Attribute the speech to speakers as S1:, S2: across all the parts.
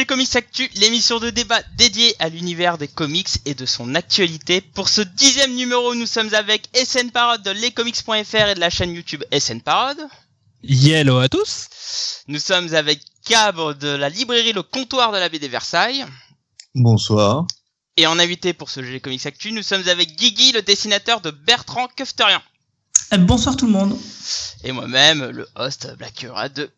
S1: GG Comics Actu, l'émission de débat dédiée à l'univers des comics et de son actualité. Pour ce dixième numéro, nous sommes avec SN Parode de lescomics.fr et de la chaîne YouTube SN Parode.
S2: Hello à tous.
S1: Nous sommes avec Cabre de la librairie Le Comptoir de la BD Versailles.
S3: Bonsoir.
S1: Et en invité pour ce GG Comics Actu, nous sommes avec Guigui, le dessinateur de Bertrand Kefterian.
S4: Euh, bonsoir tout le monde.
S1: Et moi-même, le host Blackura de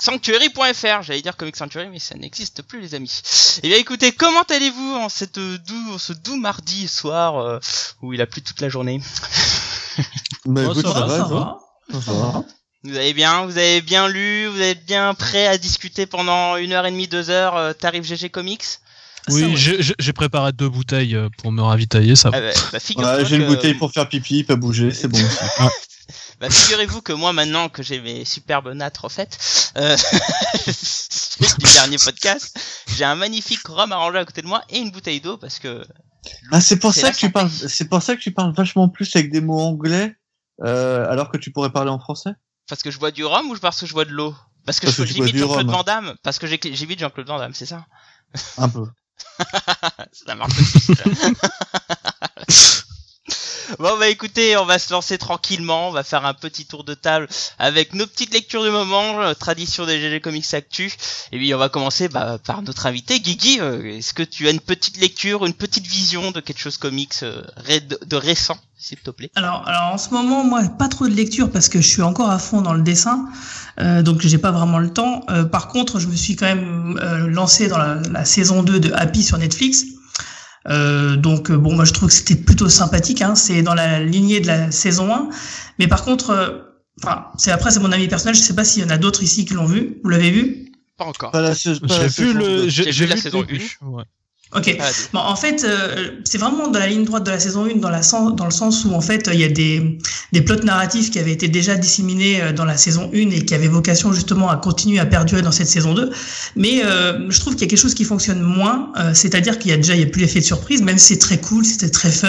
S1: Sanctuary.fr, j'allais dire Comic Sanctuary, mais ça n'existe plus, les amis. Eh bien, écoutez, comment allez-vous en cette doux, ce doux mardi soir euh, où il a plu toute la journée?
S3: Bah,
S4: Oh,
S3: écoute,
S4: ça
S3: ça,
S4: va, ça
S3: toi?
S4: va.
S3: Ça va.
S1: Vous avez bien, vous avez bien lu, vous êtes bien prêt à discuter pendant une heure et demie, deux heures, euh, tarif GG Comics?
S2: Oui,
S4: ouais.
S2: j'ai- préparé deux bouteilles euh, pour me ravitailler, ça va.
S1: Ah bah, bah,
S3: Ouais, j'ai une bouteille pour faire pipi, pas bouger, c'est bon.
S1: Bah, figurez-vous que moi, maintenant que j'ai mes superbes nattes refaites, euh, du dernier podcast, j'ai un magnifique rhum arrangé à côté de moi et une bouteille d'eau parce que
S3: Ah, c'est pour ça que tu parles, c'est pour ça que tu parles vachement plus avec des mots anglais, euh, alors que tu pourrais parler en français.
S1: Parce que je bois du rhum ou parce que je bois de l'eau? Parce que
S3: Parce
S1: je
S3: que
S1: j'imite Jean-Claude. Van Damme Parce que j'ai- j'imite Jean-Claude Van Damme, c'est ça?
S3: Un peu.
S1: Ça marche aussi. ça. Bon bah écoutez, on va se lancer tranquillement, on va faire un petit tour de table avec nos petites lectures du moment, euh, tradition des GG Comics Actu. Et puis on va commencer bah, par notre invité Guigui. euh, Est-ce que tu as une petite lecture, une petite vision de quelque chose comics euh, de, récent, s'il te plaît?
S4: Alors, alors en ce moment, moi, pas trop de lecture parce que je suis encore à fond dans le dessin, euh, donc j'ai pas vraiment le temps. Par contre, je me suis quand même lancé dans la, la saison 2 de Happy sur Netflix. Euh, donc euh, bon, moi je trouve que c'était plutôt sympathique. Hein, c'est dans la lignée de la saison 1, mais par contre, euh, enfin, c'est après c'est mon avis personnel. Je sais pas s'il y en a d'autres ici qui l'ont vu. Vous l'avez vu?
S1: Pas encore.
S3: Pas la, sais- pas la
S2: J'ai vu le, j'ai
S1: la saison
S2: début. Ouais.
S4: Ok. Bon, en fait, euh, c'est vraiment dans la ligne droite de la saison 1, dans, la sens, dans le sens où, en fait, il y a des, des plots narratifs qui avaient été déjà disséminés euh, dans la saison 1 et qui avaient vocation justement à continuer à perdurer dans cette saison 2. Mais euh, je trouve qu'il y a quelque chose qui fonctionne moins, euh, c'est-à-dire qu'il y a déjà il y a plus l'effet de surprise, même si c'est très cool, c'était très fun.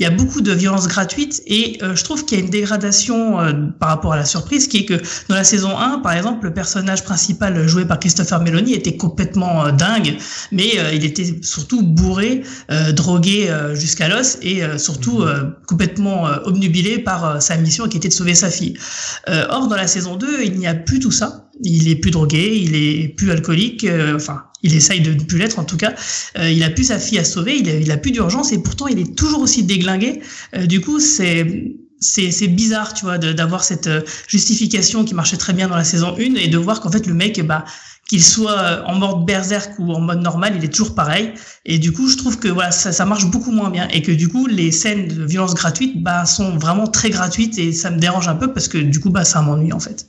S4: Il y a beaucoup de violence gratuite et euh, je trouve qu'il y a une dégradation euh, par rapport à la surprise, qui est que dans la saison 1, par exemple, le personnage principal joué par Christopher Meloni était complètement dingue mais il était surtout bourré, euh, drogué euh, jusqu'à l'os et euh, surtout euh, complètement euh, obnubilé par sa mission qui était de sauver sa fille. Euh, or, dans la saison 2, il n'y a plus tout ça. Il est plus drogué, il est plus alcoolique, euh, enfin, il essaye de ne plus l'être en tout cas. Euh, il a plus sa fille à sauver, il a, il a plus d'urgence et pourtant il est toujours aussi déglingué. Euh, du coup, c'est c'est c'est bizarre, tu vois, d'avoir cette justification qui marchait très bien dans la saison 1 et de voir qu'en fait le mec, bah qu'il soit euh, en mode berserk ou en mode normal, il est toujours pareil. Et du coup, je trouve que voilà, ça, ça marche beaucoup moins bien et que du coup, les scènes de violence gratuite, bah, sont vraiment très gratuites et ça me dérange un peu parce que du coup, bah, ça m'ennuie en fait.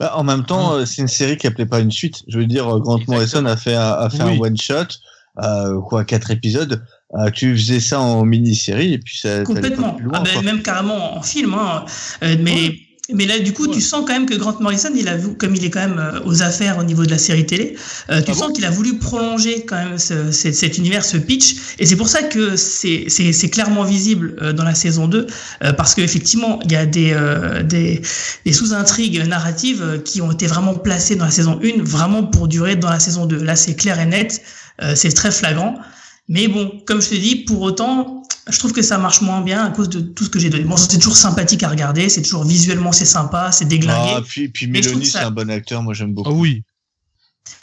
S3: Bah, en même temps, euh, c'est une série qui appelait pas une suite. Je veux dire, euh, Grant Morrison a fait, un- a fait
S2: Oui.
S3: un one shot, euh, quoi, quatre épisodes. Euh, tu faisais ça en mini-série et puis ça.
S4: Complètement.
S3: plus loin,
S4: Ah ben, même carrément en film. Hein. Euh, mais, mais là, du coup,
S2: Ouais.
S4: tu sens quand même que Grant Morrison, il a vu, comme il est quand même euh, aux affaires au niveau de la série télé, euh, tu
S2: Ah
S4: sens
S2: bon
S4: qu'il a voulu prolonger quand même ce- ce- cet univers, ce pitch. Et c'est pour ça que c'est c'est- c'est clairement visible euh, dans la saison 2, euh, parce qu'effectivement, il y a des, euh, des, des sous-intrigues narratives qui ont été vraiment placées dans la saison 1, vraiment pour durer dans la saison 2. Là, c'est clair et net, euh, c'est très flagrant. Mais bon, comme je te dis, pour autant, je trouve que ça marche moins bien à cause de tout ce que j'ai donné. Bon, c'est toujours sympathique à regarder, c'est toujours visuellement c'est sympa, c'est déglingué.
S3: Ah, puis, Mélanie, c'est
S4: ça-
S3: un bon acteur. Moi, j'aime
S2: Ah
S3: beaucoup.
S2: oui,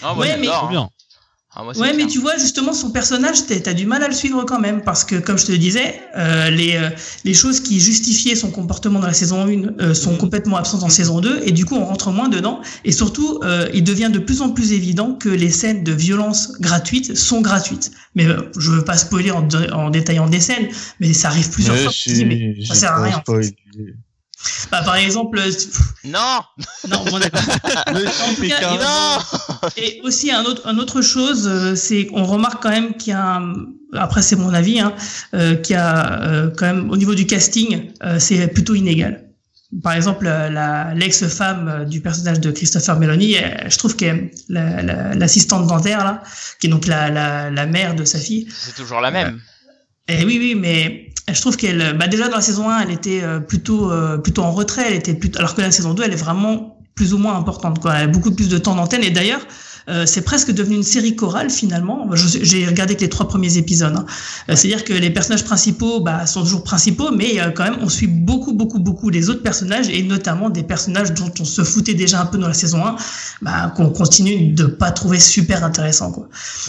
S1: Ah,
S4: Ouais, mais-
S2: bien.
S1: Ah, moi,
S4: Ouais, mais tu vois, justement, son personnage, t'as as du mal à le suivre quand même, parce que, comme je te le disais, euh, les, euh, les choses qui justifiaient son comportement dans la saison 1 euh, sont
S1: Mhm.
S4: complètement absentes en saison 2, et du coup, on rentre moins dedans. Et surtout, euh, il devient de plus en plus évident que les scènes de violence gratuites sont gratuites. Mais euh, je veux pas spoiler en, en détaillant des scènes, mais ça arrive plusieurs fois.
S3: si,
S4: mais ça sert à rien. Bah, par exemple, euh,
S1: Non
S4: non, bon, d'accord.
S1: Non
S4: Et aussi un autre, un autre chose, euh, c'est qu'on remarque quand même qu'il y a, un- après c'est mon avis, hein, euh, qu'il y a euh, quand même au niveau du casting, euh, c'est plutôt inégal. Par exemple, la- l'ex-femme du personnage de Christopher Meloni, je trouve que la- la- l'assistante dentaire là, qui est donc la, mère de sa fille,
S1: C'est toujours la même.
S4: et oui, oui, mais je trouve qu'elle, bah déjà dans la saison 1, elle était euh, plutôt, euh, plutôt en retrait, elle était plutôt, alors que la saison 2, elle est vraiment plus ou moins importante, quoi. Elle a beaucoup plus de temps d'antenne. Et d'ailleurs, euh, c'est presque devenu une série chorale finalement. J'ai regardé que les trois premiers épisodes. hein. Euh, C'est-à-dire que les personnages principaux bah, sont toujours principaux, mais euh, quand même on suit beaucoup, beaucoup, beaucoup les autres personnages et notamment des personnages dont on se foutait déjà un peu dans la saison 1, bah, qu'on continue de pas trouver super intéressant. Quoi.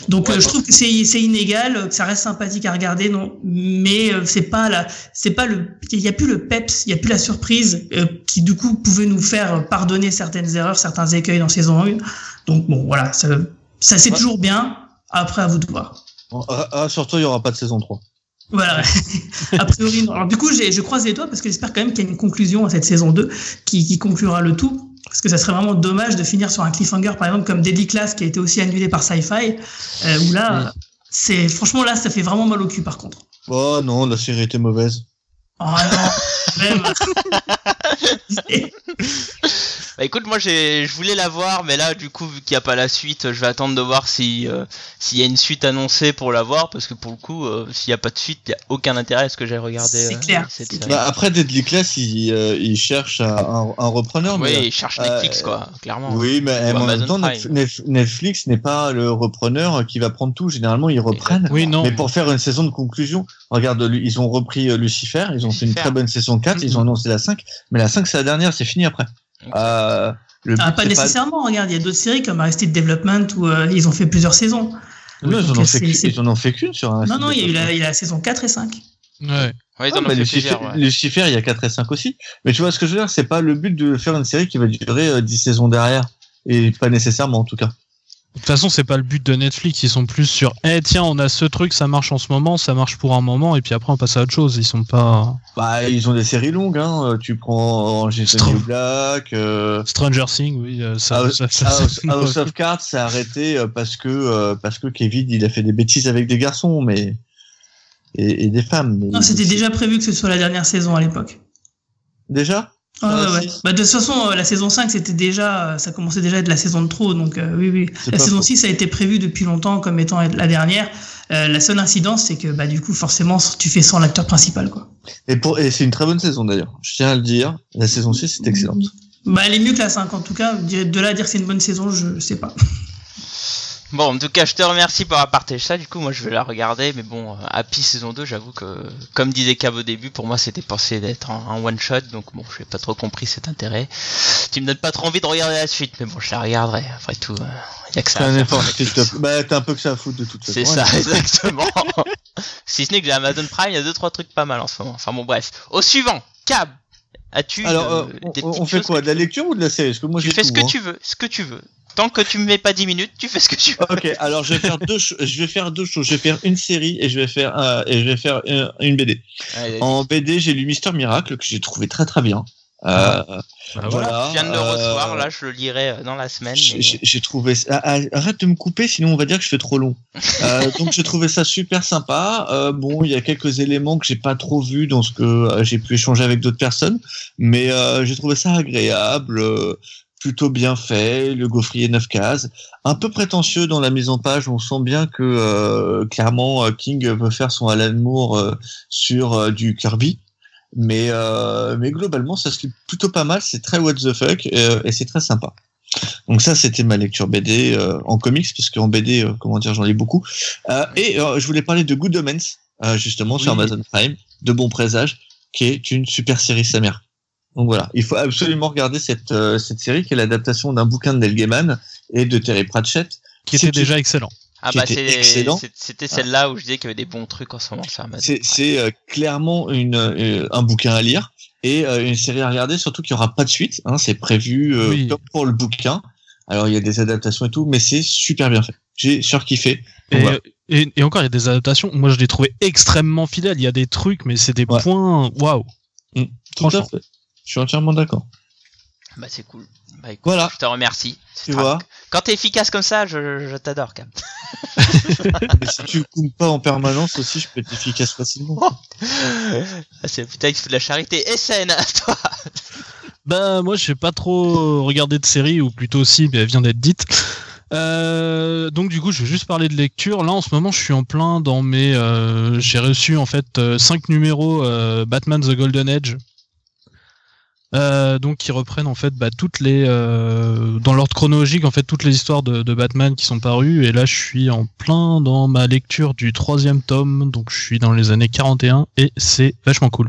S4: Donc
S1: Ouais,
S4: euh, je
S1: bon.
S4: trouve que c'est inégal, que ça reste sympathique à regarder, non, mais c'est pas la, c'est pas le, il y a plus le peps, il y a plus la surprise qui du coup pouvait nous faire pardonner certaines erreurs, certains écueils dans saison 1. Donc bon, voilà, ça, ça c'est
S3: Ouais.
S4: toujours bien. Après à vous de voir.
S3: Ah, ah, surtout, il y aura pas de saison 3.
S4: Voilà. a priori, non. Alors du coup, j'ai- je croise les doigts parce que j'espère quand même qu'il y a une conclusion à cette saison 2 qui, qui conclura le tout. Parce que ça serait vraiment dommage de finir sur un cliffhanger, par exemple, comme Deadly Class qui a été aussi annulé par Sci-Fi, euh, où là, c'est franchement là, ça fait vraiment mal au cul par contre.
S3: Oh non, la série était mauvaise.
S4: Oh non, même.
S1: Bah écoute, moi j'ai, je voulais la voir, mais là du coup vu qu'il n'y a pas la suite, je vais attendre de voir si euh, s'il y a une suite annoncée pour la voir, parce que pour le coup, euh, s'il n'y a pas de suite, il n'y a aucun intérêt à ce que j'ai regardé.
S4: C'est
S1: euh,
S4: clair,
S1: cette série.
S3: Bah, après Deadly Class, il, euh, il cherche un, un- repreneur.
S1: oui,
S3: mais,
S1: il cherche
S3: euh,
S1: Netflix quoi, clairement.
S3: Oui, mais en même temps. Netf- Netflix n'est pas le repreneur qui va prendre tout. Généralement, ils reprennent.
S2: Oui, non.
S3: Mais pour faire une saison de conclusion, regarde, ils ont repris Lucifer, ils ont fait une
S1: Lucifer.
S3: très bonne saison 4, ils ont annoncé la 5, mais la 5 c'est la dernière, c'est fini après. Euh, le
S4: Ah,
S3: but,
S4: pas
S3: c'est
S4: nécessairement, regarde, il y a d'autres séries comme Arrested Development où euh, ils ont fait plusieurs saisons.
S3: Non, ils en ont fait qu'une-
S4: c'est-
S3: ils en ont fait qu'une sur un.
S4: Non, non, il y a eu la, il y a la saison 4 et 5.
S2: Ouais.
S1: Ouais,
S3: Ah,
S1: ont fait
S3: Lucifer,
S1: plusieurs, ouais.
S3: Lucifer, il y a 4 et 5 aussi. Mais tu vois ce que je veux dire, c'est pas le but de faire une série qui va durer euh, 10 saisons derrière. Et pas nécessairement en tout cas.
S2: De toute façon, c'est pas le but de Netflix. Ils sont plus sur, eh tiens, on a ce truc, ça marche en ce moment, ça marche pour un moment, et puis après on passe à autre chose. Ils sont pas
S3: Bah, ils ont des séries longues, hein. Euh, Tu prends Orange is the
S2: Stro-
S3: New Black, euh,
S2: Stranger Things, oui. euh, Ça,
S3: House,
S2: ça- ça-
S3: House- of Cards s'est arrêté parce que euh, parce que Kevin il a fait des bêtises avec des garçons, mais et, et des femmes. mais-
S4: Non, c'était déjà prévu que ce soit la dernière saison à l'époque.
S3: déjà?
S4: Ah,
S3: Ah,
S4: ouais,
S3: si.
S4: ouais. Bah, de toute façon, euh, la saison 5, c'était déjà, euh, ça commençait déjà à être la saison de trop, donc euh, oui, oui. La saison
S3: faux.
S4: 6 a été prévue depuis longtemps comme étant la dernière. Euh, la seule incidence, c'est que bah, du coup, forcément, tu fais sans l'acteur principal, quoi.
S3: Et pour et c'est une très bonne saison d'ailleurs. Je tiens à le dire. La saison 6 c'est excellente.
S4: Bah, elle est mieux que la 5, en tout cas. De là à dire que c'est une bonne saison, je sais pas.
S1: Bon, en tout cas, je te remercie pour avoir partagé ça. Du coup, moi, je vais la regarder. Mais bon, euh, Happy saison 2, j'avoue que, comme disait Cab au début, pour moi, c'était pensé d'être un, un one shot. Donc bon, j'ai pas trop compris cet intérêt. Tu me donnes pas trop envie de regarder la suite, mais bon, je la regarderai. Après tout, euh, y a que ça.
S3: Un effort. Bah t'as un peu que ça à foutre de toute façon.
S1: C'est ça, exactement. si ce n'est que j'ai Amazon Prime, il y a deux trois trucs pas mal en ce moment. Enfin bon, bref. Au suivant, Cab. As-tu
S3: Alors
S1: euh,
S3: euh,
S1: des
S3: on, fait quoi?
S1: que
S3: De la
S1: tu-
S3: lecture ou de la série? Parce que moi
S1: Tu fais
S3: tout,
S1: ce que
S3: hein.
S1: tu veux, ce que tu veux. Tant que tu me mets pas 10 minutes, tu fais ce que tu veux.
S3: Ok, alors je vais faire deux, je vais faire deux choses. Je vais faire une série et je vais faire euh, et je vais faire une, une BD.
S1: Allez.
S3: En BD, j'ai lu Mister Miracle que j'ai trouvé très très bien. Euh,
S2: Bah, voilà.
S3: voilà.
S1: Je viens de le
S3: euh,
S1: recevoir, là, je le lirai euh, dans la semaine.
S3: J'ai
S1: mais-
S3: trouvé ça- ah, ah, arrête de me couper sinon on va dire que je fais trop long. Euh, donc j'ai trouvé ça super sympa. Euh, bon, il y a quelques éléments que j'ai pas trop vus dans ce que euh, j'ai pu échanger avec d'autres personnes, mais euh, j'ai trouvé ça agréable, euh, plutôt bien fait. Le gaufrier 9 cases, un peu prétentieux dans la mise en page. On sent bien que euh, clairement euh, King veut faire son Alan Moore euh, sur euh, du Kirby. Mais, euh, mais globalement, ça se lit plutôt pas mal. C'est très what the fuck et c'est très sympa. Donc ça, c'était ma lecture BD euh, en comics, parce qu'en BD, euh, comment dire, j'en lis beaucoup. Euh, et euh, je voulais parler de Good Omens, euh, justement, sur. Amazon Prime, de Bon Présage, qui est une super série sa mère. Donc voilà, il faut absolument regarder cette, euh, cette série, qui est l'adaptation d'un bouquin de Neil Gaiman et de Terry Pratchett.
S2: qui était
S3: c'est-
S2: déjà excellent.
S1: Ah bah c'était celle-là où je disais qu'il y avait des bons trucs en ce moment sur Amazon.
S3: C'est c'est, euh, clairement une, euh, un bouquin à lire et euh, une série à regarder, surtout qu'il n'y aura pas de suite. Hein, c'est prévu euh,
S2: Oui.
S3: comme pour le bouquin. Alors il y a des adaptations et tout, mais c'est super bien fait. J'ai surkiffé.
S2: Et,
S3: voilà.
S2: et, et encore, il y a des adaptations. Moi, je l'ai trouvé extrêmement fidèle. Il y a des trucs, mais c'est des
S3: Ouais.
S2: points. Waouh.
S3: Tout à
S2: Franchement.
S3: fait. Je suis entièrement d'accord.
S1: Bah c'est cool. Bah écoute,
S3: Voilà.
S1: je te remercie.
S3: Tu vois.
S1: Quand t'es efficace comme ça, je, je t'adore quand
S3: Mais si tu coupes pas en permanence aussi, je peux être efficace facilement.
S1: même. Ah, c'est putain qui fait de la charité. SN, à toi.
S2: Bah, moi, j'ai pas trop regardé de série, ou plutôt si, mais elle vient d'être dite. Euh, donc du coup, je vais juste parler de lecture. Là, en ce moment, je suis en plein dans mes. euh, j'ai reçu en fait euh, cinq numéros euh, Batman The Golden Age. Euh, donc qui reprennent en fait bah, toutes les euh, dans l'ordre chronologique en fait toutes les histoires de, de, Batman qui sont parues et là je suis en plein dans ma lecture du troisième tome donc je suis dans les années 41 et c'est vachement cool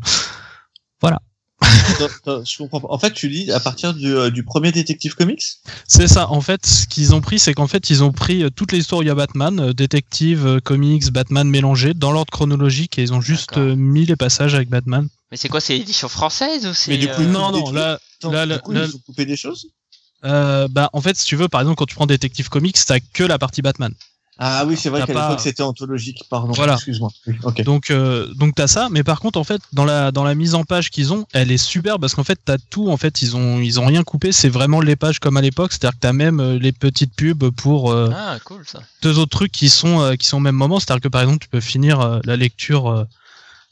S2: voilà
S3: je comprends pas. En fait, tu lis à partir du, euh, du premier Détective Comics?
S2: C'est ça. En fait, ce qu'ils ont pris, c'est qu'en fait, ils ont pris euh, toutes les histoires où il y a Batman, euh, Détective, Comics, Batman mélangés dans l'ordre chronologique et ils ont juste mis les passages avec Batman.
S1: Mais c'est quoi C'est l'édition française ou c'est
S2: Mais du coup, non, non. Là, là,
S3: du coup,
S2: là,
S3: ils ont coupé des choses
S2: euh, bah, en fait, si tu veux, par exemple, quand tu prends Détective Comics, t'as que la partie Batman.
S3: Ah oui, c'est vrai qu'à
S2: pas-
S3: l'époque c'était anthologique, pardon.
S2: Voilà.
S3: Excuse-moi. Oui.
S2: Donc, euh, donc t'as ça, mais par contre, en fait, dans la dans la mise en page qu'ils ont, elle est super parce qu'en fait, t'as tout. En fait, ils ont ils ont rien coupé. C'est vraiment les pages comme à l'époque. C'est-à-dire que t'as même euh, les petites pubs pour euh,
S1: Ah, cool ça.
S2: deux autres trucs qui sont euh, qui sont au même moment. C'est-à-dire que par exemple, tu peux finir euh, la lecture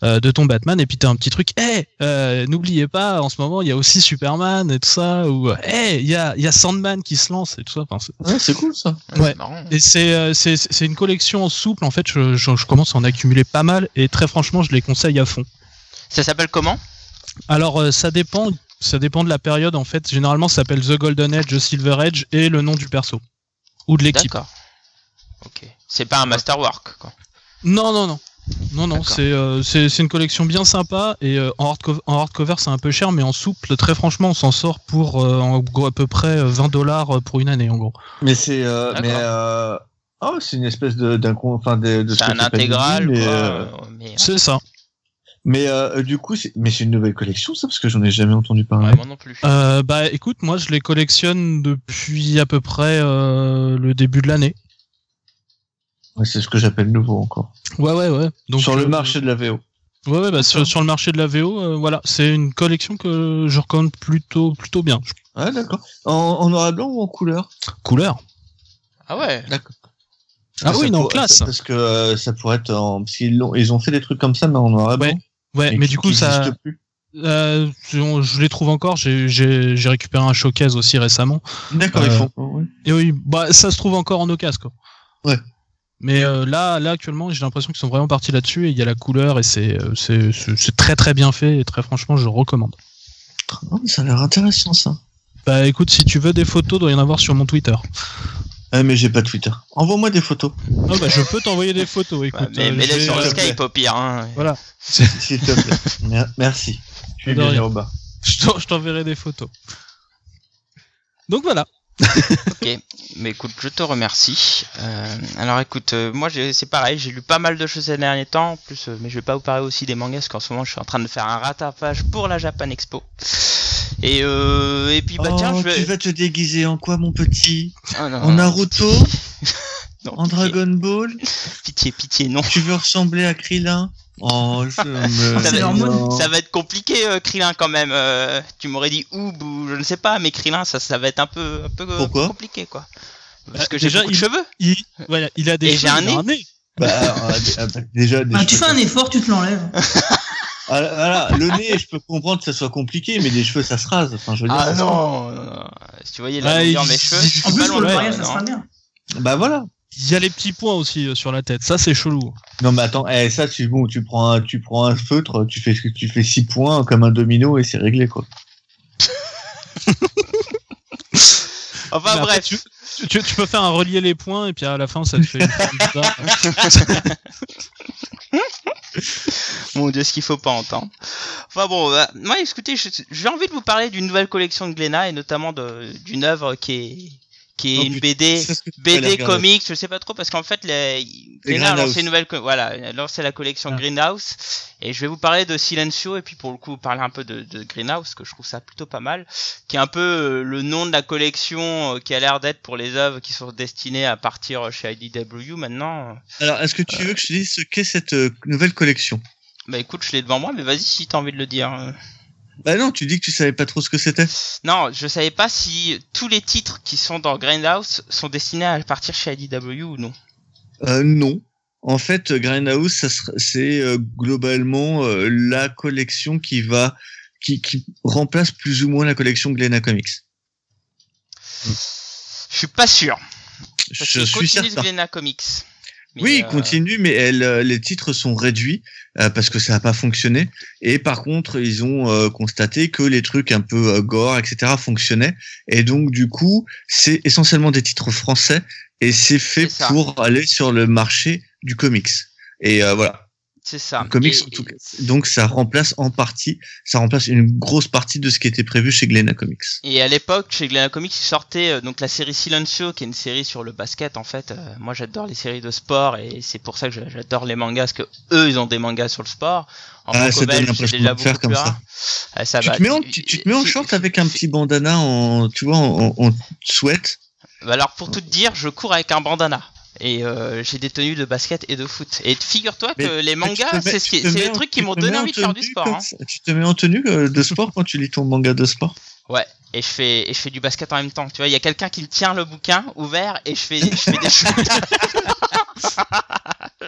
S2: euh, de ton Batman et puis t'as un petit truc. Eh, euh, n'oubliez pas, en ce moment, il y a aussi Superman et tout ça. Ou eh, il y a il y a Sandman qui se lance et tout ça. Enfin, c'est-
S3: Ouais, cool ça.
S2: Ouais.
S1: C'est marrant.
S2: et c'est euh, c'est c'est une collection souple. En fait, je, je, je commence à en accumuler pas mal et très franchement, je les conseille à fond.
S1: Ça s'appelle comment?
S2: Alors euh, ça dépend, ça dépend de la période en fait. Généralement, ça s'appelle The Golden Age, The Silver Age et le nom du perso ou de l'équipe.
S1: D'accord. Ok. C'est pas un masterwork quoi.
S2: Non, non, non, non, non. C'est euh, c'est une collection bien sympa et euh, en hardcover, en hardcover c'est un peu cher, mais en souple, très franchement, on s'en sort pour euh, en gros à peu près euh, 20 dollars pour une année en gros.
S3: Mais c'est. Euh, mais. Euh... Oh, c'est une espèce de d'un enfin de, de ce
S1: C'est un intégral
S3: euh,
S2: C'est ça.
S3: mais euh, du coup, c'est mais c'est une nouvelle collection ça parce que j'en ai jamais entendu parler.
S1: ouais, moi non plus.
S2: Euh, bah écoute, moi je les collectionne depuis à peu près euh, le début de l'année.
S3: Ouais, c'est ce que j'appelle nouveau encore.
S2: Ouais, ouais, ouais. Donc
S3: Sur le
S2: euh,
S3: marché de la VO.
S2: Ouais, ouais, bah, sur, sur le marché de la VO, euh, voilà, c'est une collection que je recommande plutôt, plutôt bien.
S3: Ah d'accord. En, en noir et blanc ou en couleur?
S2: Couleur.
S1: Ah ouais.
S3: D'accord.
S2: Ah oui, non,
S3: pour-
S2: classe.
S3: Parce que euh, ça pourrait être en parce qu'ils l'ont ils ont fait des trucs comme ça mais en noir et blanc.
S2: Ouais, mais du coup, ça,
S3: plus.
S2: euh, je, les trouve encore. J'ai, récupéré un showcase aussi récemment.
S3: D'accord, ils font. ouais.
S2: Et oui, bah, ça se trouve encore en occasion, quoi.
S3: Ouais.
S2: Mais euh, là, là actuellement, j'ai l'impression qu'ils sont vraiment partis là-dessus et il y a la couleur et c'est, euh, c'est, c'est, c'est très très bien fait et très franchement, je recommande.
S3: Oh, mais ça a l'air intéressant ça.
S2: Bah écoute, si tu veux des photos, doit y en avoir sur mon Twitter.
S3: Ah, mais j'ai pas Twitter. Envoie-moi des photos,
S2: Ah bah je peux t'envoyer des photos.
S1: Ouais,
S2: Écoute,
S1: mais
S2: euh,
S1: mets-les
S2: je
S1: sur le
S3: euh,
S1: Skype au pire. Hein.
S2: Voilà.
S3: s'il te plaît. Mer- Merci. Es
S2: De
S3: bien au bas.
S2: Je je t'enverrai des photos. Donc voilà.
S1: Ok, mais écoute, je te remercie. Euh, alors écoute, euh, moi j'ai- c'est pareil, j'ai lu pas mal de choses ces derniers temps, en plus, euh, mais je vais pas vous parler aussi des mangas parce qu'en ce moment je suis en train de faire un rattrapage pour la Japan Expo. Et euh, et puis bah tiens,
S3: oh,
S1: je vais.
S3: tu vas te déguiser en quoi, mon petit
S1: non,
S3: En Naruto
S1: non,
S3: En
S1: pitié,
S3: Dragon Ball
S1: Pitié, pitié, non.
S3: Tu veux ressembler à Krillin Oh, je me...
S1: Ça va,
S4: mode.
S1: ça va être compliqué, euh, Krillin quand même. Euh, tu m'aurais dit Oob ou je ne sais pas, mais Krillin, ça, ça va être un peu, un peu euh,
S3: Pourquoi
S1: compliqué quoi. Parce
S2: Bah,
S1: que j'ai de
S2: il-
S1: cheveux.
S2: Il, voilà, il a des
S1: Et j'ai
S2: cheveux,
S1: un
S2: il a
S1: nez.
S2: un nez.
S3: Bah, euh, déjà, des
S4: Bah, tu fais un effort, tu te l'enlèves.
S3: Ah, Voilà, le nez, je peux comprendre que ça soit compliqué, mais des cheveux, ça se rase. Enfin, je veux dire,
S1: Ah non, non, non. Si tu voyais la
S2: Ah,
S1: longueur
S2: il-
S1: de mes cheveux,
S2: il-
S4: En
S1: pas
S4: plus, pour le mariage, ça sera bien.
S3: Bah voilà.
S2: Il y a les petits points aussi euh, sur la tête. Ça, c'est chelou.
S3: Non, mais attends, eh, ça, tu, bon, tu prends un, tu prends un feutre, tu fais, tu fais six points comme un domino et c'est réglé, quoi.
S1: Enfin
S2: Mais après,
S1: bref,
S2: tu, tu, tu peux faire un relier les points et puis à la fin, ça te fait une
S1: mon dieu, ce qu'il faut pas entendre. Enfin bon, bah, moi écoutez, j'ai envie de vous parler d'une nouvelle collection de Glénat et notamment d'une œuvre qui est qui est
S3: Oh,
S1: une
S3: putain,
S1: BD BD comics, je sais pas trop parce qu'en fait les, Glénat a lancé une nouvelle voilà, lancé la collection
S2: Ah.
S1: Greenhouse et je vais vous parler de Silencio et puis pour le coup parler un peu de, de Greenhouse que je trouve ça plutôt pas mal, qui est un peu euh, le nom de la collection euh, qui a l'air d'être pour les œuvres qui sont destinées à partir chez IDW maintenant.
S3: Alors, est-ce que tu veux que je te dise ce qu'est cette euh, nouvelle collection?
S1: Bah écoute, je l'ai devant moi, mais vas-y si t'as envie de le dire.
S3: Bah non, tu dis que tu savais pas trop ce que c'était.
S1: Non, je savais pas si tous les titres qui sont dans Grindhouse sont destinés à partir chez IDW ou non.
S3: Euh, non. En fait, Grindhouse, c'est euh, globalement euh, la collection qui va, qui, qui remplace plus ou moins la collection Glénat Comics.
S1: Je suis pas sûr. Parce
S3: Je suis certain.
S1: Comics. Mais,
S3: oui, il
S1: euh,
S3: continue, mais elle, euh, les titres sont réduits euh, parce que ça n'a pas fonctionné. Et par contre, ils ont euh, constaté que les trucs un peu gore, etc., fonctionnaient. Et donc, du coup, c'est essentiellement des titres français et c'est fait pour aller sur le marché du comics. Et euh, voilà.
S1: C'est ça.
S3: Comics,
S1: Et-
S3: en tout cas. Donc, ça remplace en partie, ça remplace une grosse partie de ce qui était prévu chez Glénat Comics.
S1: Et à l'époque, chez Glénat Comics, il sortait euh, donc la série Silencio, qui est une série sur le basket. En fait, Euh, moi, j'adore les séries de sport et c'est pour ça que j'adore les mangas, parce que eux, ils ont des mangas sur le sport. En
S3: Ah, ça donne l'impression de faire comme ça.
S1: Ah, ça
S3: tu,
S1: va.
S3: te mets en, tu, tu te mets en short avec un petit bandana en, tu vois, en, en, en sweat.
S1: Bah Alors pour tout te dire, je cours avec un bandana. Et euh, j'ai des tenues de basket et de foot. Et figure-toi que
S3: Mais-
S1: les mangas, c'est ce les trucs qui m'ont donné envie de faire du sport. Hein.
S3: Tu te mets en tenue euh, de sport quand tu lis ton manga de sport
S1: Ouais. Et je fais et je fais du basket en même temps. Tu vois, il y a quelqu'un qui me tient le bouquin ouvert et je fais je fais des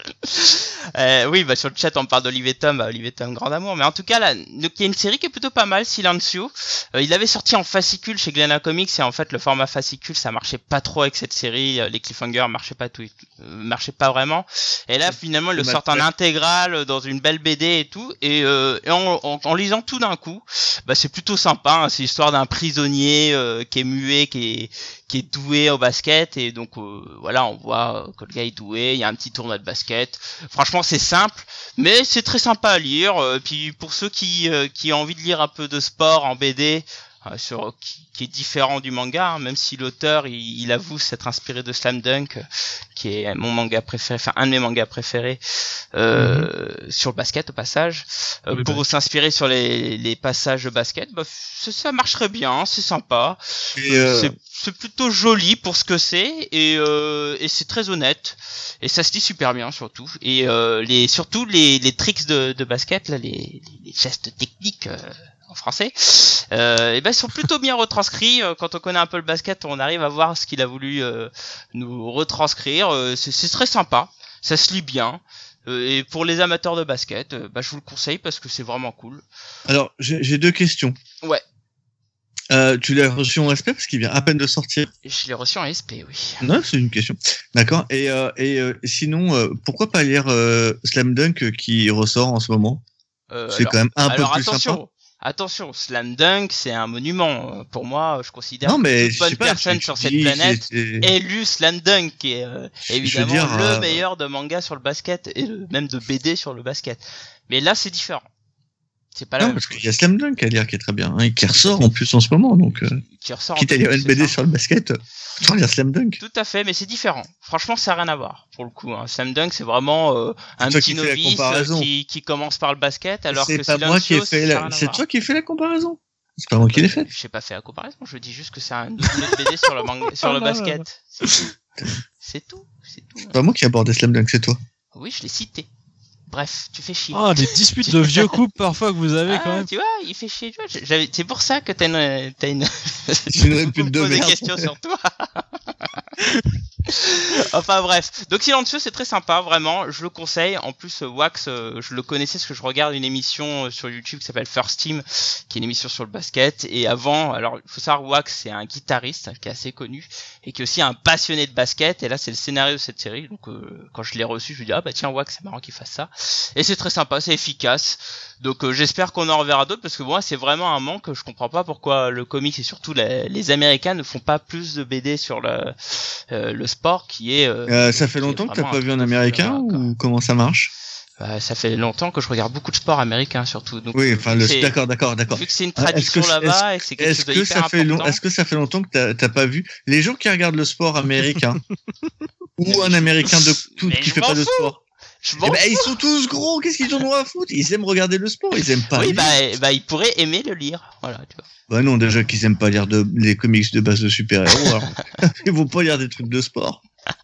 S1: Euh, oui, bah sur le chat on parle d'Olivier Tom, bah, Olivier Tom grand amour, mais en tout cas là, donc il y a une série qui est plutôt pas mal, Silencio. Euh, il avait sorti en fascicule chez Glénat Comics et en fait le format fascicule ça marchait pas trop avec cette série, Euh, les cliffhangers marchaient pas tout, euh, marchaient pas vraiment. Et là finalement ils le sortent en intégrale dans une belle BD et tout, et, euh, et en, en- en lisant tout d'un coup, bah c'est plutôt sympa. hein. C'est l'histoire d'un prisonnier euh, qui est muet, qui est qui est doué au basket et donc euh, voilà on voit euh, que le gars est doué. Il y a un petit tournoi de basket. Franchement c'est simple, mais c'est très sympa à lire. Euh, puis pour ceux qui qui ont envie de lire un peu de sport en BD. Euh, sur, qui, qui est différent du manga, hein, même si l'auteur il, il avoue s'être inspiré de Slam Dunk, euh, qui est mon manga préféré, enfin un de mes mangas préférés euh, sur le basket au passage, euh,
S2: Oui,
S1: pour
S2: bah.
S1: s'inspirer sur les, les passages de basket, bah, ça, ça marcherait bien, c'est sympa,
S3: Et, euh,
S1: c'est c'est plutôt joli pour ce que c'est et, euh, et c'est très honnête. Et ça se lit super bien surtout. Et euh, les surtout les, les tricks de, de basket là les, les gestes techniques euh, en français euh, et ben ils sont plutôt bien retranscrits Euh, quand on connaît un peu le basket on arrive à voir ce qu'il a voulu euh, nous retranscrire c'est très sympa ça se lit bien et pour les amateurs de basket bah, je vous le conseille parce que c'est vraiment cool
S3: Alors, j'ai deux questions.
S1: Ouais.
S3: Euh, tu l'as reçu en respect parce qu'il vient à peine de sortir.
S1: Et je l'ai reçu en SP oui
S3: Non, c'est une question. D'accord. Et, euh, et euh, sinon, pourquoi pas lire Slam Dunk qui ressort en ce moment? C'est quand même un
S1: Alors
S3: peu plus
S1: attention,
S3: sympa.
S1: Attention, Slam Dunk, c'est un monument. Pour moi, je considère
S3: Non, mais
S1: que bonne personne sur cette
S3: dis,
S1: planète ait lu Slam Dunk, qui est euh, évidemment
S3: dire,
S1: le
S3: euh,
S1: meilleur de manga sur le basket et le- même de BD sur le basket. Mais là, c'est différent. C'est pas la
S3: Non,
S1: même
S3: parce qu'il y a Slam Dunk à lire qui est très bien, hein, et qui ressort en plus en ce moment. Donc, euh,
S1: Qui ressort en
S3: quitte à lire une BD sur le basket, autant lire Slam Dunk.
S1: Tout à fait, mais c'est différent. Franchement, ça n'a rien à voir pour le coup. Hein. Slam Dunk, c'est vraiment euh, un petit
S3: qui fais
S1: novice euh, qui, qui commence par le basket, alors que
S3: C'est pas moi qui ai fait la... C'est toi qui ai fait la comparaison. C'est pas moi qui l'ai fait.
S1: Je n'ai pas fait la comparaison, je dis juste que c'est un autre BD sur le, manga, sur le basket. C'est tout. C'est tout. C'est tout.
S3: C'est pas moi qui ai abordé Slam Dunk, c'est toi.
S1: Oui, je l'ai cité. Bref, tu fais chier.
S2: Ah, les disputes de vieux couples parfois que vous avez
S1: Ah,
S2: quand même.
S1: tu vois, il fait chier. Tu vois, j'avais- c'est pour ça que t'as une, t'as une,
S3: une de
S1: des questions sur toi. enfin bref, donc Silencieux c'est très sympa, vraiment, je le conseille. En plus, euh, Wax, euh, je le connaissais parce que je regarde une émission euh, sur YouTube qui s'appelle First Team, qui est une émission sur le basket. Et avant, alors il faut savoir, Wax c'est un guitariste qui est assez connu et qui est aussi un passionné de basket. Et là, c'est le scénario de cette série. Donc euh, quand je l'ai reçu, je lui dis ah bah tiens Wax, c'est marrant qu'il fasse ça. Et c'est très sympa, c'est efficace. Donc euh, j'espère qu'on en reverra d'autres parce que moi c'est vraiment un manque. Je comprends pas pourquoi le comics et surtout les, Américains ne font pas plus de BD sur le le sport qui est. euh,
S3: Euh, ça fait longtemps que t'as pas vu un américain ou comment ça marche?
S1: Euh, ça fait longtemps que je regarde beaucoup de sport américain surtout. Donc,
S3: Oui, enfin, le... d'accord, d'accord, d'accord.
S1: vu que c'est une
S3: Ah,
S1: tradition là-bas et que c'est quelque chose de
S3: que
S1: hyper
S3: ça fait long...
S1: important.
S3: Est-ce que ça fait longtemps que t'as- pas vu les gens qui regardent le sport américain ou un américain de tout
S1: Mais
S3: qui fait pas de sport?
S1: Je
S3: Eh ben, ils sont tous gros. Qu'est-ce qu'ils en ont à foutre? Ils aiment regarder le sport. Ils aiment pas.
S1: oui,
S3: lire.
S1: bah, bah, ils pourraient aimer le lire. Voilà, tu vois.
S3: Bah non, déjà qu'ils aiment pas lire de... les comics de base de super-héros. Ils vont pas lire des trucs de sport.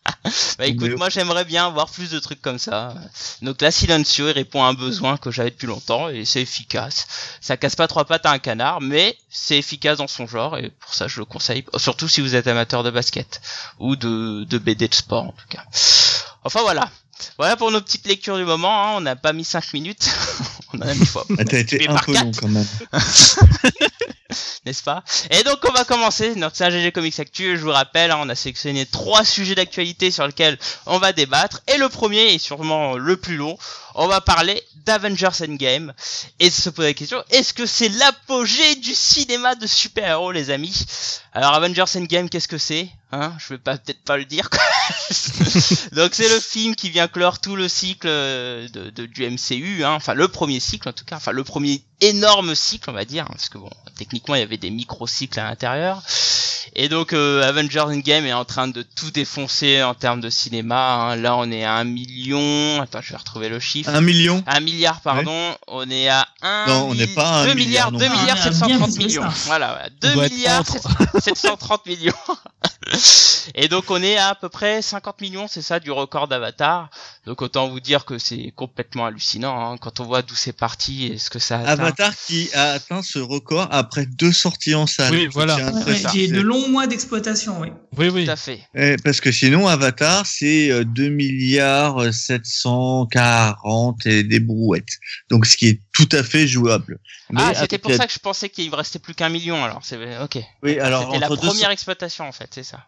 S1: Bah écoute,
S3: Mais-
S1: moi j'aimerais bien voir plus de trucs comme ça. Donc là, Silencio, il répond à un besoin que j'avais depuis longtemps et c'est efficace. Ça casse pas trois pattes à un canard, mais c'est efficace dans son genre et pour ça je le conseille. Surtout si vous êtes amateur de basket ou de, de BD de sport en tout cas. Enfin voilà. Voilà pour nos petites lectures du moment. hein. On n'a pas mis 5 minutes. On en a mis fois.
S3: Ah, T'as été un peu long quand même.
S1: n'est-ce pas? Et donc on va commencer notre GG Comics Actu. Je vous rappelle, hein, on a sélectionné trois sujets d'actualité sur lesquels on va débattre. Et le premier est sûrement le plus long. On va parler d'Avengers Endgame et se poser la question est-ce que c'est l'apogée du cinéma de super-héros, les amis? Alors Avengers Endgame, qu'est-ce que c'est? Hein Je vais peut-être pas le dire. Donc c'est le film qui vient clore tout le cycle de, de du MCU, hein. enfin le premier cycle en tout cas, enfin le premier énorme cycle on va dire, parce que bon techniquement il y avait des micro-cycles à l'intérieur. Et donc euh, Avengers Endgame est en train de tout défoncer en termes de cinéma. Hein. Là on est à un million. Attends, je vais retrouver le chiffre chiffre.
S3: Un million.
S1: Un milliard, pardon. On est à 1
S3: Non, on n'est pas à
S1: 2 milliards, 2 milliards
S4: ah,
S1: 730 millions. Voilà, 2 milliards 730 millions. Et donc on est à, à peu près 50 millions, c'est ça, du record d'Avatar. Donc autant vous dire que c'est complètement hallucinant hein. quand on voit d'où c'est parti et ce que ça a
S3: Avatar qui a atteint ce record après deux sorties en salle.
S2: Oui, voilà.
S3: J'ai
S4: ouais, de longs mois d'exploitation, oui.
S2: Oui, oui.
S1: Tout à fait.
S3: Et parce que sinon, Avatar, c'est euh, 2 milliards 740 et des brouettes. Donc ce qui est tout à fait jouable. Mais
S1: ah, c'était pour ça que je pensais qu'il restait plus qu'un million alors. C'est ok.
S3: Oui, alors
S1: c'était la première exploitation en fait, c'est ça.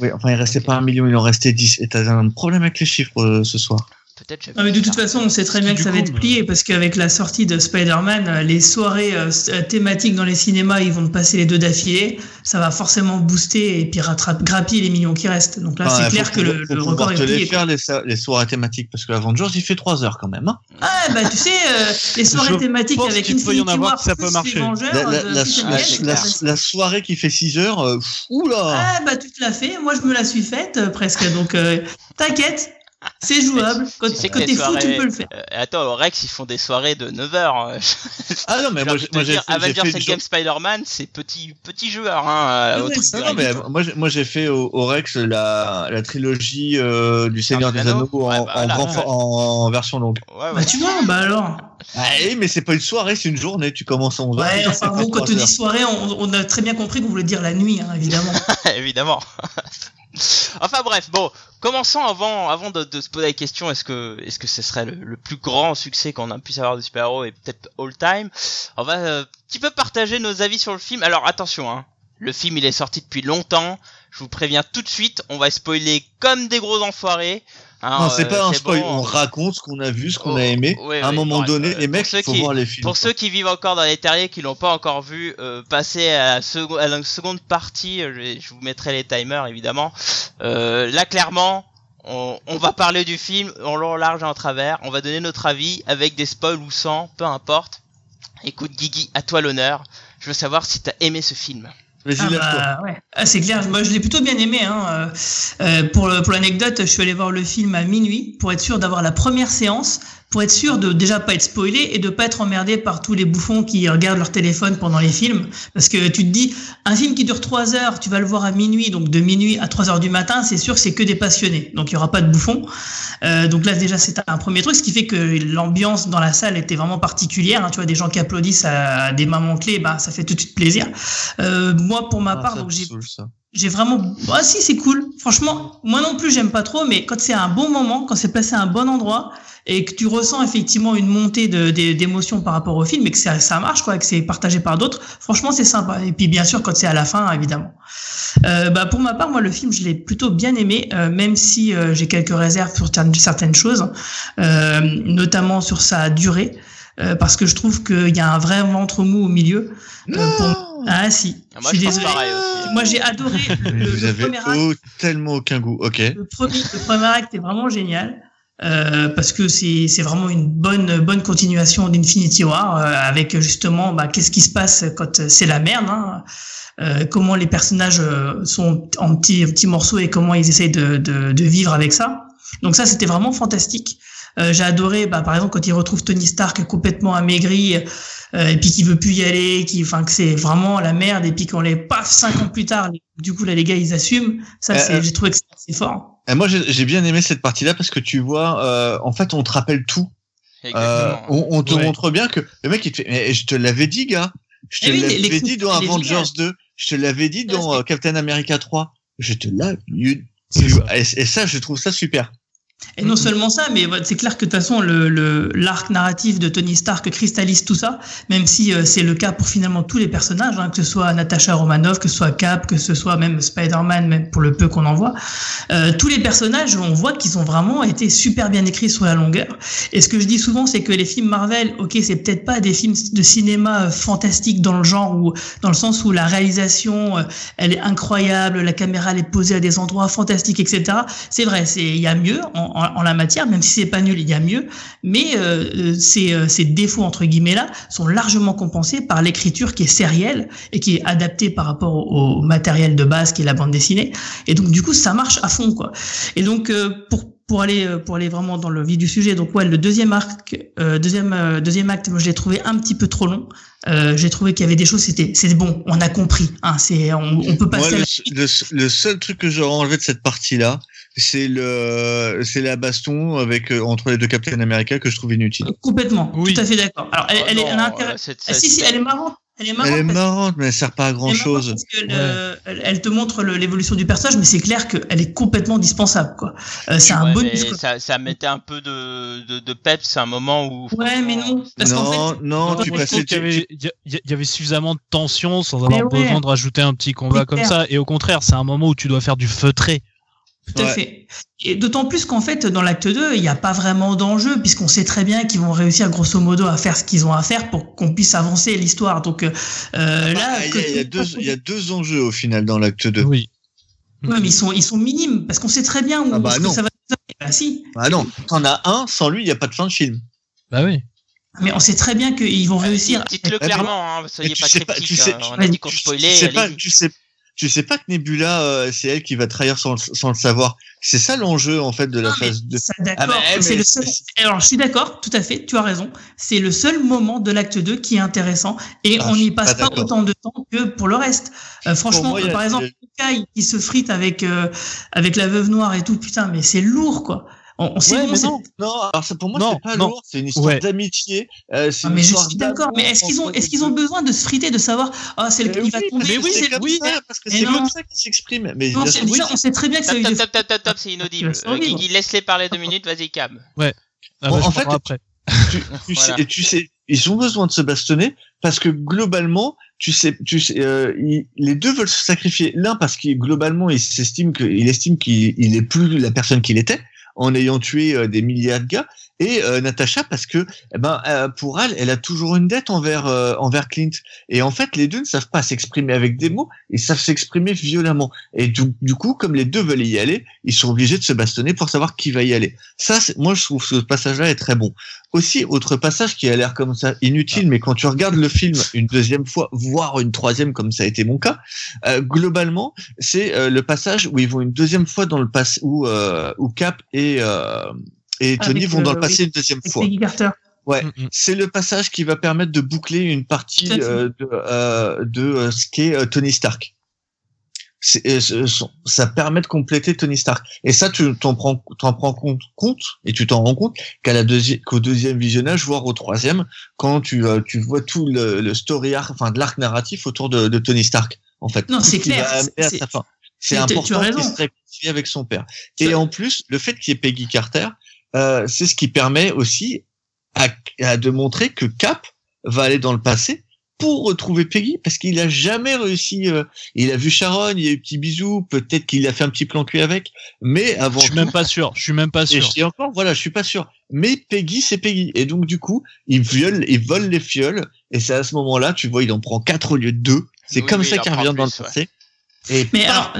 S3: Oui, enfin il restait pas un million, il en restait 10. Et t'as un problème avec les chiffres euh, ce soir.
S1: Peut-être.
S4: Non, mais de toute façon, on sait très bien que ça
S2: coup,
S4: va être plié parce qu'avec la sortie de Spider-Man, euh, les soirées euh, euh, thématiques dans les cinémas, ils vont passer les deux d'affilée. Ça va forcément booster et puis rattraper, grappiller les millions qui restent. Donc là, c'est clair que le, record est plié.
S3: faire, les, les soirées thématiques, parce que Avengers, il fait 3 heures quand même. hein.
S4: Ah, bah tu sais, euh, les soirées
S2: Je
S4: thématiques
S2: pense
S4: avec Infinity
S2: avoir
S4: War,
S2: que ça peut marcher.
S4: Vengeurs,
S3: La, soirée qui fait 6 heures, euh, oula
S4: Ah, bah tu te l'as fait. Moi, je me la suis faite euh, presque. Donc, euh, t'inquiète, c'est jouable. Quand,
S1: Tu
S4: t'es fou, tu peux le faire.
S1: Euh, attends, au Rex, ils font des soirées de 9 heures. euh,
S3: Ah non, mais moi, j'ai- moi j'ai
S1: Avengers
S3: une
S1: Endgame Spider-Man, c'est petit, petit joueur, hein,
S4: Ouais,
S1: au truc
S4: c'est
S1: de
S3: Non, mais moi, j'ai- moi j'ai fait au, au Rex la, la trilogie euh, du Seigneur des
S1: Anneaux.
S3: Anneaux en,
S1: Ouais, bah,
S3: en,
S1: voilà,
S3: version longue.
S1: Ouais.
S4: Bah tu vois, bah alors.
S3: Ah, eh, mais c'est pas une soirée, c'est une journée. Tu commences à 11h.
S4: Ouais, enfin bon, quand on dit soirée, on, on a très bien compris qu'on voulait dire la nuit, hein, évidemment.
S1: évidemment. enfin bref, bon, commençons avant, avant de, de se poser la question, est-ce que, est-ce que ce serait le, le plus grand succès qu'on a pu savoir de super-héros et peut-être all time? On va euh, un petit peu partager nos avis sur le film. Alors attention, hein, le film il est sorti depuis longtemps. Je vous préviens tout de suite, on va spoiler comme des gros enfoirés. Hein,
S3: Non, c'est
S1: euh,
S3: pas un spoil.
S1: bon.
S3: On raconte ce qu'on a vu, ce qu'on
S1: Oh,
S3: a aimé.
S1: ouais,
S3: à un
S1: ouais,
S3: moment donné, les
S1: pour
S3: mecs, faut
S1: qui-
S3: voir les films.
S1: Pour ceux qui vivent encore dans les terriers, qui l'ont pas encore vu, euh, passer à la, seconde à la seconde partie, euh, je, je vous mettrai les timers évidemment. Euh, là clairement, on, on va parler du film en long, en large en travers. On va donner notre avis avec des spoils ou sans, peu importe. Écoute Guigui, à toi l'honneur. Je veux savoir si t'as aimé ce film.
S3: Vas-y,
S4: Ah, bah, ouais. Ah, c'est clair, moi je l'ai plutôt bien aimé. Hein. Euh, pour l'anecdote, je suis allé voir le film à minuit pour être sûr d'avoir la première séance, pour être sûr de déjà pas être spoilé et de pas être emmerdé par tous les bouffons qui regardent leur téléphone pendant les films. Parce que tu te dis, un film qui dure 3 heures, tu vas le voir à minuit, donc de minuit à 3 heures du matin, c'est sûr que c'est que des passionnés. Donc il y aura pas de bouffons. Euh, donc là déjà c'est un premier truc, ce qui fait que l'ambiance dans la salle était vraiment particulière. hein. Tu vois des gens qui applaudissent à des moments clés, bah ça fait tout de suite plaisir. Euh, moi pour ma
S3: Ah,
S4: part, donc j'ai j'ai vraiment ah si c'est cool franchement moi non plus j'aime pas trop mais quand c'est un bon moment quand c'est placé à un bon endroit et que tu ressens effectivement une montée d'émotions par rapport au film et que ça, ça marche quoi que c'est partagé par d'autres franchement c'est sympa. Et puis bien sûr quand c'est à la fin évidemment. Euh, bah pour ma part moi le film je l'ai plutôt bien aimé euh, même si euh, j'ai quelques réserves sur certaines- choses euh, notamment sur sa durée euh, parce que je trouve qu'il y a un vrai ventre mou au milieu Euh, pour- ah si.
S1: Ah, moi
S4: je suis désolé. moi j'ai adoré le,
S3: vous
S4: le
S3: avez
S4: premier acte.
S3: oh, tellement aucun goût. Ok.
S4: le premier, le premier acte est vraiment génial euh, parce que c'est vraiment une bonne bonne continuation d'Infinity War euh, avec justement bah, qu'est-ce qui se passe quand c'est la merde. Hein, euh, comment les personnages euh, sont en petits petits morceaux et comment ils essayent de, de, de vivre avec ça. Donc ça c'était vraiment fantastique. Euh, J'ai adoré, bah, par exemple, quand il retrouve Tony Stark complètement amaigri euh, et puis qui veut plus y aller, qui, enfin, que c'est vraiment la merde et puis qu'on les paf cinq ans plus tard, du coup là les gars ils assument. Ça, c'est, j'ai trouvé que c'est fort.
S3: Et moi, j'ai j'ai bien aimé cette partie-là parce que tu vois, euh, en fait, on te rappelle tout. Euh, on, on te
S2: Ouais.
S3: montre bien que le mec, il te fait, mais je te l'avais dit, gars. Je te
S4: Eh oui,
S3: l'avais dit dans Avengers
S4: génial.
S3: 2. Je te l'avais dit dans euh, Captain America 3. Je te l'avais. et ça, je trouve ça super.
S4: Et non seulement ça, mais c'est clair que de toute façon, le l'arc narratif de Tony Stark cristallise tout ça, même si euh, c'est le cas pour finalement tous les personnages, hein, que ce soit Natasha Romanoff, que ce soit Cap, que ce soit même Spider-Man, même pour le peu qu'on en voit. Euh, tous les personnages, on voit qu'ils ont vraiment été super bien écrits sur la longueur. Et ce que je dis souvent, c'est que les films Marvel, ok, c'est peut-être pas des films de cinéma euh, fantastiques dans le genre ou dans le sens où la réalisation, euh, elle est incroyable, la caméra elle est posée à des endroits fantastiques, etc. C'est vrai, c'est il y a mieux en, en, la matière, même si c'est pas nul, il y a mieux. Mais euh, ces, euh, ces défauts entre guillemets là sont largement compensés par l'écriture qui est sérielle et qui est adaptée par rapport au, matériel de base qui est la bande dessinée. Et donc du coup, ça marche à fond quoi. Et donc euh, pour pour aller pour aller vraiment dans le vif du sujet donc ouais le deuxième arc euh, deuxième euh, deuxième acte moi je l'ai trouvé un petit peu trop long euh, j'ai trouvé qu'il y avait des choses c'était c'était bon on a compris hein c'est on, on peut passer
S3: le, le, seul truc que j'aurais enlevé de cette partie là c'est le c'est la baston avec euh, entre les deux Captain America que je trouve inutile.
S4: Complètement, oui. tout à fait d'accord. Alors elle, elle, est, elle, euh, ah, si si, elle est marrante.
S3: Elle est marrante, elle est marrante mais elle sert pas à grand chose.
S4: elle, elle, te montre l'évolution du personnage, mais c'est clair qu'elle est complètement dispensable, quoi. Euh, c'est un bon.
S1: Ça, ça mettait un peu de, de, de peps à un moment où.
S4: Ouais, mais non.
S3: Parce non, fait, non, tu passais.
S2: Il y, avait, il y avait suffisamment de tension sans avoir besoin de rajouter un petit combat comme ça. Et au contraire, c'est un moment où tu dois faire du feutré.
S4: Tout à fait. Et d'autant plus qu'en fait, dans l'acte 2, il n'y a pas vraiment d'enjeu, puisqu'on sait très bien qu'ils vont réussir grosso modo à faire ce qu'ils ont à faire pour qu'on puisse avancer l'histoire. Donc euh, ah bah, là,
S3: il y, a, deux, il y a deux enjeux au final dans l'acte 2.
S2: Oui.
S4: Ouais, mais ils sont, ils sont minimes, parce qu'on sait très bien où
S3: ah bah
S4: ça va.
S3: Bah si. Bah non, t'en as un, sans lui, il n'y a pas de fin de film.
S2: Bah oui.
S4: Mais on sait très bien qu'ils vont réussir.
S1: Dites-le clairement, hein, soyez pas cryptique. Hein. on a dit qu'on spoilait. Tu sais,
S3: pas, tu sais, tu sais pas que Nebula, euh, c'est elle qui va trahir sans, sans le savoir. C'est ça l'enjeu en fait de la phase 2.
S4: Ah, c'est le seul... Alors je suis d'accord, tout à fait, tu as raison. C'est le seul moment de l'acte 2 qui est intéressant et ah, on n'y passe pas, autant de temps que pour le reste. Euh, franchement, par exemple, Kai qui se frite avec euh, avec la veuve noire et tout, putain, mais c'est lourd quoi. On, on sait
S3: non, non, alors pour moi c'est pas lourd, c'est une histoire d'amitié. Euh,
S4: ah, mais je suis d'accord. Mais est-ce qu'ils ont, est-ce qu'ils ont besoin de se friter, de savoir, ah, c'est le,
S3: il
S4: va tomber.
S3: Mais oui, c'est oui, parce que c'est comme ça qu'il s'exprime. Mais
S4: non, déjà, on sait très bien que c'est.
S1: Top, top, top, top, top, c'est inaudible. Guigui, laisse-les parler deux minutes, vas-y, Cam.
S2: Ouais.
S3: Ah, en fait, après. tu, sais, tu sais, ils ont besoin de se bastonner parce que globalement, tu sais, tu sais, euh, les deux veulent se sacrifier. L'un parce qu'il globalement, il s'estime qu'il estime qu'il est plus la personne qu'il était en ayant tué euh, des milliards de gars. Et euh, Natacha parce que eh ben euh, pour elle, elle a toujours une dette envers envers Clint. Et en fait, les deux ne savent pas s'exprimer avec des mots, ils savent s'exprimer violemment. Et du, coup, comme les deux veulent y aller, ils sont obligés de se bastonner pour savoir qui va y aller. Ça, moi, je trouve ce passage-là est très bon. Aussi, autre passage qui a l'air comme ça inutile, mais quand tu regardes le film une deuxième fois, voire une troisième, comme ça a été mon cas, euh, globalement, c'est euh, le passage où ils vont une deuxième fois dans le passé, où, euh, où Cap et, euh, et Tony vont dans le passé une deuxième fois. Ouais, mm, mm. c'est le passage qui va permettre de boucler une partie de, de ce qu'est Tony Stark. Euh, ça permet de compléter Tony Stark. Et ça, tu t'en prends, t'en prends compte, compte, et tu t'en rends compte qu'à la deuxième, qu'au deuxième visionnage, voire au troisième, quand tu, euh, tu vois tout le, le story arc, enfin de l'arc narratif autour de, de, Tony Stark, en fait.
S4: Non, c'est clair.
S3: C'est important qu'il se réconcilie avec son père. Et en plus, le fait qu'il y ait Peggy Carter, euh, c'est ce qui permet aussi à, à de montrer que Cap va aller dans le passé pour retrouver Peggy parce qu'il a jamais réussi. Euh, il a vu Sharon, il y a eu petit bisou, peut-être qu'il a fait un petit plan cul avec, mais avant. Je
S2: suis même pas sûr. Je suis même pas sûr.
S3: Et, encore, voilà, je suis pas sûr. Mais Peggy, c'est Peggy, et donc du coup, il viole, il vole les fioles, et c'est à ce moment-là, tu vois, il en prend quatre au lieu de deux. C'est comme ça qu'il revient dans le passé.
S4: Et mais alors,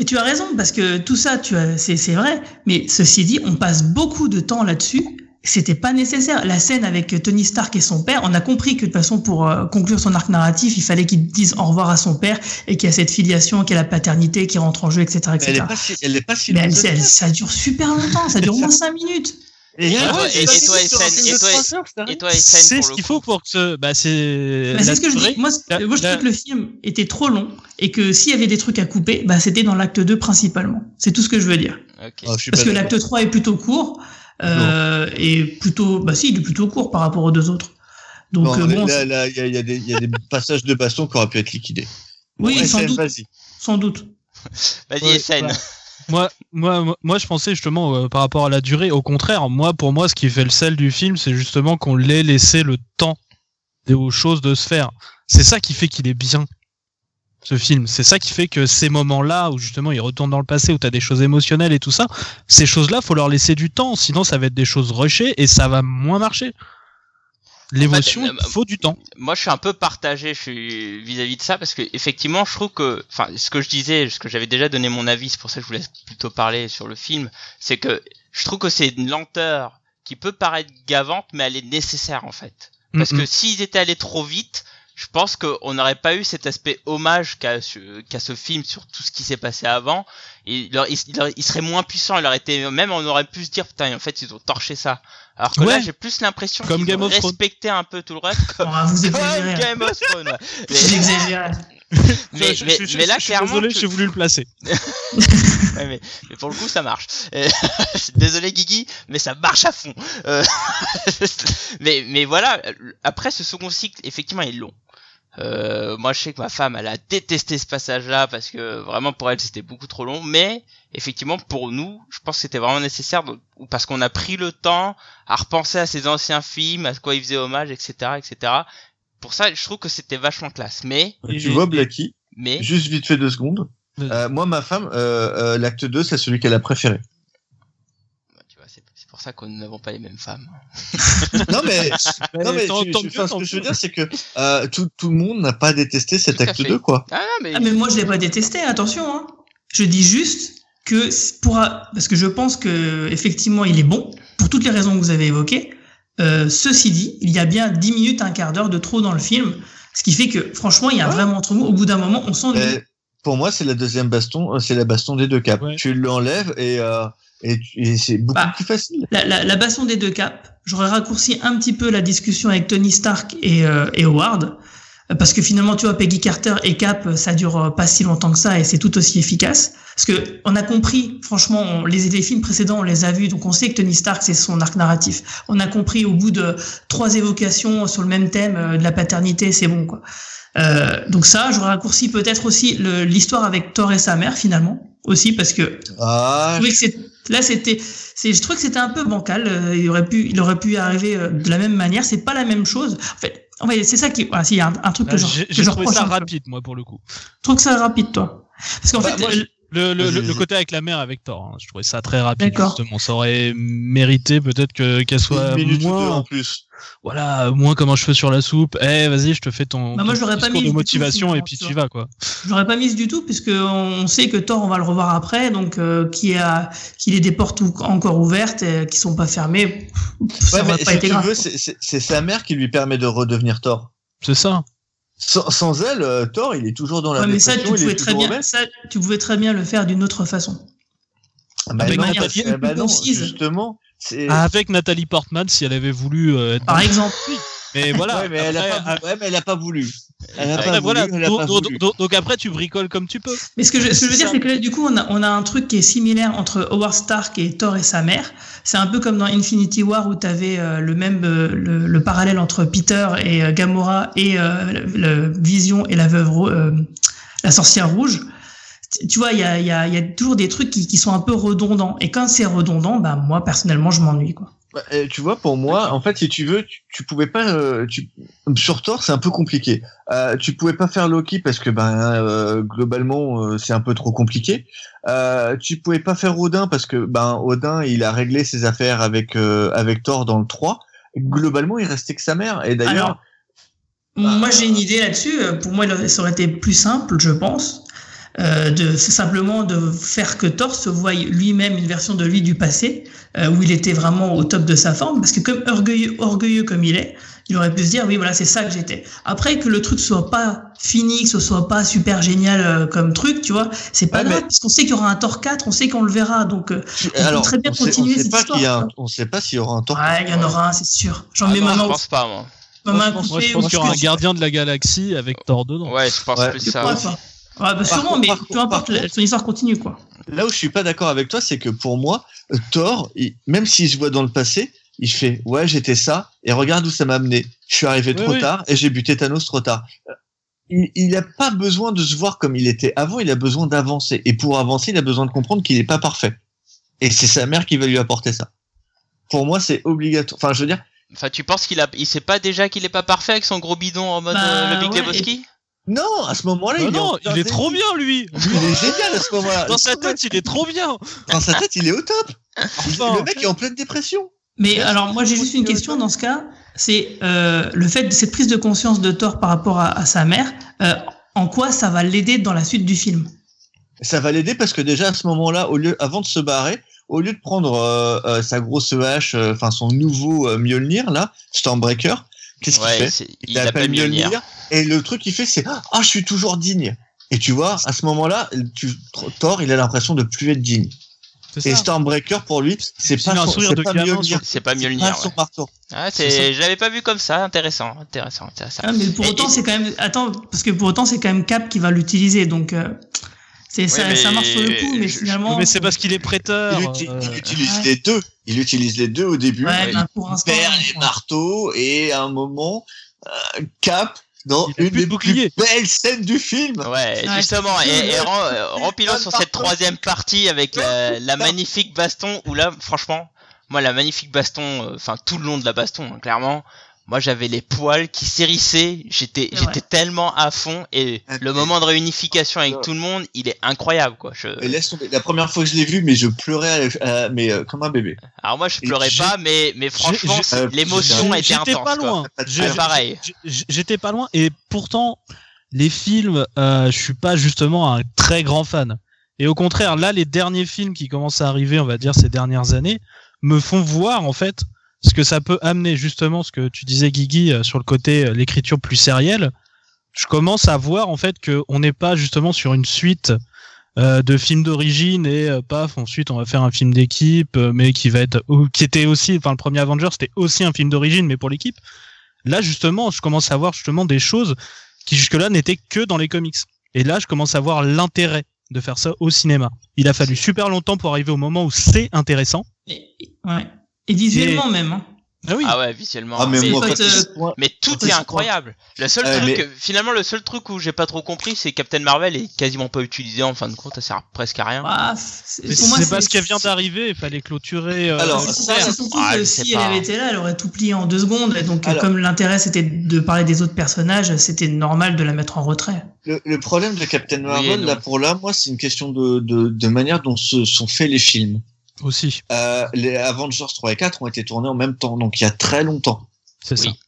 S4: mais tu as raison parce que tout ça, tu as, c'est vrai. Mais ceci dit, on passe beaucoup de temps là-dessus c'était pas nécessaire. La scène avec Tony Stark et son père, on a compris que de toute façon, pour euh, conclure son arc narratif, il fallait qu'il dise au revoir à son père et qu'il y a cette filiation, qu'il y a la paternité qui rentre en jeu, etc. etc.
S3: Elle est pas si, elle est pas si
S4: Mais elle, ça dure super longtemps, ça dure au moins 5 minutes.
S1: Et, toi, et, toi, et toi,
S2: c'est ce qu'il faut pour que ce, bah, c'est.
S4: Bah, c'est ce que je dis. Moi, moi je trouve que le film était trop long et que s'il y avait des trucs à couper, bah, c'était dans l'acte 2 principalement. C'est tout ce que je veux dire. Okay. Oh, Parce que l'acte 3 est plutôt court euh, et plutôt, bah si, il est plutôt court par rapport aux deux autres.
S3: Donc bon, euh, là, il y a, des passages de baston qui auraient pu être liquidés.
S4: oui, sans, doute, sans doute.
S1: Vas-y, SN.
S2: Moi, moi, moi, je pensais justement euh, par rapport à la durée. Au contraire, moi, pour moi, ce qui fait le sel du film, c'est justement qu'on l'ait laissé le temps aux choses de se faire. C'est ça qui fait qu'il est bien ce film. C'est ça qui fait que ces moments-là où justement il retourne dans le passé, où t'as des choses émotionnelles et tout ça, ces choses-là, faut leur laisser du temps, sinon ça va être des choses rushées et ça va moins marcher. L'émotion,
S1: En fait,
S2: il faut du temps.
S1: moi je suis un peu partagé vis-à-vis de ça parce que effectivement je trouve que enfin ce que je disais ce que j'avais déjà donné mon avis c'est pour ça que je vous laisse plutôt parler sur le film c'est que je trouve que c'est une lenteur qui peut paraître gavante mais elle est nécessaire en fait. Parce
S2: Mm,
S1: que s'ils étaient allés trop vite je pense qu'on n'aurait pas eu cet aspect hommage qu'a ce- qu'a ce film sur tout ce qui s'est passé avant. Et il, il, il leur- il serait moins puissant il aurait été même on aurait pu se dire putain en fait ils ont torché ça alors que là j'ai plus l'impression
S2: Comme
S1: qu'ils
S2: Game of Thrones.
S1: respecté un peu tout le reste
S4: Bon, ah, vous
S1: Ouais,
S4: exagérez. hein.
S1: Game of Thrones, ouais. Mais, mais,
S2: Je-
S1: mais,
S2: je- je-
S1: mais là,
S2: je suis
S1: clairement,
S2: désolé,
S1: tu-
S2: j'ai voulu le placer.
S1: ouais, mais, mais pour le coup, ça marche. Euh, Désolé, Guigui, mais ça marche à fond. Euh, mais, mais voilà, après ce second cycle, effectivement, il est long. Euh, moi, je sais que ma femme, elle a détesté ce passage-là parce que vraiment pour elle, c'était beaucoup trop long. Mais effectivement, pour nous, je pense que c'était vraiment nécessaire parce qu'on a pris le temps à repenser à ses anciens films, à quoi il faisait hommage, etc., etc. Pour ça, je trouve que c'était vachement classe. Mais,
S2: Et-
S3: Tu vois, Blacky,
S1: mais,
S3: juste vite fait deux secondes. Euh, moi, ma femme, euh, euh, l'acte 2, c'est celui qu'elle a préféré.
S1: tu vois, c'est c'est pour ça que nous n'avons pas les mêmes femmes.
S3: Non, mais, non, mais
S2: tant- mieux,
S3: ce que je veux dire, c'est que euh, tout, tout le monde n'a pas détesté cet
S1: Tout
S3: acte
S1: fait.
S3: 2, quoi.
S1: Ah non, mais,
S4: Ah, mais moi, je l'ai pas détesté, attention. Hein. Je dis juste que pour, parce que je pense que effectivement, il est bon pour toutes les raisons que vous avez évoquées. Euh, ceci dit, il y a bien 10 minutes, un quart d'heure de trop dans le film, ce qui fait que franchement, il y a
S3: Ouais.
S4: vraiment trop. Au bout d'un moment, on s'ennuie.
S3: Pour moi, c'est la deuxième baston, euh, c'est la baston des deux caps.
S2: Ouais.
S3: Tu l'enlèves et, euh, et, et c'est beaucoup
S4: Bah.
S3: plus facile.
S4: La, la, la baston des deux caps, j'aurais raccourci un petit peu la discussion avec Tony Stark et, euh, et Howard, parce que finalement, tu vois, Peggy Carter et Cap, ça dure euh, pas si longtemps que ça et c'est tout aussi efficace. Parce que on a compris, franchement, on, les, les films précédents, on les a vus, donc on sait que Tony Stark, c'est son arc narratif. On a compris au bout de trois évocations sur le même thème euh, de la paternité, c'est bon, quoi. Euh, donc ça, j'aurais raccourci peut-être aussi l'histoire avec Thor et sa mère, finalement, aussi, parce que
S3: Ah,
S4: je trouvais que c'est là c'était c'est je trouvais que c'était un peu bancal euh, il aurait pu il aurait pu arriver euh, de la même manière. C'est pas la même chose. En fait en fait c'est ça qui voilà, s'il y a un, un truc que
S2: Bah,
S4: je, je
S2: trouvé ça rapide, moi, pour le coup.
S4: je trouve que c'est rapide toi. Parce qu'en
S3: Bah,
S4: fait
S3: moi,
S2: Le, le, côté avec la mère avec Thor, hein, je trouvais ça très rapide justement. Ça aurait mérité peut-être que qu'elle soit moins,
S3: en plus.
S2: voilà, moins comme un cheveu sur la soupe. Eh, vas-y, je te fais ton,
S4: Bah, moi,
S2: ton
S4: je l'aurais pas
S2: discours
S4: mis
S2: de
S4: du tout,
S2: motivation et puis
S4: tu
S2: vas quoi.
S4: j'aurais pas mis du tout puisque on sait que Thor on va le revoir après donc euh, qui a qu'il ait des portes encore ouvertes euh, qui sont pas fermées ça
S3: Ouais,
S4: aurait
S3: mais
S4: pas
S3: si
S4: été
S3: tu
S4: grave
S3: veux, c'est- c'est c'est sa mère qui lui permet de redevenir Thor.
S2: C'est ça.
S3: Sans, sans elle, euh, Thor, il est toujours dans la
S4: Ouais, mais ça tu pouvais très bien ça tu pouvais très bien le faire d'une autre façon
S3: Ah bah
S2: Avec
S3: non, parce
S4: plus
S3: bah non, justement.
S2: Avec Nathalie Portman, si elle avait voulu. euh, être
S4: par exemple
S2: Mais voilà.
S3: ouais, mais elle a
S2: après,
S3: pas, ouais, mais elle a pas voulu. Elle a
S2: après,
S3: pas
S2: voilà.
S3: voulu, elle a
S2: donc,
S3: pas
S2: donc-
S3: voulu.
S2: donc- donc après, tu bricoles comme tu peux.
S4: Mais ce que je, ce que je veux dire, c'est que là, du coup, on a, on a un truc qui est similaire entre Howard Stark et Thor et sa mère. C'est un peu comme dans Infinity War où tu avais le même euh, le, le parallèle entre Peter et euh, Gamora et euh, le, le Vision et la veuve euh, la sorcière rouge. Tu- Tu vois, il y a, il y, a, il y a toujours des trucs qui, qui sont un peu redondants. Et quand c'est redondant, bah moi personnellement, je m'ennuie quoi.
S3: Bah, euh, tu vois, pour moi, en fait, si tu veux, tu, tu pouvais pas. euh, tu, sur Thor, c'est un peu compliqué. Euh, tu pouvais pas faire Loki parce que ben globalement, c'est un peu trop compliqué. Tu pouvais pas faire Odin parce que ben Odin, il a réglé ses affaires avec avec Thor dans le 3. Globalement, il restait que sa mère. Et d'ailleurs,
S4: Alors, Moi, j'ai une idée là-dessus. Pour moi, ça aurait été plus simple, je pense, euh, de c'est simplement de faire que Thor se voie lui-même une version de lui du passé, euh, où il était vraiment au top de sa forme, parce que comme orgueilleux, orgueilleux comme il est, il aurait pu se dire oui voilà c'est ça que j'étais. Après que le truc soit pas fini, que ce soit pas super génial euh, comme truc, tu vois, c'est pas
S3: Ouais,
S4: grave
S3: mais-
S4: parce qu'on sait qu'il y aura un Thor 4, on sait qu'on le verra, donc euh,
S3: tu-
S4: peut
S3: alors,
S4: très bien
S3: on sait, on
S4: continuer
S3: sait
S4: cette
S3: pas qu'il y a un-
S4: histoire,
S3: on sait pas s'il y aura un Thor.
S4: ouais, il y en aura un, c'est sûr. J'en
S1: Ah
S4: mets
S1: non,
S4: ma
S1: je pense pas, moi.
S3: Moi, je pense-
S2: qu'il y aura un gardien de la galaxie avec Thor dedans.
S1: Ouais, je pense
S3: Ouais,
S4: Tu
S1: ça.
S4: Bah
S3: Par
S4: sûrement,
S3: contre,
S4: mais peu
S3: contre,
S4: importe, son histoire continue, quoi.
S3: Là où je suis pas d'accord avec toi, c'est que pour moi, Thor, il- même s'il se voit dans le passé, il fait ouais j'étais ça et regarde où ça m'a amené. Je suis arrivé
S2: Oui,
S3: trop
S2: oui.
S3: tard et j'ai buté Thanos trop tard. Euh, il, il a pas besoin de se voir comme il était avant, il a besoin d'avancer. Et pour avancer, il a besoin de comprendre qu'il n'est pas parfait. Et c'est sa mère qui va lui apporter ça. Pour moi, c'est obligatoire. Enfin, je veux dire,
S1: Enfin, tu penses qu'il a, il sait pas déjà qu'il est pas parfait avec son gros bidon en mode
S4: Bah,
S1: euh, le Big
S4: ouais,
S1: Lebowski?
S3: Non, à ce moment-là, il, est
S2: non,
S3: plein
S2: il est trop bien lui.
S3: Il est génial à ce moment-là.
S2: Dans sa tête, il est trop bien.
S3: Dans sa tête, il est au top.
S2: Enfin,
S3: le mec est en pleine dépression.
S4: Mais alors moi j'ai juste une question dans ce cas, c'est euh, le fait de cette prise de conscience de Thor par rapport à, à sa mère, euh, en quoi ça va l'aider dans la suite du film?
S3: Ça va l'aider parce que déjà à ce moment-là, au lieu, avant de se barrer, au lieu de prendre euh, euh, sa grosse hache, euh, enfin son nouveau euh, Mjolnir là, Stormbreaker, qu'est-ce qu'il fait?
S1: il l'appelle
S3: Mjolnir.
S1: Mjolnir.
S3: Et le truc qu'il fait, c'est ah, je suis toujours digne. Et tu vois, à ce moment-là, tu, Thor, il a l'impression de plus être digne.
S2: c'est
S3: Et. Stormbreaker pour lui, c'est
S2: Il
S3: pas son,
S2: sourire
S3: c'est
S2: de
S3: pas
S1: C'est pas
S3: pas
S1: Mjolnir.
S3: son
S1: ouais.
S3: marteau.
S1: Ah,
S2: C'est
S1: je l'avais pas vu comme ça. Intéressant, intéressant, intéressant.
S4: Ah, Mais pour
S1: Et-
S4: autant
S1: et-
S4: c'est quand même attends parce que pour autant c'est quand même Cap qui va l'utiliser donc euh, c'est ça,
S1: mais
S4: ça marche sur le coup mais
S1: je-
S4: finalement
S2: Mais c'est parce qu'il est prêteur.
S3: Il, uti-
S2: euh,
S3: il utilise
S4: ouais.
S3: les deux. Il utilise les deux au début.
S4: ouais,
S3: il
S4: ben, pour l'instant
S3: perd les marteaux et à un moment, euh, Cap dans
S2: a
S3: une
S2: plus
S3: des
S2: bouclier.
S3: plus belles scènes du film.
S1: Ouais,
S4: Ouais.
S1: justement, et, et rem- euh, remplissons sur cette troisième partie avec la, la magnifique baston où là, franchement, moi la magnifique baston, euh, enfin tout le long de la baston, hein, clairement, moi j'avais les poils qui s'hérissaient, j'étais j'étais tellement à fond et
S3: Ah,
S1: le moment de réunification avec tout le monde, il est incroyable quoi. Je...
S3: Et laisse tomber. La première fois que je l'ai vu, mais je pleurais, à- mais euh, comme un bébé.
S1: Alors moi je
S3: Et
S1: pleurais pas, mais mais franchement
S3: euh,
S1: l'émotion était
S2: J'étais pas loin.
S3: Peur.
S1: pareil.
S2: J'étais pas loin et pourtant les films, euh, je suis pas justement un très grand fan. Et au contraire, là, les derniers films qui commencent à arriver, on va dire ces dernières années, me font voir en fait ce que ça peut amener justement, ce que tu disais Guigui euh, sur le côté euh, l'écriture plus sérielle. Je commence à voir en fait que on n'est pas justement sur une suite euh, de films d'origine et euh, paf ensuite on va faire un film d'équipe mais qui va être ou qui était aussi enfin le premier Avenger c'était aussi un film d'origine mais pour l'équipe là justement je commence à voir justement des choses qui jusque-là n'étaient que dans les comics et là je commence à voir l'intérêt de faire ça au cinéma il a fallu super longtemps pour arriver au moment où c'est intéressant
S4: ouais. Et visuellement même hein.
S2: ah oui
S1: Ah ouais, visuellement.
S3: Ah, mais,
S1: mais,
S3: moi,
S4: en
S3: quand
S4: fait,
S3: il
S4: euh,
S3: se pointe-
S1: mais tout est incroyable. Le seul
S3: Ouais,
S1: truc,
S3: mais-
S1: finalement, le seul truc où j'ai pas trop compris, c'est Captain Marvel est quasiment pas utilisé en fin de compte, ça sert presque à rien.
S4: Ah, c'est-
S2: parce qu'elle vient d'arriver il fallait clôturer euh,
S3: Alors,
S4: C'est surtout
S1: Ah,
S4: que si
S1: pas.
S4: elle avait été là, elle aurait tout plié en deux secondes. Et donc,
S3: Alors-
S4: comme l'intérêt c'était de parler des autres personnages, c'était normal de la mettre en retrait.
S3: le, le problème de Captain Marvel, là pour là, moi, c'est une question de, de, de manière dont se sont faits les films.
S2: Aussi
S3: Euh, les Avengers 3 et 4 ont été tournés en même temps, donc il y a très longtemps.
S2: c'est ça
S1: Oui.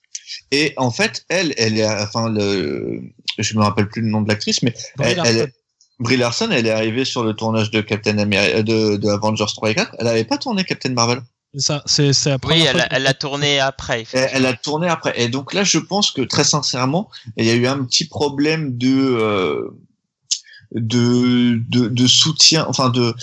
S3: Et en fait, elle, elle est, enfin, le, je me rappelle plus le nom de l'actrice, mais
S2: Brie
S3: elle, elle Brie Larson, elle est arrivée sur le tournage de Captain America, de, de Avengers 3 et 4. Elle avait pas tourné Captain Marvel.
S2: C'est ça c'est la
S1: Oui, elle elle a tourné après.
S3: Elle, elle a tourné après. Et donc là, je pense que très sincèrement, il y a eu un petit problème de euh, de, de de soutien, enfin de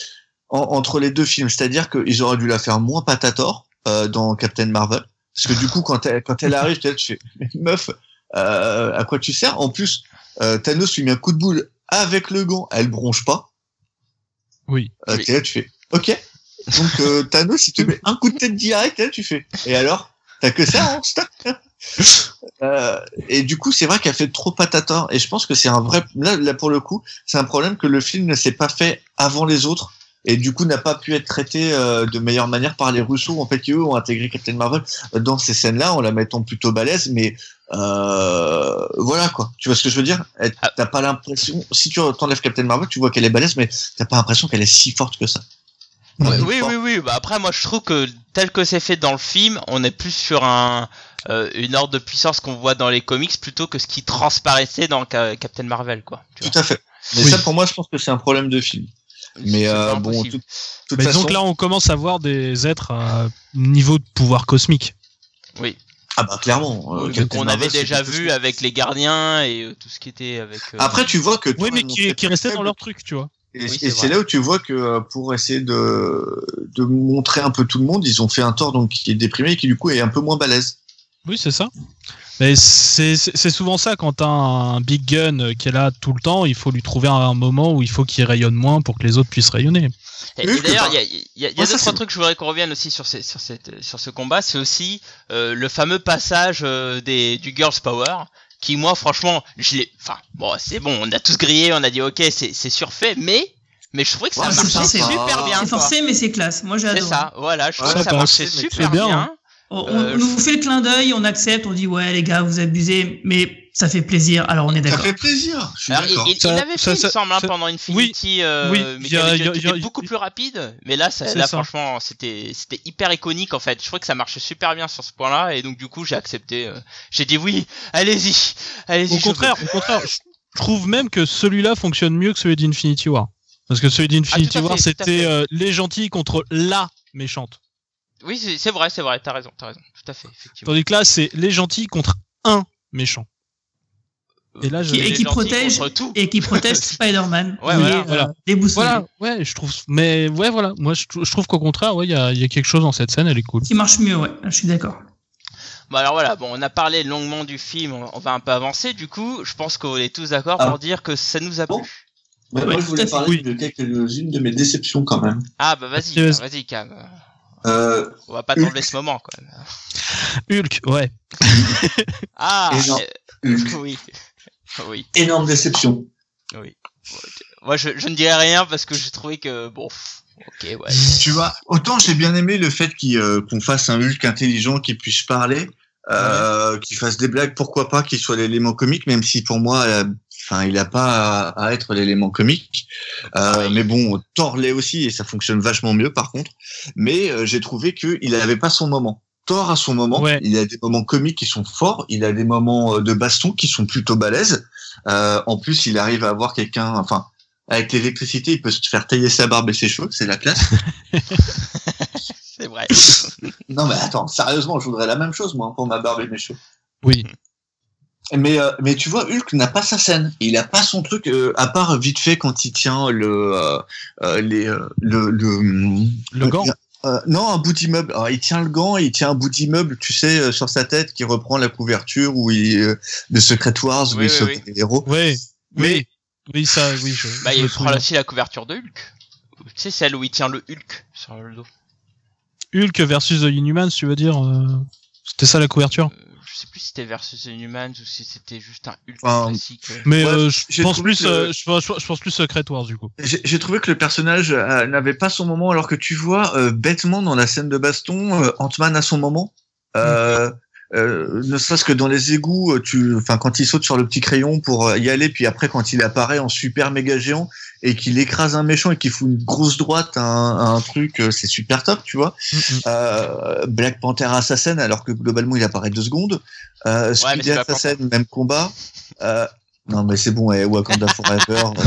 S3: en- entre les deux films. C'est-à-dire qu'ils auraient dû la faire moins patator euh, dans Captain Marvel, parce que du coup, quand elle quand elle arrive, tu fais meuf, euh, à quoi tu sers? En plus, euh, Thanos lui met un coup de boule avec le gant, elle bronche pas.
S2: oui
S3: Euh,
S1: Oui.
S3: là, tu fais OK. Donc euh, Thanos, il te met un coup de tête direct, et là tu fais. Et alors? T'as que ça en stock euh, Et du coup, c'est vrai qu'elle fait trop patator. Et je pense que c'est un vrai. Là, là pour le coup, c'est un problème que le film ne s'est pas fait avant les autres. Et du coup, n'a pas pu être traité euh, de meilleure manière par les Russos, en fait, qui eux ont intégré Captain Marvel dans ces scènes-là, en la mettant plutôt balèze. Mais euh, voilà quoi. Tu vois ce que je veux dire?
S1: Ah.
S3: T'as pas l'impression. Si tu t'enlèves Captain Marvel, tu vois qu'elle est balèze, mais t'as pas l'impression qu'elle est si forte que ça.
S1: Oui, oui, oui, oui. Bah après, moi, je trouve que tel que c'est fait dans le film, on est plus sur un euh, une ordre de puissance qu'on voit dans les comics plutôt que ce qui transparaissait dans Ca- Captain Marvel, quoi. Tu vois.
S3: Tout à fait. Mais
S2: Oui.
S3: ça, pour moi, je pense que c'est un problème de film. Mais euh, bon, tout- toute
S2: Mais
S3: façon,
S2: donc là, on commence à voir des êtres à niveau de pouvoir cosmique.
S1: Oui.
S3: ah bah clairement. euh,
S1: Donc,
S3: Captain
S1: on
S3: Marvel,
S1: avait déjà vu avec les gardiens et euh, tout ce qui était avec. euh,
S3: Après, tu vois que.
S2: Oui, mais qui, qui restait dans leur truc, tu vois.
S3: Et,
S1: Oui,
S3: et
S1: c'est
S3: là où tu vois que pour essayer de, de montrer un peu tout le monde, ils ont fait un Thor donc qui est déprimé et qui du coup est un peu moins balèze.
S2: Oui, c'est ça. Mais c'est c'est- c'est souvent ça quand t'as un big gun qui est là tout le temps, il faut lui trouver un moment où il faut qu'il rayonne moins pour que les autres puissent rayonner.
S1: Et, d'ailleurs,
S3: que
S1: il y a, il y a, il y a deux trois
S3: c'est-
S1: trucs. Je voudrais qu'on revienne aussi sur, ces, sur, cette, sur ce combat. C'est aussi euh, le fameux passage euh, des, du Girls Power qui moi franchement, je l'ai, enfin bon, c'est bon, on a tous grillé, on a dit ok, c'est c'est surfait, mais mais je trouvais que ça
S4: Ouais, c'est
S1: marchait super bien.
S4: C'est forcé, mais c'est classe. Moi, j'ai
S1: C'est
S4: adoré.
S1: ça, voilà, je trouve
S3: Ouais,
S1: que ça marchait
S2: c'est-
S1: super
S2: c'est bien,
S1: bien.
S4: On,
S1: Euh,
S4: on nous fait le clin d'œil, on accepte, on dit ouais les gars, vous abusez, mais ça fait plaisir. Alors on est
S3: Ça
S4: d'accord.
S3: fait plaisir. Je suis
S1: Alors, il,
S3: d'accord.
S1: il- il
S2: Ça-
S1: l'avait
S2: ça-
S1: fait, il me
S2: ça-
S1: semble, hein,
S2: ça-
S1: pendant Infinity, euh,
S2: oui,
S1: mais
S2: il
S1: qui
S2: y a-
S1: avait-
S2: il y a-
S1: qui
S2: il y a-
S1: était beaucoup plus rapide. Mais là, ça, là,
S2: ça.
S1: franchement, c'était, c'était hyper iconique en fait. Je trouvais que ça marchait super bien sur ce point-là, et donc du coup, j'ai accepté. euh, j'ai dit oui, allez-y, allez-y.
S2: Au contraire, au contraire, je trouve même que celui-là fonctionne mieux que celui d'Infinity War. Parce que celui d'Infinity
S1: Ah,
S2: War, c'était euh, les gentils contre la méchante.
S1: Oui, c'est, vrai, c'est vrai. T'as raison, t'as raison. Tout à fait, effectivement.
S2: Tandis que là, c'est les gentils contre un méchant. Et là, je...
S4: Qui- et qui protège
S1: tout.
S4: et qui protège Spider-Man.
S1: Ouais, voilà,
S4: est, euh,
S2: voilà.
S4: déboussolé.
S2: Voilà, ouais, je trouve. Mais ouais, voilà. Moi, je, trou- je trouve qu'au contraire, ouais, il y a, il y a quelque chose dans cette scène, elle est cool.
S4: Qui marche mieux, ouais. Je suis d'accord.
S1: Bon alors voilà, bon, on a parlé longuement du film, on, va un peu avancer. Du coup, je pense qu'on est tous d'accord
S3: Ah.
S1: pour dire que ça nous a plu.
S3: Bon.
S4: Ouais,
S3: moi, je voulais parler
S2: Oui.
S3: de quelques-unes de mes déceptions quand même.
S1: Ah bah vas-y,
S2: Vas-y.
S1: vas-y, Cam.
S3: Euh,
S1: On va pas t'enlever ce moment, quoi.
S2: Hulk, ouais.
S1: Ah, euh,
S3: Hulk.
S1: oui, oui.
S3: Énorme déception.
S1: Oui. Moi, je, je ne dirais rien parce que j'ai trouvé que bon, ok, ouais.
S3: Tu vois, autant j'ai bien aimé le fait euh, qu'on fasse un Hulk intelligent qui puisse parler, euh, qu'il fasse des blagues, pourquoi pas qu'il soit l'élément comique, même si pour moi, euh, enfin, il a pas à, à être l'élément comique. Euh, mais bon, Thor l'est aussi et ça fonctionne vachement mieux par contre. Mais euh, j'ai trouvé que il avait pas son moment. Thor a son moment.
S2: Ouais.
S3: Il a des moments comiques qui sont forts. Il a des moments euh, de baston qui sont plutôt balèzes. Euh, en plus, il arrive à avoir quelqu'un, enfin, avec l'électricité, il peut se faire tailler sa barbe et ses cheveux, c'est la classe.
S1: C'est vrai.
S3: Non mais attends, sérieusement, je voudrais la même chose moi pour ma barbe et mes cheveux.
S2: Oui.
S3: Mais euh, mais tu vois, Hulk n'a pas sa scène. Il a pas son truc euh, à part vite fait quand il tient le euh, les le le
S2: Le gant.
S3: Euh, non, un bout d'immeuble. Alors, il tient le gant et il tient un bout d'immeuble, tu sais, euh, sur sa tête qui reprend la couverture où il euh, de Secret Wars où
S1: Oui,
S3: il
S1: oui,
S3: sauve
S1: oui.
S3: les héros. Mais
S2: Oui. Oui, ça, oui. Je,
S1: Bah,
S2: je
S1: il prend
S2: souviens.
S1: aussi la couverture de Hulk. Tu sais, celle où il tient le Hulk sur le dos.
S2: Hulk versus The Inhumans, tu veux dire euh, C'était ça la couverture?
S1: Euh, sais plus si c'était versus Inhumans ou si c'était juste un Hulk
S3: Enfin,
S1: classique. euh.
S2: Mais
S3: Ouais,
S2: euh, je pense plus,
S3: le-
S2: euh, je, pense, je pense plus Secret Wars du coup.
S3: J'ai trouvé que le personnage euh, n'avait pas son moment, alors que tu vois euh, bêtement dans la scène de baston, euh, Ant-Man a son moment. Euh, euh, ne serait-ce que dans les égouts, euh, tu, enfin quand il saute sur le petit crayon pour euh, y aller, puis après quand il apparaît en super méga géant et qu'il écrase un méchant et qu'il fout une grosse droite à un, à un truc, c'est super top, tu vois.
S2: Mm, mm.
S3: Euh, Black Panther a sa scène alors que globalement il apparaît deux secondes. Euh,
S1: mais
S3: Speedy
S1: c'est
S3: a
S1: Black
S3: sa
S1: Panther.
S3: scène, même combat. Euh, non mais c'est bon, eh, Wakanda Forever. euh,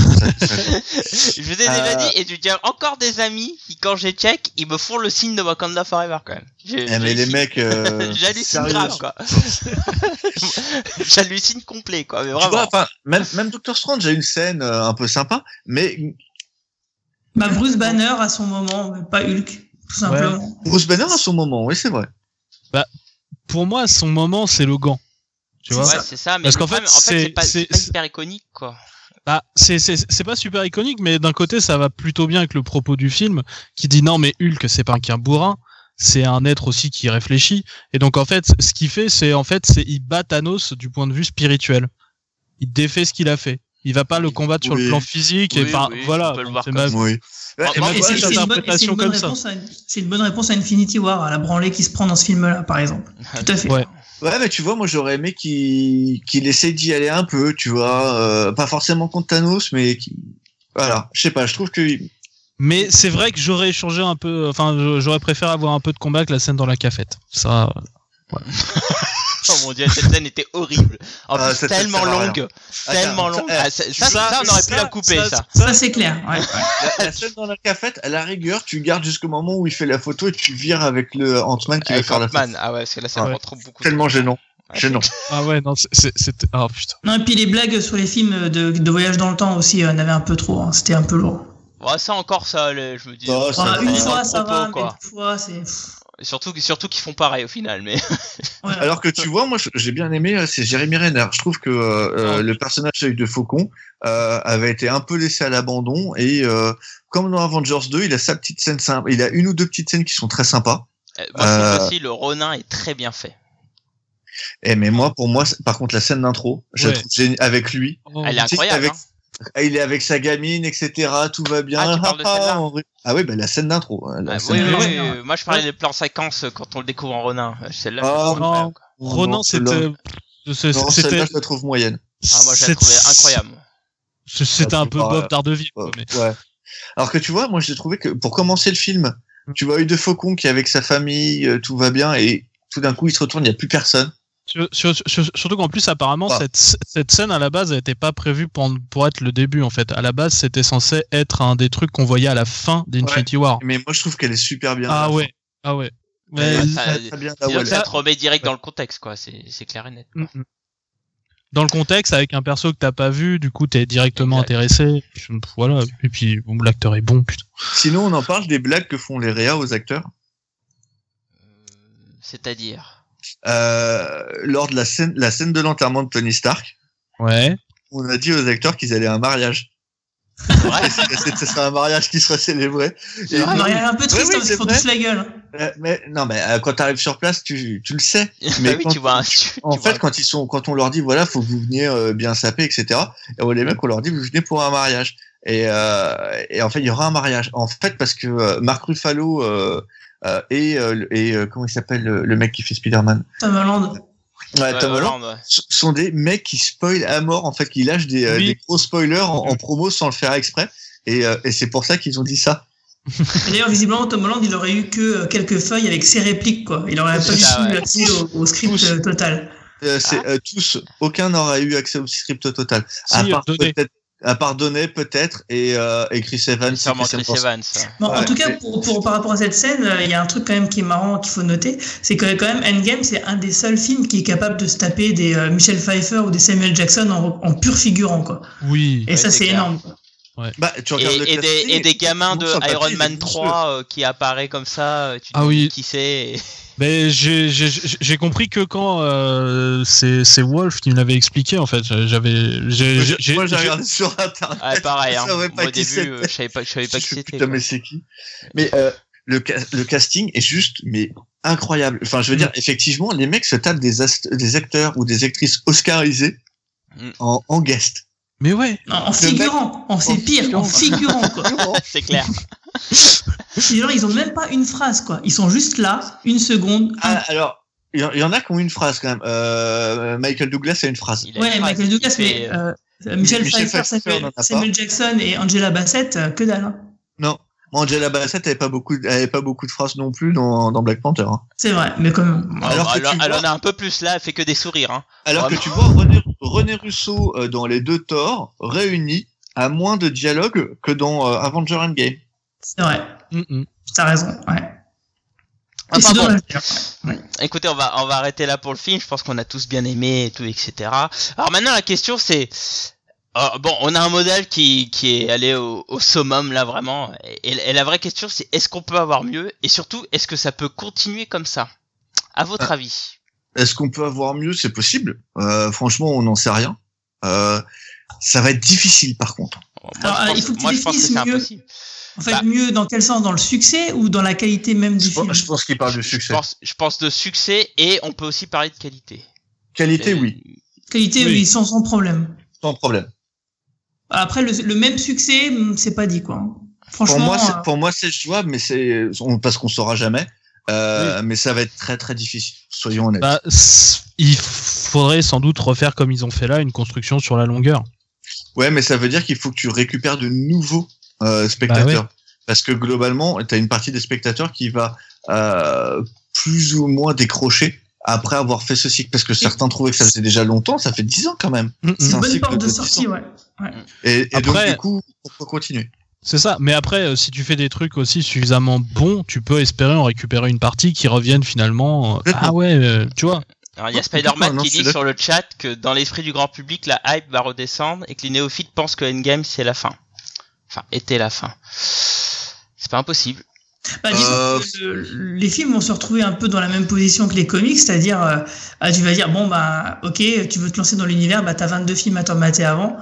S1: je vous ai déjà
S3: Euh,
S1: dit, et j'ai encore des amis qui, quand j'ai check, ils me font le signe de Wakanda Forever quand même. J'ai-
S3: Eh, mais les
S1: j'hallucine.
S3: mecs, euh,
S1: J'hallucine
S3: sérieux.
S1: grave, quoi. J'hallucine complet, quoi. Mais
S3: Tu vois, enfin, même, même Doctor Strange a une scène euh, un peu sympa, mais
S4: Bah, Bruce Banner à son moment, mais pas Hulk, tout simplement.
S3: Bruce Banner a son moment, oui, c'est vrai.
S2: Pour moi, son moment, c'est le gant. Tu vois
S1: ouais, c'est ça, mais
S2: Parce qu'en fait,
S1: en fait,
S2: c'est-
S1: pas, pas hyper iconique, quoi.
S2: Bah, c'est c'est c'est pas super iconique, mais d'un côté, ça va plutôt bien avec le propos du film, qui dit non, mais Hulk, c'est pas qu'un bourrin, c'est un être aussi qui réfléchit. Et donc en fait, ce qu'il fait, c'est en fait, c'est il bat Thanos du point de vue spirituel. Il défait ce qu'il a fait. Il va pas le combattre sur le plan physique. et enfin,
S1: oui,
S2: voilà. c'est ma- interprétation comme ça.
S4: c'est une bonne réponse à Infinity War, à la branlée qui se prend dans ce film-là, par exemple. Tout à fait.
S2: Ouais.
S3: Ouais, mais tu vois, moi j'aurais aimé qu'il qu'il essaie d'y aller un peu, tu vois, euh, pas forcément contre Thanos, mais qui... voilà, je sais pas, je trouve que
S2: Mais c'est vrai que j'aurais échangé un peu, enfin, je- j'aurais préféré avoir un peu de combat que la scène dans la cafette. Ça,
S1: Oh mon dieu, cette scène était horrible. En
S3: Ah,
S1: plus, tellement longue. Tellement
S3: Attends,
S1: longue.
S3: ça-
S1: Ah, ça, ça, ça, on aurait pu la couper, ça.
S4: Ça, c'est clair. Ouais.
S3: la, la scène dans la cafette, à la rigueur, tu gardes jusqu'au moment où il fait la photo et tu vires avec le Ant-Man qui va faire la photo.
S1: Ant-Man. Ah ouais, parce que là, ça
S3: Ouais.
S1: trop beaucoup.
S3: Tellement gênant, gênant.
S2: ah ouais, non, c'est- c'est- c'était, ah putain.
S4: Non, et puis les blagues sur les films de, de voyage dans le temps aussi, en avait un peu trop. hein. C'était un peu lourd.
S1: Ouais, ça encore, ça je me dis.
S3: Oh, ça
S4: Enfin,
S3: va.
S4: une fois, ça
S1: propos,
S4: va, mais deux fois, c'est.
S1: Surtout, surtout qu'ils font pareil au final, mais.
S4: ouais.
S3: Alors que tu vois, moi j'ai bien aimé, euh, c'est Jérémy Renner. Je trouve que euh, euh, le personnage d'œil de Faucon euh, avait été un peu laissé à l'abandon et euh, comme dans Avengers 2, il a sa petite scène sympa. Il a une ou deux petites scènes qui sont très sympas.
S1: Euh, Moi,
S3: Euh,
S1: aussi le Ronin est très bien fait.
S3: Et mais moi, pour moi, par contre, la scène d'intro, je la
S2: Ouais.
S3: avec lui.
S2: Oh,
S1: Elle est incroyable.
S3: avec-
S1: hein.
S3: Ah, Il est avec sa gamine, etc. Tout va bien.
S1: Ah, tu parles de celle-là
S3: on rit. Ah oui, bah la scène d'intro. hein, la
S1: Ah, oui, oui. Moi, je parlais des plans séquences quand on le découvre en Ronin. Celle-là,
S3: Ah,
S1: incroyable, quoi.
S3: Oh,
S2: Ronan,
S3: non, celle-là-
S2: c'était. c'est-
S3: Non,
S2: C'était
S3: celle-là, je la trouve moyenne.
S1: Ah, moi, je l'ai trouvé incroyable.
S2: c'est- C'était
S3: Ah,
S2: un peu
S3: pas-
S2: Bob mais-
S3: Ouais. Alors que tu vois, moi j'ai trouvé que pour commencer le film, tu vois eu de Faucon qui est avec sa famille, euh, tout va bien, et tout d'un coup il se retourne, il n'y a plus personne.
S2: Sur- sur- sur- surtout qu'en plus, apparemment,
S3: Ah.
S2: cette, cette scène à la base, elle n'était pas prévue pour, pour être le début, en fait. À la base, c'était censé être un des trucs qu'on voyait à la fin d'Infinity War.
S3: Mais moi je trouve qu'elle est super bien.
S2: Ah ouais, ah ouais. Mais-
S1: ça-
S3: bien là
S1: ça te remet direct dans le contexte, quoi. C'est c'est clair et net.
S2: Dans le contexte, avec un perso que t'as pas vu, du coup, t'es directement
S1: Exact.
S2: intéressé. Voilà. Et puis, bon, l'acteur est bon, putain.
S3: Sinon on en parle des blagues que font les réas aux acteurs?
S1: Euh, C'est-à-dire?
S3: Euh, lors de la scène, la scène de l'enterrement de Tony Stark,
S2: Ouais.
S3: on a dit aux acteurs qu'ils allaient à un mariage.
S1: Ouais.
S3: Ce serait un mariage qui serait célébré. Et
S4: Ah, elle est un peu triste
S3: oui,
S4: hein, parce qu'ils font tous la gueule. hein.
S3: euh, mais non, mais euh, quand tu arrives sur place, tu, tu le sais.
S1: Mais oui,
S3: quand-
S1: tu vois. un- tu-
S3: En
S1: tu vois
S3: fait, quand ils sont, quand on leur dit voilà, faut que vous veniez euh, bien saper, etc. Et les mecs, on leur dit vous venez pour un mariage. Et, euh, et en fait, il y aura un mariage. En fait, parce que euh, Marc Ruffalo et, euh, et euh, comment il s'appelle le, le mec qui fait Spider-Man,
S4: Tom Holland.
S3: ouais,
S1: Ouais,
S3: Tom Holland,
S1: Hollande, ouais.
S3: sont des mecs qui spoilent à mort. En fait, qui lâchent des, euh,
S2: Oui.
S3: des gros spoilers en, en promo sans le faire exprès. Et, euh, et c'est pour ça qu'ils ont dit ça.
S4: D'ailleurs, visiblement, Tom Holland, il aurait eu que euh, quelques feuilles avec ses répliques, quoi. Il aurait pas eu
S1: ouais.
S4: accès au, au script
S3: Tous.
S4: euh, total.
S3: Euh,
S1: Ah.
S3: euh, tous, aucun n'aura eu accès au script total. à part peut-être, à part Donné peut-être et, euh, et Chris Evans. Chris Evans-
S1: ouais.
S4: En tout cas, pour, pour- par rapport à cette scène, euh, il y a un truc quand même qui est marrant qu'il faut noter, c'est que quand même Endgame, c'est un des seuls films qui est capable de se taper des euh, Michel Pfeiffer ou des Samuel Jackson en, en pur figurant, quoi.
S2: Oui.
S4: Et
S1: Ouais,
S4: ça,
S1: c'est
S4: énorme. quoi.
S3: Bah, tu regardes le
S1: Et, et des,
S3: casting,
S1: et des gamins de Iron Man
S3: monstrueux.
S1: 3 euh, qui apparaît comme ça, euh, tu te
S2: Ah
S1: dis
S2: oui.
S1: qui c'est.
S2: Mais j'ai- j'ai j'ai compris que quand euh, c'est c'est Wolf qui me l'avait expliqué en fait, j'avais j'ai j'ai- j'ai-
S3: Moi, j'ai regardé sur internet.
S1: Ouais, pareil, hein.
S3: Je savais
S1: Moi,
S3: pas
S1: au
S3: qui
S1: début,
S3: c'était.
S1: euh, je savais pas, je savais pas qui
S3: Je sais
S1: c'était.
S3: Putain,
S1: quoi.
S3: mais c'est qui? Mais euh, le, le casting est juste, mais incroyable. Enfin, je veux
S2: Mm.
S3: dire, effectivement, les mecs se tapent des, ast- des acteurs ou des actrices oscarisés
S1: Mm.
S3: en, en guest.
S2: Mais ouais.
S4: En, en figurant, en, c'est pire, en figurant, quoi.
S1: C'est clair.
S4: Les gens, ils ont même pas une phrase, quoi. Ils sont juste là, une seconde. un-
S3: Ah, alors, il y, en- a qui ont une phrase quand même. Euh, Michael Douglas a une phrase.
S1: Il a
S4: ouais, Michael Douglas, mais
S1: euh,
S4: euh, Michel,
S3: Michel
S4: Pfeiffer,
S3: Pfeiffer,
S4: Samuel, Jackson et Angela Bassett, euh, que dalle. hein.
S3: Non. Angela Bassett avait pas beaucoup, avait pas beaucoup de phrases non plus dans, dans Black Panther. hein.
S4: C'est vrai, mais quand même.
S1: bon,
S3: Alors que tu vois-
S1: en a un peu plus là, elle fait que des sourires. Hein.
S3: Alors
S1: Vraiment.
S3: que tu vois René, René Russo euh, dans les deux Thor réunis à moins de dialogue que dans euh, Avenger Endgame.
S4: C'est vrai.
S2: Mm, mm.
S4: T'as raison, ouais.
S1: Bon.
S4: d'ailleurs.
S1: Écoutez, on va on va arrêter là pour le film. Je pense qu'on a tous bien aimé et tout, etc. Alors maintenant la question c'est euh, bon, on a un modèle qui qui est allé au, au summum là vraiment. Et, et la vraie question c'est est-ce qu'on peut avoir mieux? Et surtout est-ce que ça peut continuer comme ça? À votre
S3: Ah.
S1: avis
S3: Est-ce qu'on peut avoir mieux? C'est possible. Euh, franchement, on n'en sait rien. Euh, ça va être difficile par contre.
S1: Moi,
S4: Alors,
S1: je
S4: euh,
S1: pense,
S4: il faut que tu
S1: moi, je pense que
S4: définisses
S1: c'est
S4: mieux.
S1: impossible.
S4: En fait,
S1: Bah.
S4: mieux dans quel sens? Dans le succès ou dans la qualité même du
S3: Je,
S4: film?
S3: pense- je pense qu'il parle de
S1: Je
S3: succès.
S1: pense, je pense de succès et on peut aussi parler de qualité.
S3: Qualité,
S1: Et-
S3: oui,
S4: Qualité,
S2: Oui.
S4: oui, sans, sans problème.
S3: sans problème.
S4: Après, le, le même succès, hum, c'est pas dit, quoi.
S3: Pour
S4: Franchement,
S3: moi, c'est,
S4: euh,
S3: pour moi, c'est jouable, mais c'est parce qu'on saura jamais. Euh, Mais ça va être très très difficile. Soyons honnêtes.
S2: Bah, il faudrait sans doute refaire comme ils ont fait là une construction sur la longueur.
S3: Ouais, mais ça veut dire qu'il faut que tu récupères de nouveaux euh, spectateurs. Parce que globalement, tu as une partie des spectateurs qui va euh, plus ou moins décrocher après avoir fait ce cycle. Parce que certains trouvaient que ça faisait déjà longtemps, ça fait 10 ans quand même.
S2: Mm, mm.
S4: c'est
S3: un
S4: une bonne porte de
S3: de
S4: sortie,
S3: ans.
S4: ouais.
S3: Et, et donc du coup, pourquoi continuer
S2: C'est ça. Mais après, euh, si tu fais des trucs aussi suffisamment bons, tu peux espérer en récupérer une partie qui revienne finalement. euh, ah ouais, euh, tu vois.
S1: Alors il y a Spider-Man qui dit sur le chat que dans l'esprit du grand public, la hype va redescendre et que les néophytes pensent que Endgame c'est la fin. Enfin, était la fin. C'est pas impossible.
S4: Bah, disons
S3: Euh,
S4: que le- les films vont se retrouver un peu dans la même position que les comics, c'est-à-dire, euh, ah, tu vas dire, bon, bah, ok, tu veux te lancer dans l'univers, bah, t'as 22 films à t'en mater avant.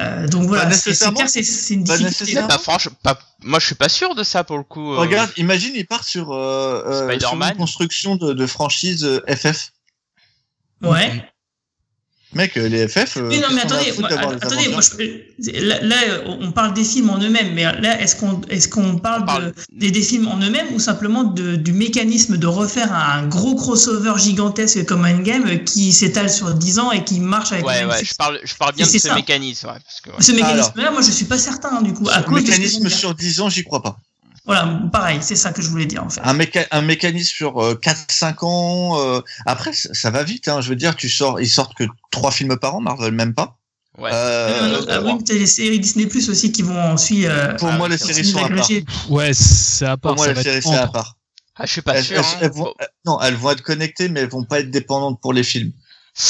S4: Euh, donc voilà,
S3: Pas
S4: c'est clair, c'est c'est une
S3: Pas
S4: difficulté.
S3: nécessairement.
S1: Bah franchement, pas, moi je suis pas sûr de ça pour le coup. euh.
S3: Regarde, imagine, il part sur, euh, euh, sur une construction de, de franchise euh, FF.
S4: Ouais.
S3: Mec, euh, les FF. euh,
S4: Oui, non, mais attendez, moi, attendez, moi, je- là, là, on parle des films en eux-mêmes, mais là, est-ce qu'on est qu'on parle, de- des, des films en eux-mêmes ou simplement de, du mécanisme de refaire un gros crossover gigantesque comme Endgame qui s'étale sur 10 ans et qui marche avec
S1: Ouais, ouais, je parle, je parle bien de ce
S4: ça.
S1: mécanisme, ouais, parce que, ouais.
S4: Ce mécanisme-là, moi, je suis pas certain, du coup. À
S3: Le
S4: cause de ce
S3: mécanisme sur 10 ans, j'y crois pas.
S4: Voilà, pareil, c'est ça que je voulais dire, en fait.
S3: Un, méca- un mécanisme sur euh, 4-5 ans. euh, Après, ça, ça va vite. Hein. Je veux dire, tu sors, ils sortent que trois films par an, Marvel même pas.
S1: Ouais.
S3: Euh,
S4: Ah oui, mais t'as les séries Disney Plus aussi qui vont ensuite. Euh,
S3: pour moi,
S1: oui,
S3: les séries sont à part.
S2: Ouais, c'est à part.
S3: Pour moi,
S2: ça
S3: les
S2: va
S3: séries
S2: être
S3: c'est à part.
S1: Ah, je suis pas
S3: Elles,
S1: sûr.
S3: elles-
S1: hein.
S3: elles vont,
S1: Faut-
S3: euh, non, elles vont être connectées, mais elles vont pas être dépendantes pour les films.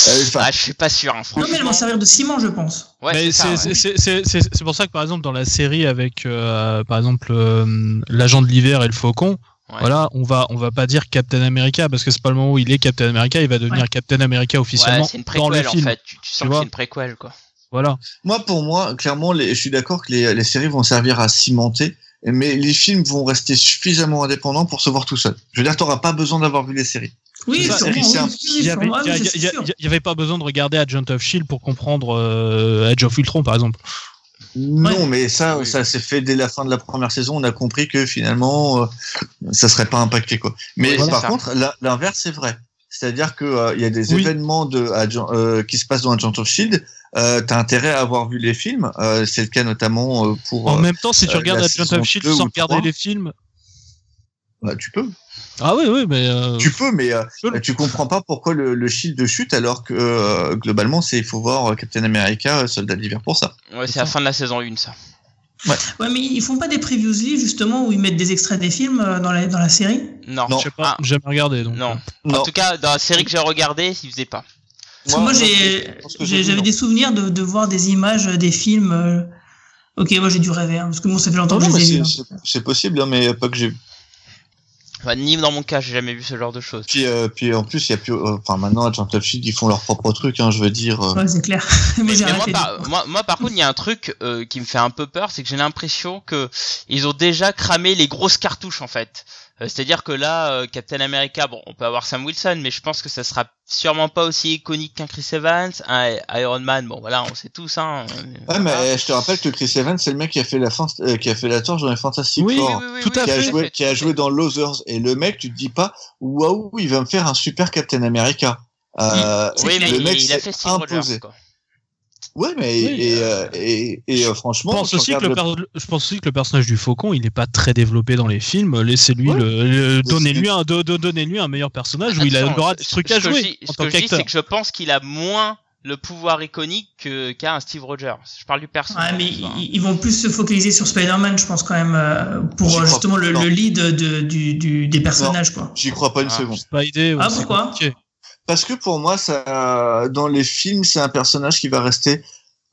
S3: Euh,
S1: Ah, je suis pas sûr, hein,
S4: Non,
S1: franchement.
S4: mais elles vont servir de ciment, je pense.
S1: Ouais,
S2: Mais
S1: c'est
S2: pour ça que par exemple dans la série avec euh, par exemple euh, l'agent de l'hiver et le faucon,
S1: Ouais.
S2: voilà, on va on va pas dire Captain America parce que c'est pas le moment où il est Captain America, il va devenir
S4: Ouais.
S2: Captain America officiellement
S1: Ouais, c'est une
S2: dans le
S1: en
S2: film.
S1: fait. Tu, tu sens que c'est une préquelle quoi.
S2: Voilà.
S3: moi, pour moi, clairement, les, je suis d'accord que les, les séries vont servir à cimenter, mais les films vont rester suffisamment indépendants pour se voir tout seuls. Je veux dire, t'auras pas besoin d'avoir vu les séries.
S4: Oui,
S2: Il y avait
S4: sûrement,
S2: il y a-
S4: oui,
S2: il y a-
S4: c'est
S2: il y a-
S4: sûr.
S2: il y avait pas besoin de regarder Agent of Shield pour comprendre euh, Age of Ultron par exemple.
S3: Non, mais ça,
S1: Oui.
S3: ça s'est fait dès la fin de la première saison. On a compris que finalement, euh, ça serait pas impacté quoi. Mais
S1: Oui,
S3: par
S1: ça.
S3: contre, l'inverse c'est vrai. C'est-à-dire que euh, il y a des
S2: Oui.
S3: événements de euh, qui se passent dans Agent of Shield. Euh, T'as intérêt à avoir vu les films. Euh, c'est le cas notamment euh, pour.
S2: En
S3: euh,
S2: même temps, si tu
S3: euh,
S2: regardes Agent of Shield
S3: 2
S2: sans regarder
S3: 3.
S2: les films,
S3: bah, tu peux.
S2: Ah oui oui, mais euh,
S3: Tu peux, mais euh,
S2: peux.
S3: tu comprends pas pourquoi le, le Shield chute alors que euh, globalement, c'est il faut voir Captain America, Soldat d'hiver pour ça.
S1: Ouais, c'est la fin de la saison 1 ça.
S4: Ouais, mais ils font pas des previously justement où ils mettent des extraits des films dans la, dans la série?
S1: Non.
S3: Non.
S2: je sais pas,
S1: Ah,
S2: j'ai jamais regardé donc.
S1: non.
S3: Non,
S1: En tout cas, dans la série que j'ai regardée, ils faisaient pas.
S4: Parce moi, j'avais des souvenirs de, de voir des images des films. Ok, moi j'ai dû rêver, hein, parce que bon, ça fait longtemps
S3: Non,
S4: que je
S3: mais
S4: les ai vus.
S3: c'est-
S4: hein.
S3: c'est possible, hein, mais pas que j'ai
S1: Enfin, ni dans mon cas, j'ai jamais vu ce genre de choses.
S3: Puis, euh, puis en plus, il y a plus. euh, Enfin, maintenant, Agent of Shield, ils font leur propre truc, hein, je veux dire. euh.
S4: Ouais, c'est clair. moi
S1: Mais,
S4: j'ai
S1: mais moi,
S4: arrêté.
S1: par, moi, moi, par contre, il y a un truc euh, qui me fait un peu peur, c'est que j'ai l'impression que ils ont déjà cramé les grosses cartouches en fait. Euh, C'est-à-dire que là, euh, Captain America, bon, on peut avoir Sam Wilson, mais je pense que ça sera sûrement pas aussi iconique qu'un Chris Evans, un Iron Man. Bon, voilà, on sait tous. Hein,
S3: Ouais, mais je te rappelle que Chris Evans, c'est le mec qui a fait la, euh, qui a fait la torche dans les Fantastic
S2: Oui,
S3: Four.
S2: tout à
S3: qui a,
S2: fait.
S3: joué, qui a joué dans Losers. Et le mec, tu te dis pas, waouh, il va me faire un super Captain America. Euh,
S1: Oui, mais
S3: le
S1: il,
S3: mec
S1: il a fait
S3: imposé.
S1: Rogers. Quoi.
S3: Ouais, mais
S2: Oui,
S3: et, euh, et, et, euh,
S2: Je
S3: franchement,
S2: pense,
S3: tu
S2: aussi que le per- je pense aussi que le personnage du faucon, il n'est pas très développé dans les films. Laissez-lui
S3: Ouais.
S2: le, le- donnez-lui un, do- do- donnez-lui un meilleur personnage où il aura des trucs à
S1: que je
S2: jouer
S1: Ce
S2: tant
S1: que je dis,
S2: qu'acteur.
S1: c'est que je pense qu'il a moins le pouvoir iconique que- qu'a un Steve Rogers. Je parle du personnage.
S4: Ouais, mais
S1: vois.
S4: ils, vont plus se focaliser sur Spider-Man, je pense quand même, euh, pour euh, justement le,
S3: pas.
S4: le lead de, du, du, des personnages, quoi.
S3: J'y crois pas une
S1: Ah.
S3: seconde.
S2: Spidey, ouais,
S4: Ah, pourquoi
S2: compliqué.
S3: Parce que pour moi, ça, dans les films, c'est un personnage qui va rester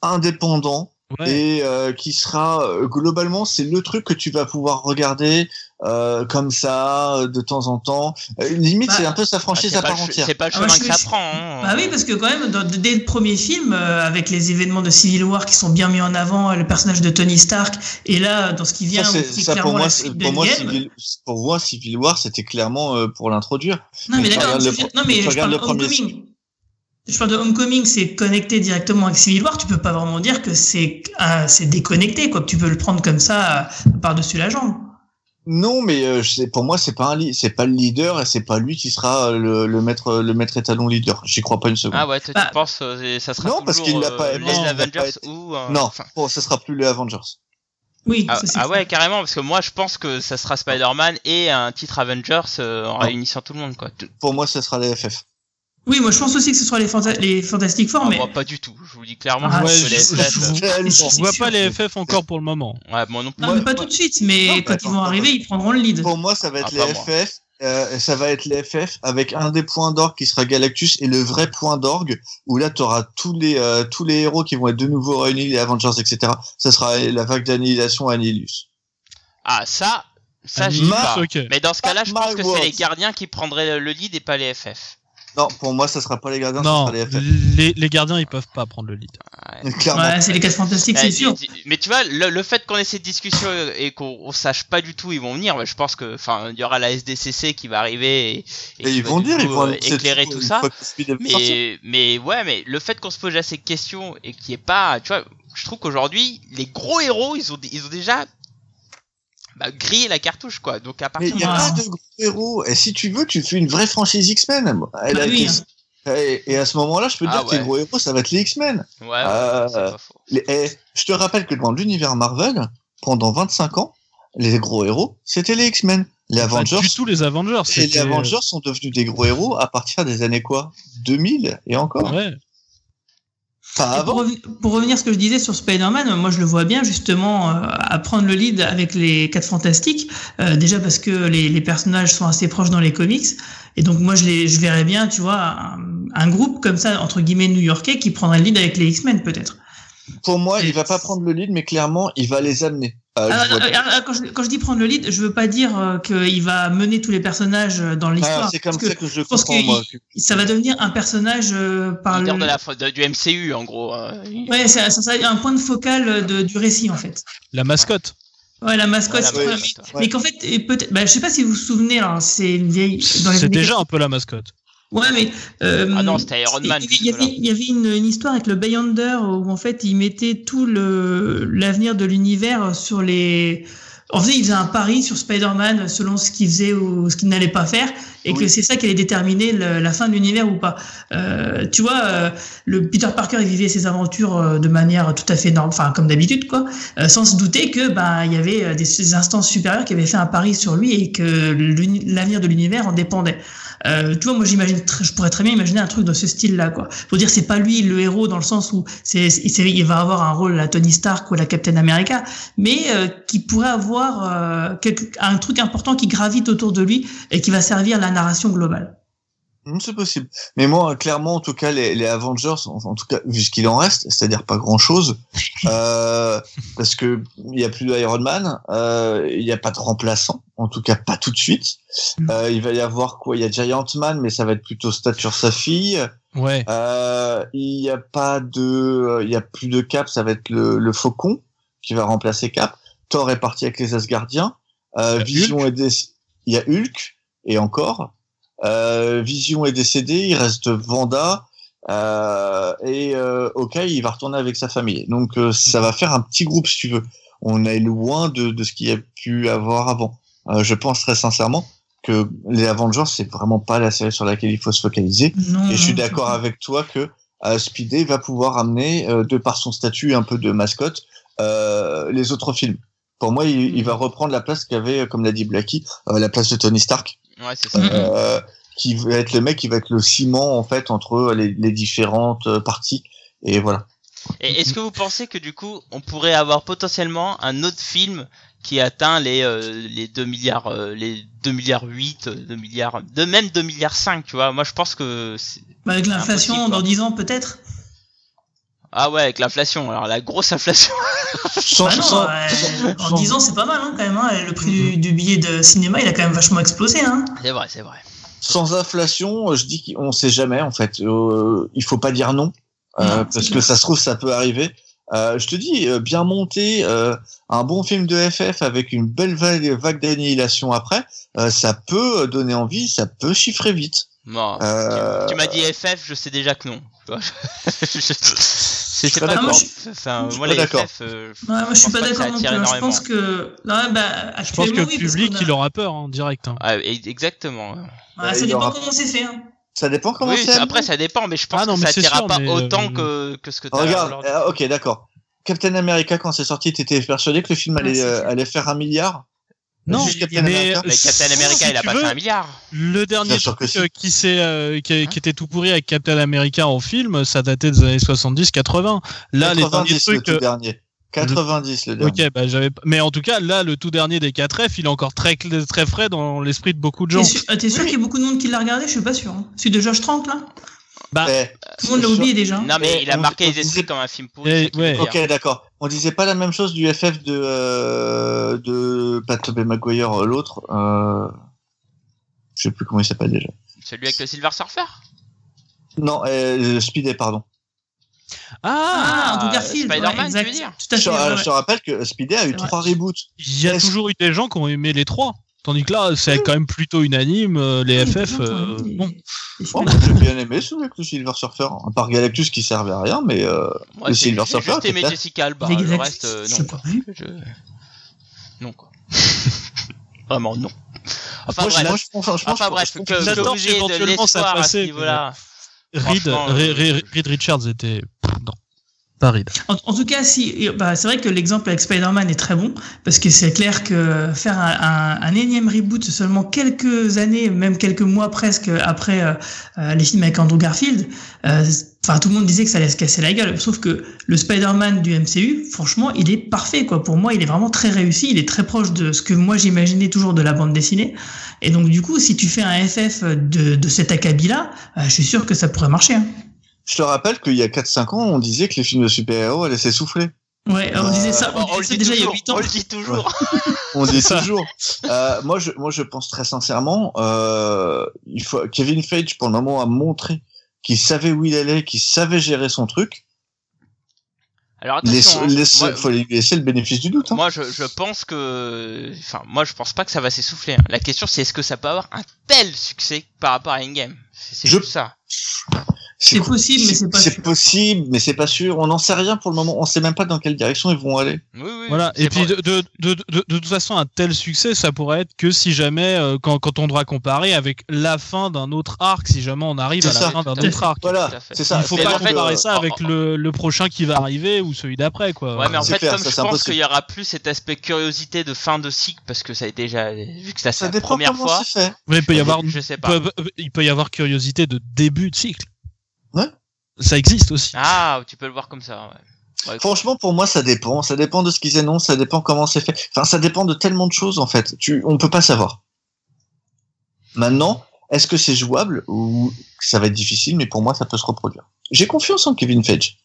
S3: indépendant
S2: Ouais.
S3: et euh, qui sera euh, globalement c'est le truc que tu vas pouvoir regarder euh, comme ça euh, de temps en temps Euh, limite
S4: Bah,
S3: c'est un peu sa
S1: Ah,
S3: franchise
S1: c'est
S3: à part entière
S1: C'est pas le
S4: Ah,
S1: chemin
S4: je
S1: que ça prend. Hein.
S4: Bah oui, parce que quand même, dans- dès le premier film, euh, avec les événements de Civil War qui sont bien mis en avant, le personnage de Tony Stark, et là, dans ce qui vient,
S3: ça, ça, pour moi pour moi. Civil, pour moi Civil War c'était clairement euh, pour l'introduire
S4: Non, mais
S3: Mais tu
S4: d'accord, non, mais je parle de Homecoming. Je parle de Homecoming, c'est connecté directement avec Civil War. Tu peux pas vraiment dire que c'est ah, c'est déconnecté, quoi. Que tu peux le prendre comme ça euh, par-dessus la jambe.
S3: Non mais euh, je sais- pour moi c'est pas un c'est pas le leader et c'est pas lui qui sera euh, le, le maître le maître étalon leader. J'y crois pas une seconde.
S1: Ah ouais, toi,
S4: Bah,
S1: tu penses euh, ça sera
S3: non, parce
S1: toujours,
S3: qu'il l'a pas-
S1: euh,
S3: non,
S1: les Avengers
S3: pas été-
S1: ou euh,
S3: non.
S1: enfin,
S3: bon, ça sera plus les Avengers.
S4: Oui,
S1: Ah,
S4: ça,
S1: ah ouais, carrément, parce que moi je pense que ça sera Spider-Man et un titre Avengers euh, en
S3: Non.
S1: réunissant tout le monde quoi.
S3: Pour moi ce sera les FF
S4: Oui, moi je pense aussi que ce sera les, Fanta- les Fantastic Four,
S1: ah,
S4: mais
S1: moi pas du tout, je vous dis clairement
S4: Ah,
S1: je
S2: ouais,
S1: que les
S2: je-
S1: FF,
S2: je-
S3: Tellement.
S2: Je vois pas les FF encore pour le moment.
S1: Ouais, moi non plus.
S4: Non, mais pas tout de suite, mais
S3: Non,
S4: quand ils vont arriver, ils prendront le lead.
S3: Pour moi, ça va être
S1: Ah,
S3: les. FF. euh, ça va être les FF avec un des points d'orgue qui sera Galactus et le vrai point d'orgue où là tu auras tous les euh, tous les héros qui vont être de nouveau réunis, les Avengers, etc. Ça sera la vague d'annihilation Annihilus.
S1: Ah ça, ça j'y pas.
S2: ok.
S1: Mais dans ce cas-là, je
S3: My
S1: pense que c'est les gardiens qui prendraient le lead et pas les FF.
S3: Non, pour moi, ça sera pas les gardiens,
S2: Non,
S3: ça sera les
S2: les, les gardiens, ils peuvent pas prendre le lead.
S1: Ouais.
S3: Clairement.
S4: Ouais, c'est les 4 fantastiques,
S1: Eh,
S4: c'est
S1: dis-
S4: sûr.
S1: Mais tu vois, le, le fait qu'on ait cette discussion et qu'on on sache pas du tout où ils vont venir, bah, je pense que, enfin, il y aura la SDCC qui va arriver et, et
S3: Et
S1: qui
S3: ils
S1: va,
S3: vont dire, ils vont
S1: euh, éclairer
S3: tout
S1: ça. Mais, mais ouais, mais le fait qu'on se pose assez de questions et qu'il n'y ait pas, tu vois, je trouve qu'aujourd'hui, les gros héros, ils ont, ils ont déjà bah, grillé la cartouche, quoi. Donc à
S3: Mais
S1: partir
S3: il n'y a pas de gros héros. Et si tu veux, tu fais une vraie franchise X-Men. Elle
S4: Bah
S3: a
S4: oui,
S3: été- Et, et à ce moment-là, je peux te
S1: Ah
S3: dire que les gros héros, ça va être les X-Men.
S1: Ouais, ouais,
S3: Euh,
S1: c'est pas faux.
S3: Les- et je te rappelle que dans l'univers Marvel, pendant 25 ans, les gros héros, c'était les X-Men. Les Avengers,
S2: Pas du tout les Avengers.
S3: et les Avengers sont devenus des gros héros à partir des années quoi? 2000 et encore?
S2: Ouais.
S4: Pour revenir à ce que je disais sur Spider-Man, moi je le vois bien justement euh, à prendre le lead avec les 4 fantastiques, euh, déjà parce que les, les personnages sont assez proches dans les comics, et donc moi je, les, je verrais bien, tu vois, un, un groupe comme ça, entre guillemets new-yorkais, qui prendrait le lead avec les X-Men peut-être.
S3: Pour moi, il va pas prendre le lead, mais clairement, il va les amener. Euh,
S4: Ah,
S3: je
S4: ah, ah, quand, je, quand je dis prendre le lead, je veux pas dire euh, qu'il va mener tous les personnages euh, dans l'histoire.
S3: Ah, c'est comme
S4: parce
S3: ça
S4: que
S3: que je
S4: pense
S3: comprends,
S4: que
S3: moi.
S4: ça va devenir un personnage euh, par le...
S1: de la, fa- de- du MCU, en gros. euh,
S4: Ouais, ça, ça, ça, un point de focal de, du récit en fait.
S2: La mascotte.
S4: Ouais, la mascotte,
S1: Ouais, la
S4: c'est-
S1: mascotte,
S4: mais,
S1: ouais.
S4: mais qu'en fait, peut-être, bah, je sais pas si vous vous souvenez, c'est une vieille. dans les
S2: C'est déjà un peu la mascotte.
S4: Ouais, mais. Euh,
S1: Ah non, c'était Iron Man,
S4: Il y avait,
S1: jusque-là.
S4: il y avait une, une histoire avec le Beyonder où en fait il mettait tout l'avenir de l'univers sur les. En fait, il faisait un pari sur Spider-Man selon ce qu'il faisait ou ce qu'il n'allait pas faire, et que c'est ça qui allait déterminer le- la fin de l'univers ou pas. Euh, tu vois, euh, le Peter Parker il vivait ses aventures euh, de manière tout à fait normale, enfin comme d'habitude quoi, euh, sans se douter que bah il y avait euh, des, des instances supérieures qui avaient fait un pari sur lui et que l'avenir de l'univers en dépendait. Euh, tu vois, moi j'imagine, je pourrais très bien imaginer un truc de ce style-là, quoi. Faut dire, c'est pas lui le héros dans le sens où c'est, il va avoir un rôle à Tony Stark ou à la Captain America, mais euh, qui pourrait avoir euh, quelque- un truc important qui gravite autour de lui et qui va servir la narration globale.
S3: Hum, C'est possible. Mais moi, clairement, en tout cas, les, les Avengers, en, en tout cas, vu ce qu'il en reste, c'est-à-dire pas grand-chose, euh, parce que il y a plus d'Iron Man, euh, il n'y a pas de remplaçant, en tout cas pas tout de suite. Euh, il va y avoir quoi Il y a Giant Man, mais ça va être plutôt Stature sa fille.
S2: Ouais.
S3: Euh, il n'y a pas de, il y a plus de Cap, ça va être le, le Faucon qui va remplacer Cap. Thor est parti avec les Asgardiens. Euh, Vision est déc- il y a Hulk et encore. Euh, Vision est décédé, il reste Vanda euh, et euh, Hawkeye, il va retourner avec sa famille. Donc ça va faire un petit groupe si tu veux. On est loin de, de ce qu'il y a pu avoir avant. Je pense très sincèrement que les Avengers c'est vraiment pas la série sur laquelle il faut se focaliser.
S4: Non,
S3: Et je suis d'accord avec toi que euh, Speedy va pouvoir amener, euh, de par son statut un peu de mascotte, euh, les autres films. Pour moi, il, il va reprendre la place qu'avait, comme l'a dit Blackie, la place de Tony Stark,
S1: Ouais, c'est ça.
S3: Euh, qui va être le mec qui va être le ciment en fait entre les, les différentes euh, parties. Et voilà.
S1: Et est-ce que vous pensez que du coup, on pourrait avoir potentiellement un autre film qui atteint les euh, les 2 milliards euh, les 2 milliards 8, 2 milliards de même 2 milliards 5, tu vois? Moi je pense que c'est-
S4: Bah, avec l'inflation, dans
S1: quoi.
S4: 10 ans peut-être?
S1: Ah ouais, avec l'inflation. Alors la grosse inflation.
S3: Sans,
S4: Bah non,
S3: sans-
S4: euh, en
S3: sans-
S4: 10 ans c'est pas mal hein, quand même. Hein. Le prix du, du billet de cinéma il a quand même vachement explosé. Hein.
S1: C'est vrai, c'est vrai.
S3: sans inflation, je dis qu'on sait jamais en fait. Euh, il faut pas dire non, euh,
S4: Non,
S3: parce que ça se trouve ça peut arriver. Euh, je te dis, bien monté, euh, un bon film de FF avec une belle vague, vague d'annihilation après, euh, ça peut donner envie, ça peut chiffrer vite.
S1: Bon,
S3: Euh,
S1: tu, tu m'as dit FF, je sais déjà que non. tu c'est
S3: pas
S1: pas
S3: d'accord. Je
S1: euh,
S4: Ouais, moi je suis
S1: pense
S4: pas d'accord non plus.
S1: attire
S4: hein. Je pense que. Non, bah,
S2: Je pense que le
S4: oui,
S2: public,
S4: a-
S2: il aura peur, hein, direct. hein.
S1: ah, e- exactement.
S4: Ouais,
S3: Ouais,
S4: ça dépend
S3: aura-
S4: comment c'est fait. Hein.
S3: Ça dépend comment
S1: oui,
S3: c'est.
S1: après ça dépend, mais je pense
S2: Ah non,
S1: que
S2: mais
S1: ça
S2: sûr,
S1: pas
S2: mais,
S1: autant
S2: euh,
S1: que, que ce que t'as
S3: Regarde,
S1: aujourd'hui.
S3: euh, ok, d'accord. Captain America, quand c'est sorti, t'étais persuadé que le film allait faire un milliard
S2: Non,
S3: Captain
S2: mais
S3: America
S1: Mais Captain America,
S2: si
S1: il a pas
S2: veux,
S1: fait un milliard.
S2: Le dernier truc
S3: si.
S2: euh, qui, euh, qui, a-
S1: Hein
S2: qui était tout pourri avec Captain America en film, ça datait des années 70-80. Là, les derniers
S3: 90 le
S2: trucs.
S3: tout
S2: euh,
S3: dernier. 90 le dernier.
S2: Ok, bah j'avais. Mais en tout cas, là, le tout dernier des 4F, il est encore très très frais dans l'esprit de beaucoup de gens.
S4: T'es sûr, ah, t'es sûr qu'il y a beaucoup de monde qui l'a regardé? Je suis pas sûr. Hein. Celui de Josh Trank là
S2: Bah,
S4: Tout le monde l'a
S3: sur-
S4: oublié déjà.
S1: Non, mais il a
S3: on-
S1: marqué
S3: on
S1: les
S3: disait-
S1: esprits comme un film pourri.
S3: Ok, d'accord. On disait pas la même chose du FF de euh, de pas Tobey Maguire, euh, l'autre. Euh... Je sais plus comment il s'appelle déjà.
S1: Celui avec le Silver Surfer?
S3: Non, euh, Speedy, pardon.
S4: Ah, Andrew Garfield.
S1: Spider-Man,
S4: ouais,
S1: tu
S4: exact.
S1: veux dire?
S4: Tout à
S3: Je,
S4: fait. ouais,
S3: je te rappelle que Speedy a eu trois reboots.
S2: Il y a toujours eu des gens qui ont aimé les trois. Tandis que là, c'est quand même plutôt unanime. euh, Les
S4: Oui,
S2: FF, euh, bon.
S3: Oh, moi, j'ai bien aimé celui avec le Silver Surfer. À part Galactus qui servait à rien, mais euh,
S1: Moi,
S3: Le Silver
S1: j'ai
S3: Surfer,
S1: juste aimé. Jessica Alba. Le
S4: Galactus,
S1: reste, euh, non. quoi. Je- Non, quoi. Vraiment, non. Enfin,
S3: moi, je-
S1: bref.
S3: moi, je pense, je pense
S1: Enfin
S3: que-
S1: bref,
S3: je
S1: que,
S3: que-
S2: éventuellement ça. Reed, Re-
S1: euh,
S2: Re- Reed Richards était. Non.
S4: En, tout cas, si, bah, c'est vrai que l'exemple avec Spider-Man est très bon, parce que c'est clair que faire un, énième reboot seulement quelques années, même quelques mois presque après euh, euh, les films avec Andrew Garfield, euh, enfin tout le monde disait que ça allait se casser la gueule. Sauf que le Spider-Man du MCU, franchement, il est parfait quoi. Pour moi, il est vraiment très réussi. Il est très proche de ce que moi j'imaginais toujours de la bande dessinée. Et donc du coup, si tu fais un FF de, de cet acabit-là, je suis sûr que ça pourrait marcher. Hein.
S3: Je te rappelle qu'il y a 4-5 ans, on disait que les films de super-héros allaient s'essouffler.
S4: Ouais, on
S3: Euh,
S4: disait ça, on,
S1: On, on le
S4: disait
S1: dit
S4: ça déjà il y a
S1: toujours.
S4: 8 ans.
S1: On le dit toujours.
S3: On dit toujours. Euh, moi, je, moi, je pense très sincèrement, euh, il faut, Kevin Feige, pour le moment, a montré qu'il savait où il allait, qu'il savait gérer son truc.
S1: Alors attention. hein.
S3: laisse-
S1: Moi-
S3: faut lui laisser le bénéfice du doute. Hein.
S1: Moi, je, je pense que, enfin, moi, je pense pas que ça va s'essouffler. hein. La question, c'est est-ce que ça peut avoir un tel succès par rapport à Endgame? C'est c'est
S3: Je-
S1: juste ça.
S4: C'est possible, mais c'est pas
S3: C'est
S4: sûr.
S3: possible, mais c'est pas sûr. On n'en sait rien pour le moment. On sait même pas dans quelle direction ils vont aller.
S1: Oui, oui.
S2: Voilà.
S1: c'est
S2: Et puis de, de, de, de, de toute façon, un tel succès, ça pourrait être que si jamais, euh, quand, quand on devra comparer avec la fin d'un autre arc, si jamais on arrive
S3: C'est
S2: à la
S3: ça.
S2: fin d'un autre arc.
S3: Voilà, c'est ça.
S2: Il faut
S1: Mais
S2: pas
S1: fait,
S2: comparer ça avec
S1: en-
S2: le, le prochain qui va arriver ou celui d'après, quoi.
S1: Ouais, mais en
S3: C'est
S1: fait,
S3: clair,
S1: comme
S3: ça,
S1: je
S3: c'est
S1: pense qu'il y aura plus cet aspect curiosité de fin de cycle, parce que ça a déjà, vu que ça c'est
S3: Ça
S1: la première fois.
S3: c'est
S2: il peut y avoir,
S1: Je sais pas.
S2: peut- il peut y avoir curiosité de début de cycle.
S3: Ouais.
S2: Ça existe aussi.
S1: Ah, tu peux le voir comme ça. Ouais. Ouais,
S3: Franchement, pour moi, ça dépend. Ça dépend de ce qu'ils annoncent, ça dépend comment c'est fait. Enfin, ça dépend de tellement de choses, en fait. Tu, on peut pas savoir. Maintenant, est-ce que c'est jouable ou ça va être difficile, mais pour moi, ça peut se reproduire. J'ai confiance en Kevin Feige.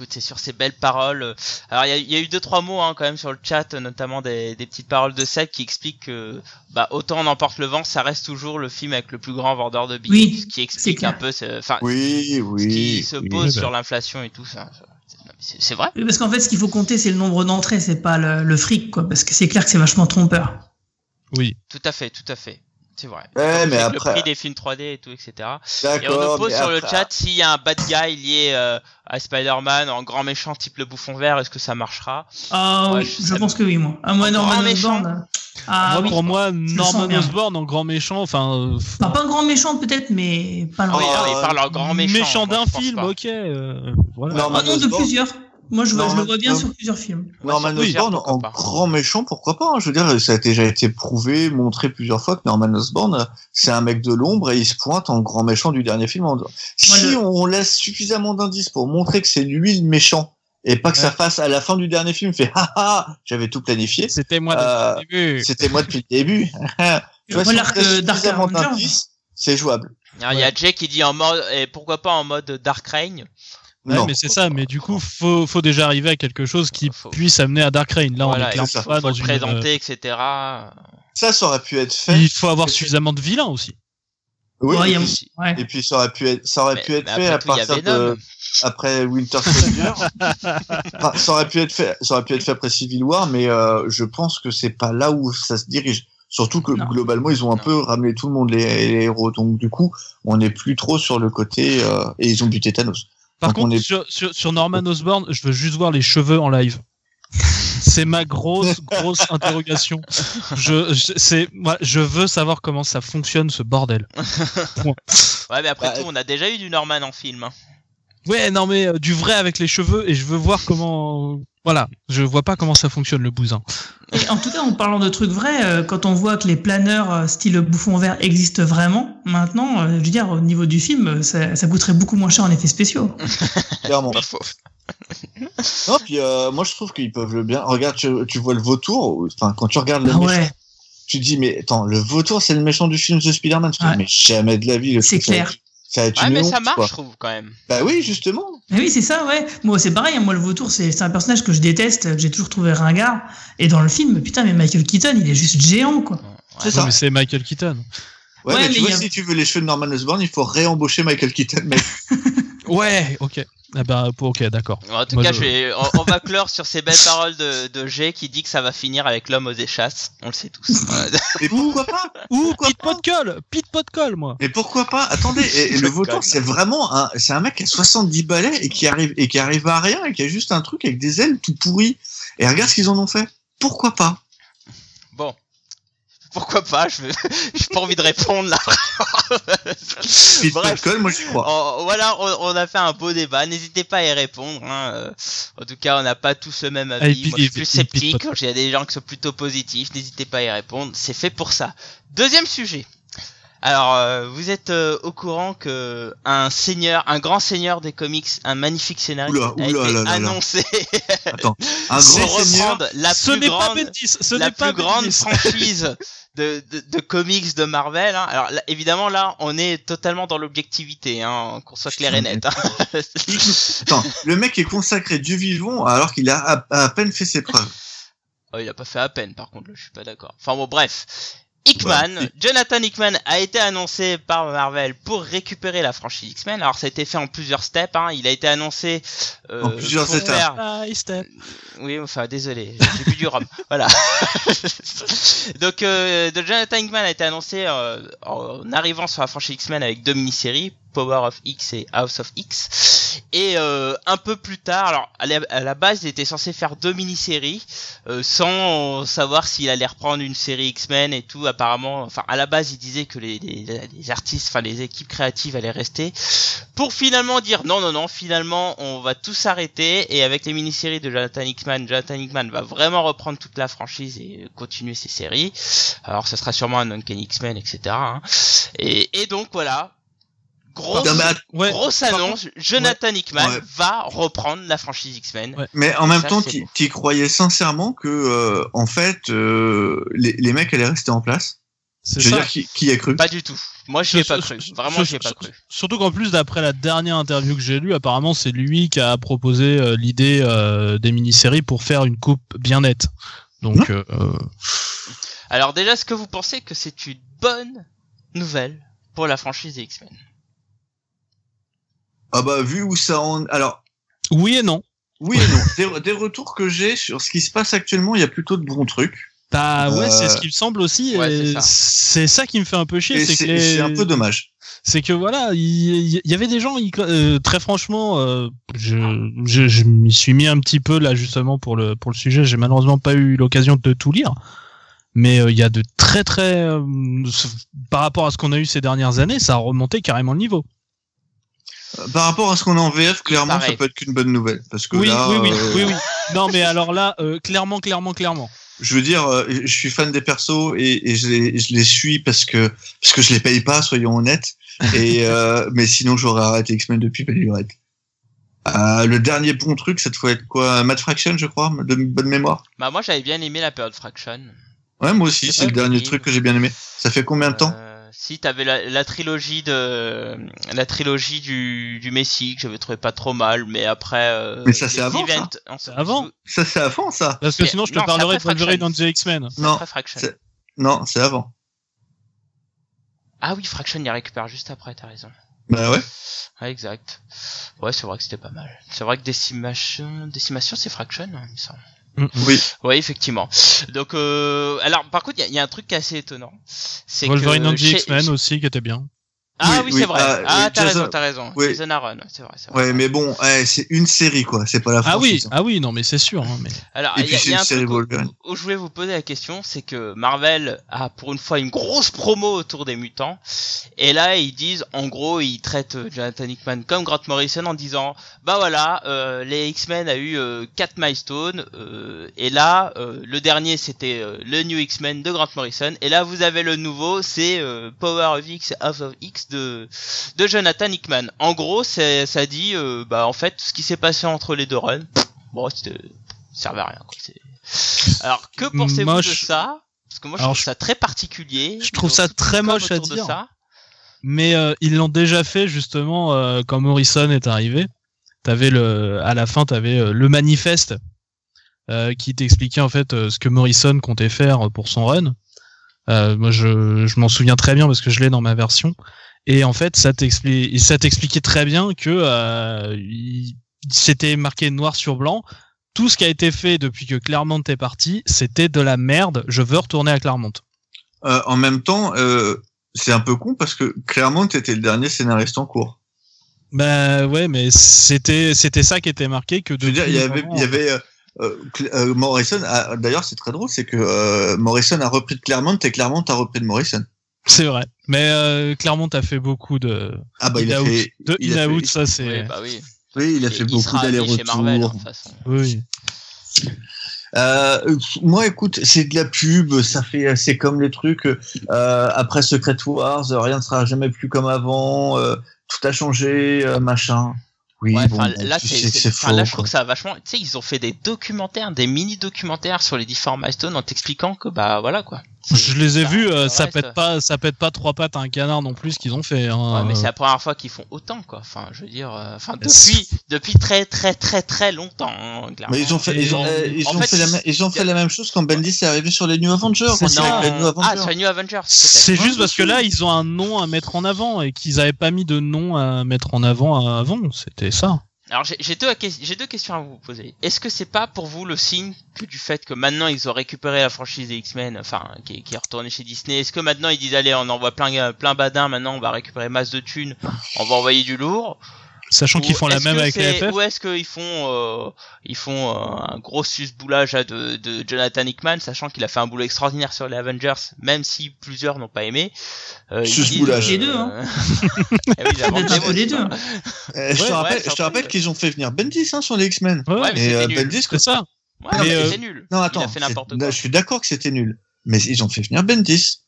S1: Écoute, c'est sur ces belles paroles. Alors il y a, il y a eu deux trois mots hein, quand même sur le chat, notamment des, des petites paroles de Seb qui expliquent que bah autant on emporte le vent, ça reste toujours le film avec le plus grand vendeur de billets,
S4: Oui,
S1: ce qui explique un peu, ce- enfin,
S3: Oui,
S1: ce qui se
S3: oui.
S1: pose sur l'inflation et tout ça. C'est c'est vrai.
S4: Oui, Parce qu'en fait, ce qu'il faut compter, c'est le nombre d'entrées, c'est pas le, le fric, quoi. Parce que c'est clair que c'est vachement trompeur.
S2: Oui.
S1: Tout à fait, tout à fait. C'est vrai.
S3: Ouais, mais après-
S1: Le prix des films 3D et tout, etc. Et on nous pose sur le chat s'il y a un bad guy lié euh, à Spider-Man en grand méchant type le bouffon vert, est-ce que ça marchera?
S4: Ah
S1: Ouais,
S4: oui,
S1: je
S4: pense que oui, moi. À moi, Norman
S1: grand méchant.
S4: Osborn. Ah
S2: moi,
S4: oui.
S2: pour moi,
S4: le
S2: Norman. Osborn en grand méchant, enfin, euh,
S4: Enfin, pas un grand méchant, peut-être, mais pas
S1: Ah oui,
S3: Oh,
S1: il parle en grand méchant. moi,
S2: d'un film,
S1: pas.
S2: ok. euh, voilà.
S3: Norman
S4: Ah non, de plusieurs. Moi, je, vois, je
S3: Norman-
S4: le vois bien sur plusieurs films.
S3: Norman
S1: sur
S3: Osborn en
S1: pas.
S3: grand méchant, pourquoi pas hein. Je veux dire, ça a déjà été prouvé, montré plusieurs fois que Norman Osborn, c'est un mec de l'ombre et il se pointe en grand méchant du dernier film. Si
S4: le-
S3: on laisse suffisamment d'indices pour montrer que c'est lui le méchant et pas que ça fasse à la fin du dernier film, fait ah ah, j'avais tout planifié.
S2: C'était moi
S3: Euh,
S2: depuis le début.
S3: C'était moi depuis le début. Tu vois,
S4: Moi,
S3: si on
S4: l'arc, euh,
S3: c'est jouable.
S1: Il y a Jay qui dit en mode, et pourquoi pas en mode Dark Reign
S2: Ouais,
S3: non,
S2: mais c'est ça, mais du coup, faut, faut déjà arriver à quelque chose qui
S1: Faut-
S2: puisse amener à Dark Reign. Là,
S1: Voilà,
S2: on est clairement
S3: ça,
S2: pas
S1: faut
S2: dans
S1: le
S2: une.
S1: présenter, etc.
S3: ça, ça aurait pu être
S2: euh,
S3: fait.
S2: Il faut avoir suffisamment de vilains aussi.
S3: Oui,
S4: Ouais, il y
S3: et,
S4: a-
S3: puis,
S4: Ouais.
S3: et puis ça aurait pu être, ça aurait
S1: Mais-
S3: pu être
S1: mais
S3: fait
S1: après
S3: à
S1: tout, il y a
S3: partir
S1: Venom.
S3: de après Winter Soldier. Enfin, ça aurait pu être fait, ça aurait pu être fait après Civil War, mais euh, je pense que c'est pas là où ça se dirige. Surtout que
S4: Non.
S3: globalement, ils ont un
S1: Non.
S3: peu ramené tout le monde les, les héros, donc du coup, on n'est plus trop sur le côté euh, et ils ont buté Thanos.
S2: Par
S3: Donc,
S2: contre,
S3: est-
S2: sur, sur, sur Norman Osborn, je veux juste voir les cheveux en live. C'est ma grosse, grosse interrogation. Je, je, c'est, moi, je veux savoir comment ça fonctionne ce bordel.
S1: Ouais, mais après
S3: Bah,
S1: tout, on a déjà eu du Norman en film. hein.
S2: Ouais, non, mais euh, du vrai avec les cheveux et je veux voir comment. Voilà, je vois pas comment ça fonctionne le bousin.
S4: Et en tout cas, en parlant de trucs vrais, euh, quand on voit que les planeurs euh, style bouffon vert existent vraiment, maintenant, euh, je veux dire, au niveau du film, ça, ça coûterait beaucoup moins cher en effets spéciaux.
S3: Clairement.
S1: Pas faux.
S3: non, puis euh, moi je trouve qu'ils peuvent le bien. Regarde, tu, tu vois le vautour. Enfin, quand tu regardes le
S4: Ah
S3: méchant,
S4: ouais,
S3: tu te dis mais attends, le vautour c'est le méchant du film The Spider-Man. Tu te dis,
S4: Ouais.
S3: mais jamais de la vie. le
S4: C'est
S3: ça
S4: clair.
S3: Ça
S1: Ouais, mais
S3: honte,
S1: ça marche,
S3: quoi.
S1: je trouve, quand même.
S3: Bah oui, justement.
S4: Mais oui, c'est ça, ouais. Moi, c'est pareil. hein, Moi, le vautour, c'est c'est un personnage que je déteste, que j'ai toujours trouvé ringard. Et dans le film, putain, mais Michael Keaton, il est juste géant, quoi.
S3: C'est
S2: Ouais,
S3: ça.
S2: mais c'est Michael Keaton.
S3: Ouais,
S4: Ouais,
S3: mais,
S4: mais
S3: tu vois,
S4: a-
S3: si tu veux les cheveux de Norman Osborn, il faut réembaucher Michael Keaton. mec.
S2: Ouais, ok. Ah bah, ok, d'accord.
S1: En tout
S2: Moi,
S1: cas,
S2: je-
S1: je vais, on, on va clore sur ces belles paroles de, de G qui dit que ça va finir avec l'homme aux échasses. On le sait tous.
S3: Et pourquoi pas
S2: Ou Pete
S3: pas
S2: Podkol Pete Podkol, moi
S3: Mais pourquoi pas Attendez, et, et le Vautour, c'est vraiment un, c'est un mec qui a 70 balais et qui arrive et qui arrive à rien et qui a juste un truc avec des ailes tout pourries. Et regarde ce qu'ils en ont fait. Pourquoi pas.
S1: Pourquoi pas Je veux- j'ai pas envie de répondre là. Bref.
S3: Moi j'y crois.
S1: Voilà, on, on a fait un beau débat. N'hésitez pas à y répondre. hein, euh. En tout cas, on n'a pas tous le même avis.
S2: puis-
S1: Moi, je suis plus sceptique. Il y a des gens qui sont plutôt positifs. N'hésitez pas à y répondre. C'est fait pour ça. Deuxième sujet. Alors, euh, vous êtes euh, au courant que un seigneur, un grand seigneur des comics, un magnifique scénariste
S3: Oula,
S1: a
S3: oula,
S1: été
S3: là, là, là.
S1: annoncé
S3: Attends, un
S1: pour
S3: grand seigneur.
S1: reprendre la
S2: Ce
S1: plus
S2: n'est pas
S1: grande
S2: Bendis Ce
S1: la
S2: n'est pas
S1: plus grande
S2: Bendis.
S1: franchise de, de, de comics de Marvel. hein. Alors là, évidemment là, on est totalement dans l'objectivité, hein, qu'on soit clair et net. hein.
S3: Attends, le mec est consacré Dieu vivant alors qu'il a à, à peine fait ses preuves.
S1: Oh, il a pas fait à peine, par contre, là, je suis pas d'accord. Enfin bon, bref. Hickman, Jonathan Hickman a été annoncé par Marvel pour récupérer la franchise X-Men. Alors ça a été fait en plusieurs steps. Hein. Il a été annoncé euh,
S3: En plusieurs étapes.
S1: faire-
S2: Ah, step.
S1: Oui, enfin, désolé, j'ai bu du rhum. Voilà. Donc, euh, de Jonathan Hickman a été annoncé euh, en arrivant sur la franchise X-Men avec deux mini-séries, Power of X et House of X. Et euh, un peu plus tard, alors à la, base, il était censé faire deux mini-séries euh, sans savoir s'il allait reprendre une série X-Men et tout. Apparemment, enfin, à la base, il disait que les, artistes, enfin les équipes créatives allaient rester pour finalement dire non, non, non, finalement, on va tout s'arrêter et avec les mini-séries de Jonathan Hickman, Jonathan Hickman va vraiment reprendre toute la franchise et continuer ses séries. Alors, ça sera sûrement un Uncanny X-Men, etc. hein. Et donc, voilà. Grosse,
S3: Non, mais att-
S2: Ouais.
S1: grosse
S2: par
S1: annonce, Jonathan Hickman
S3: Ouais.
S1: va reprendre la franchise X-Men.
S2: Ouais.
S3: Mais en même
S1: Ça,
S3: temps, tu croyais sincèrement que, euh, en fait, euh, les, les mecs allaient rester en place?
S2: C'est
S3: Je veux
S2: ça.
S3: dire, qui, qui a cru?
S1: Pas du tout. Moi, j'y ai pas cru. Vraiment, j'y ai pas cru.
S2: Surtout qu'en plus, d'après la dernière interview que j'ai lue, apparemment, c'est lui qui a proposé euh, l'idée euh, des mini-séries pour faire une coupe bien nette. Donc, euh, euh,
S1: Alors, déjà, est-ce que vous pensez que c'est une bonne nouvelle pour la franchise des X-Men?
S3: Ah bah, vu où ça en... Alors,
S2: oui et non.
S3: oui et non. des, des retours que j'ai sur ce qui se passe actuellement, il y a plutôt de bons trucs.
S2: Bah ouais,
S3: Euh,
S2: c'est ce qui me semble aussi.
S1: ouais, c'est ça.
S2: qui me fait un peu chier. C'est que
S3: c'est
S2: les-
S3: un peu dommage.
S2: c'est que voilà, il y, avait des gens, euh, très franchement, euh, je, je, je m'y suis mis un petit peu là justement pour le pour le sujet. J'ai malheureusement pas eu l'occasion de tout lire, mais euh, il y a de très très euh, par rapport à ce qu'on a eu ces dernières années, ça a remonté carrément le niveau.
S3: Euh, Par rapport à ce qu'on a en VF, clairement,
S1: Pareil.
S3: ça peut être qu'une bonne nouvelle. Parce que
S2: Oui,
S3: là,
S2: oui, oui,
S3: euh,
S2: oui, oui. Non, mais alors là, euh, clairement, clairement, clairement.
S3: je veux dire, euh, je suis fan des persos et, et je, les, je les suis parce que parce que je les paye pas, soyons honnêtes. Et euh, mais sinon, j'aurais arrêté X-Men depuis Pelurette. Euh, le dernier bon truc, cette fois être quoi? Mad Fraction, je crois, de bonne mémoire?
S1: Bah, moi, j'avais bien aimé la période Fraction.
S3: Ouais, moi aussi,
S1: C'est
S3: le dernier truc que j'ai bien aimé. Ça fait combien de temps?
S1: Euh, Si t'avais la, la trilogie de la trilogie du du Messi que j'avais trouvé pas trop mal, mais après. euh,
S3: Mais ça, c'est
S1: les
S3: avant, ça.
S2: avant.
S3: Ça, c'est avant, ça
S2: Parce que sinon, je te
S1: non,
S2: parlerai de Wolverine on the X-Men.
S1: C'est
S3: Non, Non, c'est avant.
S1: Ah oui, Fraction, il y récupère juste après, t'as raison.
S3: Bah ouais.
S1: Ouais, exact. Ouais, c'est vrai que c'était pas mal. C'est vrai que Décimation, Décimation, c'est Fraction, hein, il me semble.
S3: Oui.
S1: Ouais, effectivement. Donc, euh, alors, par contre, il y y, a un truc qui est assez étonnant. C'est
S2: Wolverine
S1: que
S2: on the X-Men aussi, qui était bien.
S1: Ah
S3: Oui,
S1: oui,
S3: oui,
S1: c'est vrai.
S3: ah,
S1: Ah, t'as raison, t'as raison.
S3: oui.
S1: Jason Aaron, c'est vrai, c'est vrai.
S3: Ouais, mais bon, eh, c'est une série, quoi. C'est pas la
S2: Ah oui,
S3: hein.
S2: ah oui, non, mais c'est sûr. hein, mais...
S1: Alors,
S3: Et
S1: il y y a
S3: une
S1: un
S3: série
S1: truc où, je voulais vous poser la question, c'est que Marvel a pour une fois une grosse promo autour des mutants, et là ils disent, en gros, ils traitent euh, Jonathan Hickman comme Grant Morrison en disant, bah voilà, euh, les X-Men a eu euh, quatre milestones, euh, et là euh, le dernier c'était euh, le New X-Men de Grant Morrison, et là vous avez le nouveau, c'est euh, Power of X, House of X de de Jonathan Hickman. En gros, c'est ça dit, euh, bah en fait, ce qui s'est passé entre les deux runs, bon, ça servait à rien. Quoi. Alors, que pensez-vous de ça? Parce que moi, je
S2: Alors,
S1: trouve ça très particulier.
S2: je trouve ça très moche à dire.
S1: ça.
S2: Mais euh, ils l'ont déjà fait justement euh, quand Morrison est arrivé. T'avais le, à la fin, t'avais le manifeste qui t'expliquait en fait ce que Morrison comptait faire pour son run. Euh, moi, je, je m'en souviens très bien parce que je l'ai dans ma version. Et en fait, ça t'expliquait très bien que euh, c'était marqué noir sur blanc. Tout ce qui a été fait depuis que Clermont est parti, c'était de la merde. Je veux retourner à Clermont.
S3: Euh, en même temps, euh, c'est un peu con parce que Claremont était le dernier scénariste en cours.
S2: Bah ouais, mais c'était c'était ça qui était marqué que
S3: Je veux dire, il y avait, il y avait euh, euh, euh, Morrison. D'ailleurs, c'est très drôle, c'est que euh, Morrison a repris de Claremont et Claremont a repris de Morrison.
S2: C'est vrai. Mais euh, Clermont a fait beaucoup de
S3: Ah bah il a
S2: in-out.
S3: fait,
S2: de
S3: il a
S2: in-out,
S3: fait-
S2: ça c'est
S1: Oui, bah oui.
S3: oui, il a
S1: Et
S3: fait
S1: il
S3: beaucoup
S1: hein,
S3: d'allers-retours.
S1: façon.
S2: oui.
S3: Euh, moi, écoute, c'est de la pub, ça fait, c'est comme les trucs euh, après Secret Wars, euh, rien ne sera jamais plus comme avant, euh, tout a changé, euh, machin. Oui,
S1: Ouais,
S3: bon,
S1: là,
S3: tu
S1: c'est,
S3: sais que
S1: c'est-
S3: c'est
S1: enfin,
S3: faux.
S1: là, je trouve que ça a vachement, tu sais, ils ont fait des documentaires, des mini documentaires sur les différents milestones en t'expliquant que, bah, voilà, quoi.
S2: Je les ai vus, euh,
S1: ça
S2: pète pas, ça pète pas trois pattes à un canard non plus ce qu'ils ont fait. Hein.
S1: Ouais, mais c'est la première fois qu'ils font autant, quoi. Enfin, je veux dire, euh, enfin, depuis, depuis très, très, très, très longtemps, hein, clairement.
S3: Mais ils ont fait, ils ont, euh, ils ont
S1: fait,
S3: fait, la,
S1: ils-
S3: même- ils ont fait la même chose quand Bendis est arrivé sur les New Avengers.
S2: C'est ça.
S3: les New
S1: ah,
S3: Avengers.
S1: sur les New Avengers, peut-être.
S2: C'est juste parce que là, ils ont un nom à mettre en avant et qu'ils avaient pas mis de nom à mettre en avant avant. C'était ça.
S1: Alors j'ai deux, j'ai deux questions à vous poser. Est-ce que c'est pas pour vous le signe que du fait que maintenant ils ont récupéré la franchise des X-Men, enfin qui, est- qui est retournée chez Disney, est-ce que maintenant ils disent allez on envoie plein plein badin, maintenant on va récupérer masse de thunes, on va envoyer du lourd?
S2: Sachant qu'ils font la même avec les
S1: c'est-
S2: FF.
S1: Ou est-ce qu'ils font euh, ils font euh, un gros susboulage à de, de Jonathan Hickman, sachant qu'il a fait un boulot extraordinaire sur les Avengers, même si plusieurs n'ont pas aimé. Euh,
S3: Susboulage.
S4: Les deux, hein.
S1: eh des
S4: peu les deux.
S3: Euh, je
S1: Ouais,
S3: te rappelle, je te rappelle qu'ils ont fait venir Bendis hein, sur les X-Men.
S2: Ouais,
S1: Ouais, mais
S3: euh. Bendis,
S2: c'est ça.
S1: Ouais,
S3: Non,
S1: mais
S2: euh,
S1: nul.
S3: non
S1: Il
S3: attends,
S1: a fait n'importe
S3: c'est-
S1: quoi.
S3: je suis d'accord que c'était nul, mais ils ont fait venir Bendis.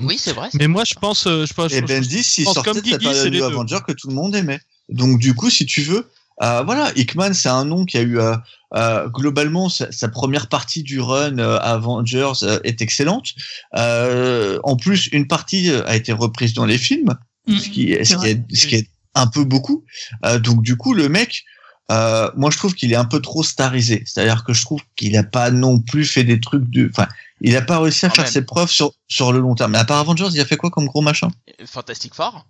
S1: Oui, c'est vrai.
S2: Mais moi, je pense, euh, je pense,
S3: Et Bendis, il sortait
S2: comme
S3: de
S2: Guigui,
S3: période. Avengers que tout le monde aimait. Donc du coup, si tu veux, euh, voilà, Hickman, c'est un nom qui a eu euh, euh, globalement sa, sa première partie du run euh, Avengers euh, est excellente. Euh, en plus, une partie a été reprise dans les films,
S4: Mm.
S3: ce qui est, ce qui est, ce qui est un peu beaucoup. Euh, donc du coup, le mec, euh, moi je trouve qu'il est un peu trop starisé. C'est-à-dire que je trouve qu'il a pas non plus fait des trucs de, enfin, il a pas réussi à
S1: Quand
S3: faire
S1: même.
S3: ses preuves sur sur le long terme. Mais à part Avengers, il a fait quoi comme gros machin?
S1: Fantastic Four.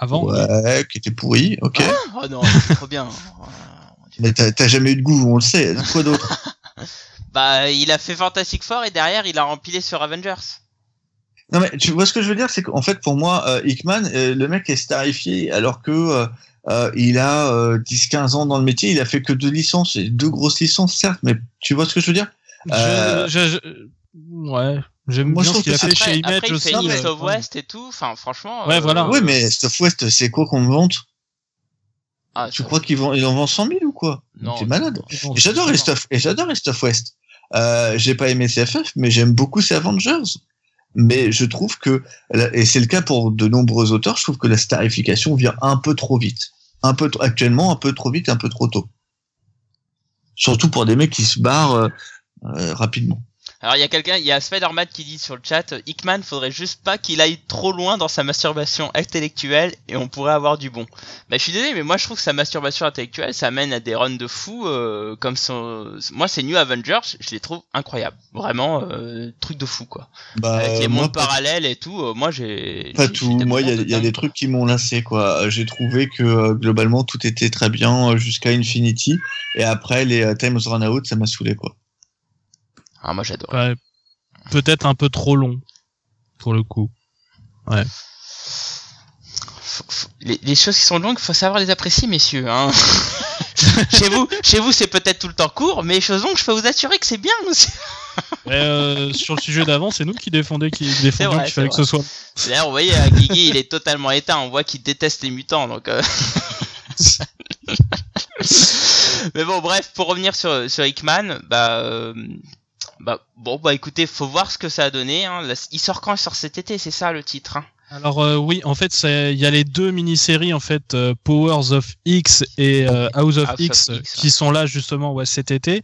S2: Avant.
S3: Ouais, qui était pourri, ok.
S1: Oh non, c'est trop bien.
S3: Mais t'as jamais eu de goût, on le sait. Quoi d'autre?
S1: Bah, il a fait Fantastic Four et derrière, il a rempilé sur Avengers.
S3: Non mais tu vois ce que je veux dire, c'est qu'en fait pour moi, euh, Hickman, euh, le mec est starifié alors que euh, euh, il a euh, 10-15 ans dans le métier, il a fait que deux licences, et deux grosses licences certes, mais tu vois ce que je veux dire?
S2: Je- je- je- ouais, j'aime
S3: moi, je
S2: bien ce qu'il a
S3: que
S2: fait
S1: Après,
S2: chez Image
S1: après il
S2: aussi.
S1: fait
S3: Non,
S1: East
S3: mais-
S1: of West et tout. Enfin, franchement.
S2: Ouais, voilà.
S3: Oui, mais Stuff West, c'est quoi qu'on vante?
S1: Ah,
S3: Tu crois qu'ils vont, ils en vendent 100 000 ou quoi?
S1: Non.
S3: T'es malade. J'adore les Stuff, et j'adore les Stuff West. Euh, j'ai pas aimé CFF, mais j'aime beaucoup ces Avengers. Mais je trouve que, et c'est le cas pour de nombreux auteurs, je trouve que la starification vient un peu trop vite. Un peu, actuellement, un peu trop vite, un peu trop tôt. Surtout pour des mecs qui se barrent euh, euh, rapidement.
S1: Alors, il y a quelqu'un, il y a Spider-Man qui dit sur le chat, euh, Hickman, faudrait juste pas qu'il aille trop loin dans sa masturbation intellectuelle et on pourrait avoir du bon. Bah, je suis désolé, mais moi, je trouve que sa masturbation intellectuelle, ça mène à des runs de fou, euh, comme son, moi, ces New Avengers, je les trouve incroyables. Vraiment, euh, truc de fou, quoi.
S3: Bah,
S1: Avec les
S3: moi,
S1: mondes parallèles et tout, euh, moi, j'ai...
S3: pas tout. Moi, il y a, y a des trucs qui m'ont lassé, quoi. Euh, J'ai trouvé que euh, globalement tout était très bien euh, jusqu'à Infinity, et après les euh, Times Run Out, ça m'a saoulé, quoi.
S1: Ah, moi, j'adore.
S2: Ouais, peut-être un peu trop long pour le coup.
S1: Faut- faut- Les, les choses qui sont longues, faut savoir les apprécier, messieurs. Hein. chez vous, chez vous, c'est peut-être tout le temps court, mais les choses longues, je peux vous assurer que c'est bien.
S2: Mais, euh, sur le sujet d'avant, c'est nous qui défendions qui défendions qu'il fallait que ce soit.
S1: D'ailleurs, vous voyez, euh, Guigui, il est totalement éteint. On voit qu'il déteste les mutants, donc. euh. Mais bon, bref, pour revenir sur sur Hickman, bah, euh, bah, bon, bah, écoutez, faut voir ce que ça a donné. Hein. Il sort quand? Il sort cet été, c'est ça le titre. Hein?
S2: Alors euh, oui, en fait, il y a les deux mini-séries en fait, euh, Powers of X et euh, House of
S1: House of
S2: X, qui sont là justement ouais, cet été.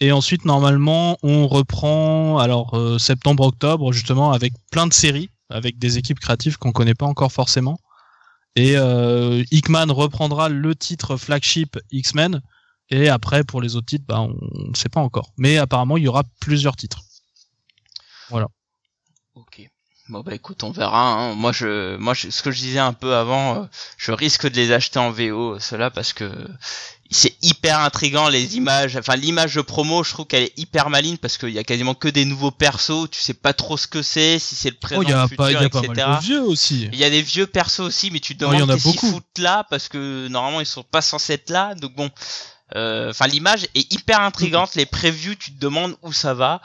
S2: Et ensuite, normalement, on reprend alors septembre-octobre justement avec plein de séries, avec des équipes créatives qu'on connaît pas encore forcément. Et Hickman reprendra le titre flagship X-Men. Et après, pour les autres titres, bah, on ne sait pas encore. Mais apparemment, il y aura plusieurs titres. Voilà.
S1: Ok. Bon bah écoute, on verra. Hein. Moi, je, moi, je, ce que je disais un peu avant, euh, je risque de les acheter en VO, cela parce que c'est hyper intrigant les images. Enfin, l'image de promo, je trouve qu'elle est hyper maligne parce qu'il y a quasiment que des nouveaux persos. Tu sais pas trop ce que c'est, si c'est le présent,
S2: Oh, y a
S1: le futur,
S2: pas, y a
S1: etc.
S2: pas mal de vieux aussi.
S1: Il y a des vieux persos aussi, mais tu te
S2: il y
S1: demandes
S2: en a beaucoup.
S1: foutent là parce que normalement ils sont pas censés être là. Donc bon, enfin l'image est hyper intrigante. Les previews, tu te demandes où ça va,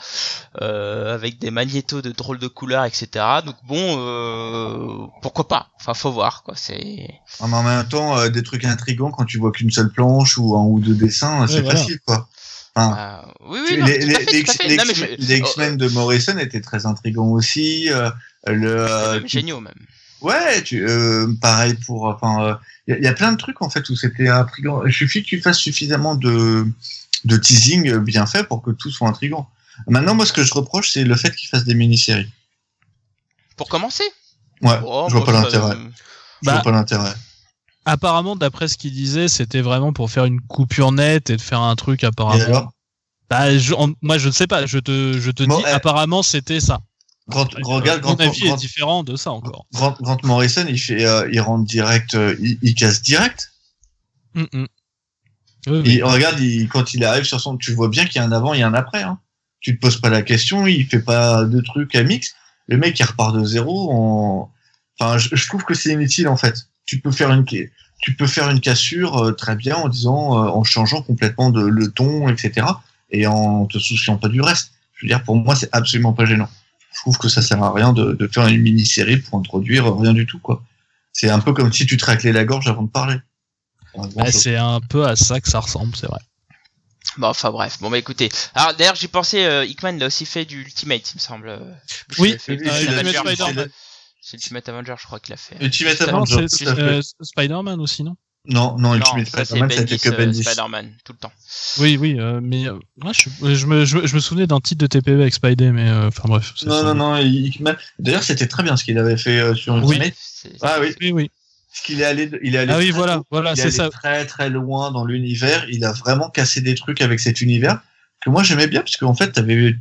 S1: euh, avec des magnétos de drôles de couleurs, etc. Donc bon, euh, pourquoi pas? Enfin, faut voir quoi. C'est
S3: En même temps, euh, des trucs intrigants quand tu vois qu'une seule planche ou un ou deux dessins, c'est
S2: voilà.
S3: facile, quoi. Enfin,
S1: euh, oui,
S3: tu-
S1: oui, non,
S3: les, X-Men de Morrison étaient très intrigants aussi. euh, le,
S1: euh,
S3: euh,
S1: géniaux même.
S3: Ouais, tu, euh, pareil pour. Enfin, il y, a- y a plein de trucs en fait où c'était intrigant. Il suffit que tu fasses suffisamment de, de teasing euh, bien fait pour que tout soit intrigant. Maintenant, moi, ce que je reproche, c'est le fait qu'ils fassent des mini-séries.
S1: Pour commencer?
S3: Ouais,
S1: Oh,
S3: je vois
S1: bah,
S3: pas l'intérêt. Je
S2: Bah,
S3: vois pas l'intérêt.
S2: Apparemment, d'après ce qu'il disait, c'était vraiment pour faire une coupure nette et de faire un truc
S3: Et
S2: apparemment.
S3: alors,
S2: Bah, je- en- moi, je ne sais pas. Je te, je te
S3: Bon,
S2: dis,
S3: eh.
S2: apparemment, c'était ça.
S3: Grant, regarde,
S2: Mon
S3: Grant,
S2: avis
S3: Grant-
S2: est différent de ça encore.
S3: Grant- Grant Morrison, il fait, euh, il rentre direct, euh, il, il casse direct.
S2: Mm, mm. Oui, oui.
S3: Et regarde, il, quand il arrive sur son, tu vois bien qu'il y a un avant et un après. Hein. Tu te poses pas la question, il fait pas de trucs à mix. Le mec, il repart de zéro. En... Enfin, je, je trouve que c'est inutile en fait. Tu peux faire une, tu peux faire une cassure euh, très bien en disant, en changeant complètement de le ton, etc. Et en te souciant pas du reste. Je veux dire, pour moi, c'est absolument pas gênant. Je trouve que ça sert à rien de, de faire une mini-série pour introduire rien du tout, quoi. C'est un peu comme si tu te raclais la gorge avant de parler.
S2: C'est un peu à ça que ça ressemble, c'est vrai.
S1: Bon, enfin bref. Bon bah écoutez. Alors d'ailleurs, j'ai pensé, euh, Hickman il a aussi fait du Ultimate, il me semble.
S2: Oui,
S1: fait Ultimate
S3: c'est la-
S1: Avenger,
S2: Ultimate.
S1: C'est Avenger, je crois qu'il a fait.
S3: Ultimate Avenger,
S2: c'est euh, Spider-Man aussi, non?
S3: Non, non,
S1: Non,
S3: Ultimate
S1: ça c'est
S3: Spider-Man, c'était
S1: Bendis,
S3: que
S1: euh,
S3: Bendis.
S1: Spider-Man, tout le temps.
S2: Oui, oui, euh, mais euh, ouais, je, je, me, je, je me souvenais d'un titre de TPE avec Spidey, mais euh, enfin bref. c'est
S3: Non,
S2: ça.
S3: non, non, Hickman. D'ailleurs, c'était très bien ce qu'il avait fait euh, sur
S2: Oui.
S3: Ultimate. Ah oui,
S2: Oui, oui.
S3: parce qu'il est allé, il est allé.
S2: Ah oui,
S3: très
S2: voilà,
S3: haut,
S2: voilà,
S3: il est
S2: c'est
S3: allé
S2: ça.
S3: très très loin dans l'univers. Il a vraiment cassé des trucs avec cet univers que moi j'aimais bien parce qu'en fait, t'avais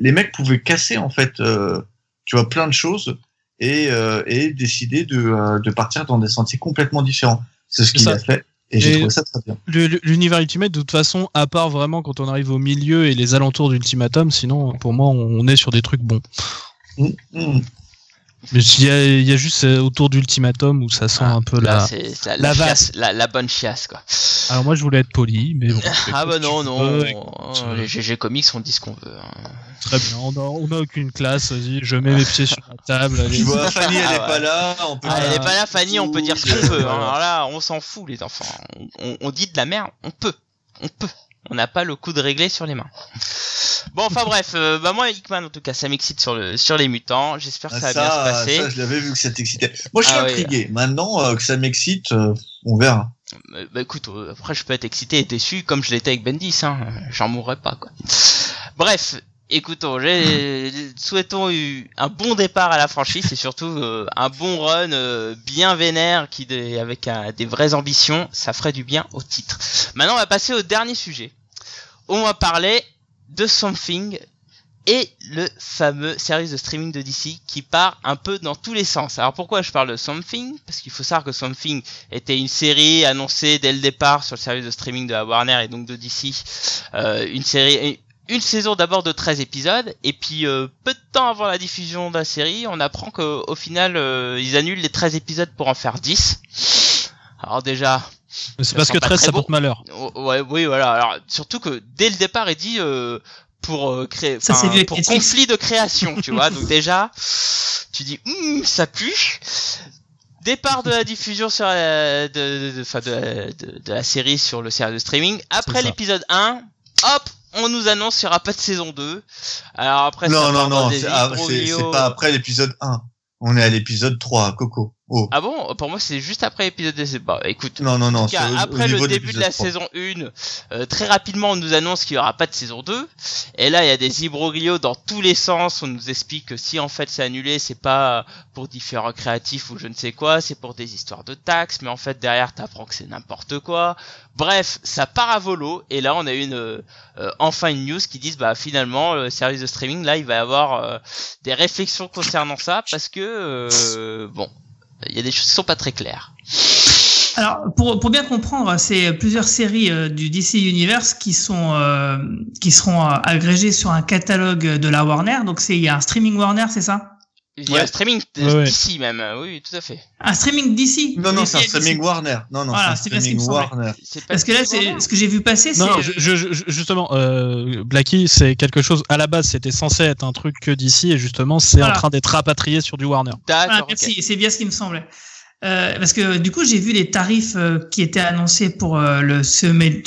S3: les mecs pouvaient casser en fait, euh, tu vois, plein de choses et euh, et décider de euh, de partir dans des sentiers complètement différents. C'est ce qu'il
S2: ça.
S3: a fait et j'ai trouvé ça très bien.
S2: L'univers Ultimate, de toute façon, à part vraiment quand on arrive au milieu et les alentours d'Ultimatum, sinon, pour moi, on on est sur des trucs bons.
S3: Mm, mm.
S2: Mais il y a, il y a juste euh, autour d'Ultimatum où ça sent
S1: Ah,
S2: un peu
S1: Là,
S2: la.
S1: la,
S2: la
S1: la,
S2: vaste.
S1: chiasse, la, la bonne chiasse, quoi.
S2: Alors moi, je voulais être poli, mais bon.
S1: Ah bah non, non.
S2: veux,
S1: euh, les GG Comics, on dit ce qu'on veut. hein.
S2: Très bien, on a, on a aucune classe, vas-y, je mets mes pieds sur la table. allez.
S3: Tu vois, Fanny, elle
S1: Ah
S3: est
S1: ouais.
S3: pas là. On peut
S1: Ah, elle est pas là, Fanny, on peut dire ce qu'on veut. Hein. Alors là, on s'en fout, les enfants. On, on- on dit de la merde, on peut. On peut. On n'a pas le coup de régler sur les mains. Bon, enfin bref, euh, bah moi, Hickman, en tout cas, ça m'excite sur, le, sur les mutants. J'espère que ça va bien se passer.
S3: ça, je l'avais vu que ça t'excitait. Moi, je suis
S1: Ah
S3: intrigué. Maintenant euh, que ça m'excite, euh, on verra.
S1: Euh, bah écoute, euh, après je peux être excité et déçu comme je l'étais avec Bendis, hein. J'en mourrais pas quoi. Bref, écoutons, souhaitons eu un bon départ à la franchise et surtout euh, un bon run euh, bien vénère qui avec un- des vraies ambitions, ça ferait du bien au titre. Maintenant, on va passer au dernier sujet. On va parler de Something et le fameux service de streaming de DC qui part un peu dans tous les sens. Alors pourquoi je parle de Something? Parce qu'il faut savoir que Something était une série annoncée dès le départ sur le service de streaming de la Warner et donc de DC. Euh, une série, une saison d'abord de 13 épisodes et puis euh, peu de temps avant la diffusion de la série, on apprend qu'au final euh, ils annulent les 13 épisodes pour en faire 10. Alors déjà,
S2: Mais c'est parce que
S1: pas
S2: 13,
S1: très
S2: ça
S1: beau.
S2: porte malheur.
S1: Oh, Ouais, oui, voilà. Alors, surtout que dès le départ, il dit euh, pour euh, créer,
S4: Ça,
S1: pour conflit de création, tu vois. Donc déjà, tu dis, Hum, ça pue. Départ de la diffusion sur la, de, de, de, de, la série sur le service de streaming. Après l'épisode 1, hop, on nous annonce qu'il n'y aura pas de saison 2. Alors après, ça
S3: non, non,
S1: dans
S3: non,
S1: des
S3: c'est ah, pas après l'épisode 1. On est à l'épisode 3, Coco. Oh.
S1: Ah bon Pour moi, c'est juste après l'épisode des... Bah, écoute.
S3: Non, non, non.
S1: Cas, après le début de la saison 1, euh, très rapidement, on nous annonce qu'il y aura pas de saison 2. Et là, il y a des imbroglios dans tous les sens. On nous explique que si en fait c'est annulé, c'est pas pour différents créatifs ou je ne sais quoi, c'est pour des histoires de taxes. Mais en fait, derrière, t'apprends que c'est n'importe quoi. Bref, ça part à volo. Et là, on a une euh, euh, enfin une news qui disent bah finalement le service de streaming là, il va y avoir euh, des réflexions concernant ça parce que euh, bon, il y a des choses qui sont pas très claires.
S4: Alors, pour, pour bien comprendre, c'est plusieurs séries euh, du DC Universe qui sont euh, qui seront euh, agrégées sur un catalogue de la Warner. Donc, c'est il y a un streaming Warner, c'est ça?
S1: Il y a
S3: Ouais.
S1: un streaming
S2: Ouais, ouais.
S1: d'ici même, euh, oui, tout à fait.
S4: Un streaming DC
S3: Non, non, c'est un streaming
S4: DC.
S3: Warner. Non, non,
S4: Voilà,
S3: c'est un streaming. Warner.
S1: Pas
S4: Parce que là, ce que j'ai vu passer, c'est
S2: Non,
S4: euh,
S2: je, je- je- justement, euh, Blackie, c'est quelque chose. À la base, c'était censé être un truc que d'ici, et justement, c'est
S4: Voilà.
S2: en train d'être rapatrié sur du Warner.
S4: Voilà, merci, c'est bien ce qui me semblait. Euh, parce que du coup, j'ai vu les tarifs euh, qui étaient annoncés pour euh, le ce,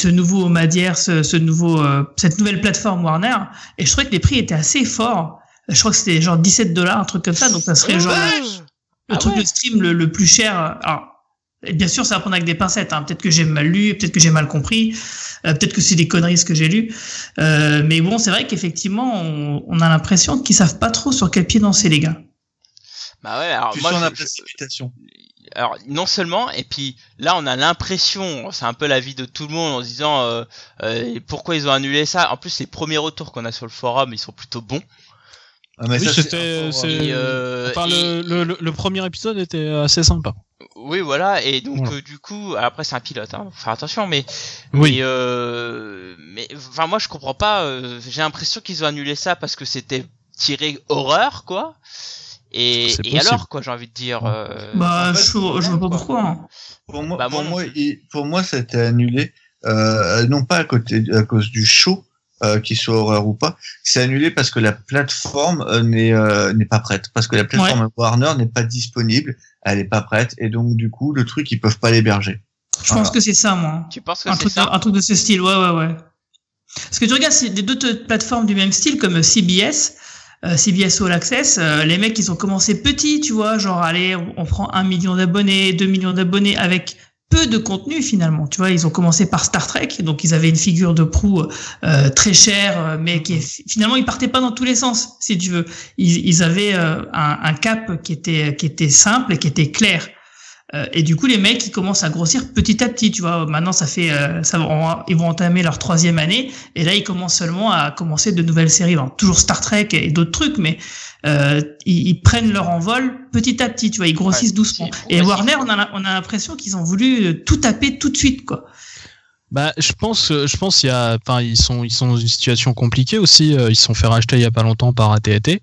S4: nouveau Madière, ce, ce nouveau euh, cette nouvelle plateforme Warner, et je trouvais que les prix étaient assez forts. Je crois que c'était genre 17 dollars, un truc comme ça, donc ça serait genre le
S1: Ah
S4: truc
S1: ouais.
S4: de stream le, le plus cher. Alors, bien sûr, ça va prendre avec des pincettes. Hein. Peut-être que j'ai mal lu, peut-être que j'ai mal compris, euh, peut-être que c'est des conneries ce que j'ai lu. Euh, mais bon, c'est vrai qu'effectivement, on, on a l'impression qu'ils savent pas trop sur quel pied danser les gars.
S1: Bah ouais, alors
S3: Tu
S1: moi, je- je- alors non seulement, et puis là on a l'impression, c'est un peu l'avis de tout le monde en se disant euh, euh, pourquoi ils ont annulé ça. En plus, les premiers retours qu'on a sur le forum, ils sont plutôt bons.
S3: Ah, mais
S2: Oui, c'était-
S1: euh,
S2: Enfin,
S1: et-
S2: le, le, le- le premier épisode était assez sympa.
S1: Oui, voilà, et donc
S2: Voilà.
S1: euh, du coup, après c'est un pilote, hein, faut faire attention, mais
S2: Oui.
S1: mais, euh, mais enfin moi je comprends pas. euh, J'ai l'impression qu'ils ont annulé ça parce que c'était tiré horreur, quoi. Et, alors, quoi, j'ai envie de dire. euh,
S4: Bah,
S3: en fait,
S4: je, je vois pas pourquoi. hein.
S3: Pour moi,
S1: Bah,
S3: pour,
S1: moi
S3: il- pour moi, ça a été annulé, euh, non pas à, côté, à cause du show, euh, qu'il soit horreur ou pas, c'est annulé parce que la plateforme euh, n'est euh, n'est pas prête, parce que la plateforme Warner n'est pas disponible, elle est pas prête, et donc du coup, le truc, ils peuvent pas l'héberger.
S4: Je
S3: Voilà.
S4: pense que c'est ça, moi.
S1: Tu penses que
S4: Un
S1: c'est
S4: truc, de,
S1: ça
S4: un truc de ce style, ouais, ouais, ouais. Parce que tu regardes c'est des d'autres plateformes du même style comme CBS, euh, CBS All Access, euh, les mecs ils ont commencé petits, tu vois, genre allez, on, on prend un million d'abonnés, deux millions d'abonnés avec peu de contenu finalement. Tu vois, ils ont commencé par Star Trek, donc ils avaient une figure de proue euh, très chère, euh, mais qui est, finalement ils partaient pas dans tous les sens, si tu veux. Ils, avaient euh, un, un cap qui était qui était simple et qui était clair. Euh, et du coup, les mecs, ils commencent à grossir petit à petit, tu vois. Maintenant, ça fait, euh, ça ils vont entamer leur troisième année, et là, ils commencent seulement à commencer de nouvelles séries. Toujours Star Trek et d'autres trucs, mais euh, ils, ils prennent leur envol petit à petit, tu vois. Ils grossissent
S1: Ouais,
S4: doucement. Et. Warner, on a, on a l'impression qu'ils ont voulu tout taper tout de suite, quoi.
S2: Bah, je pense, je pense, il y a, enfin, ils sont, ils sont dans une situation compliquée aussi. Ils se sont fait racheter il y a pas longtemps par AT&T.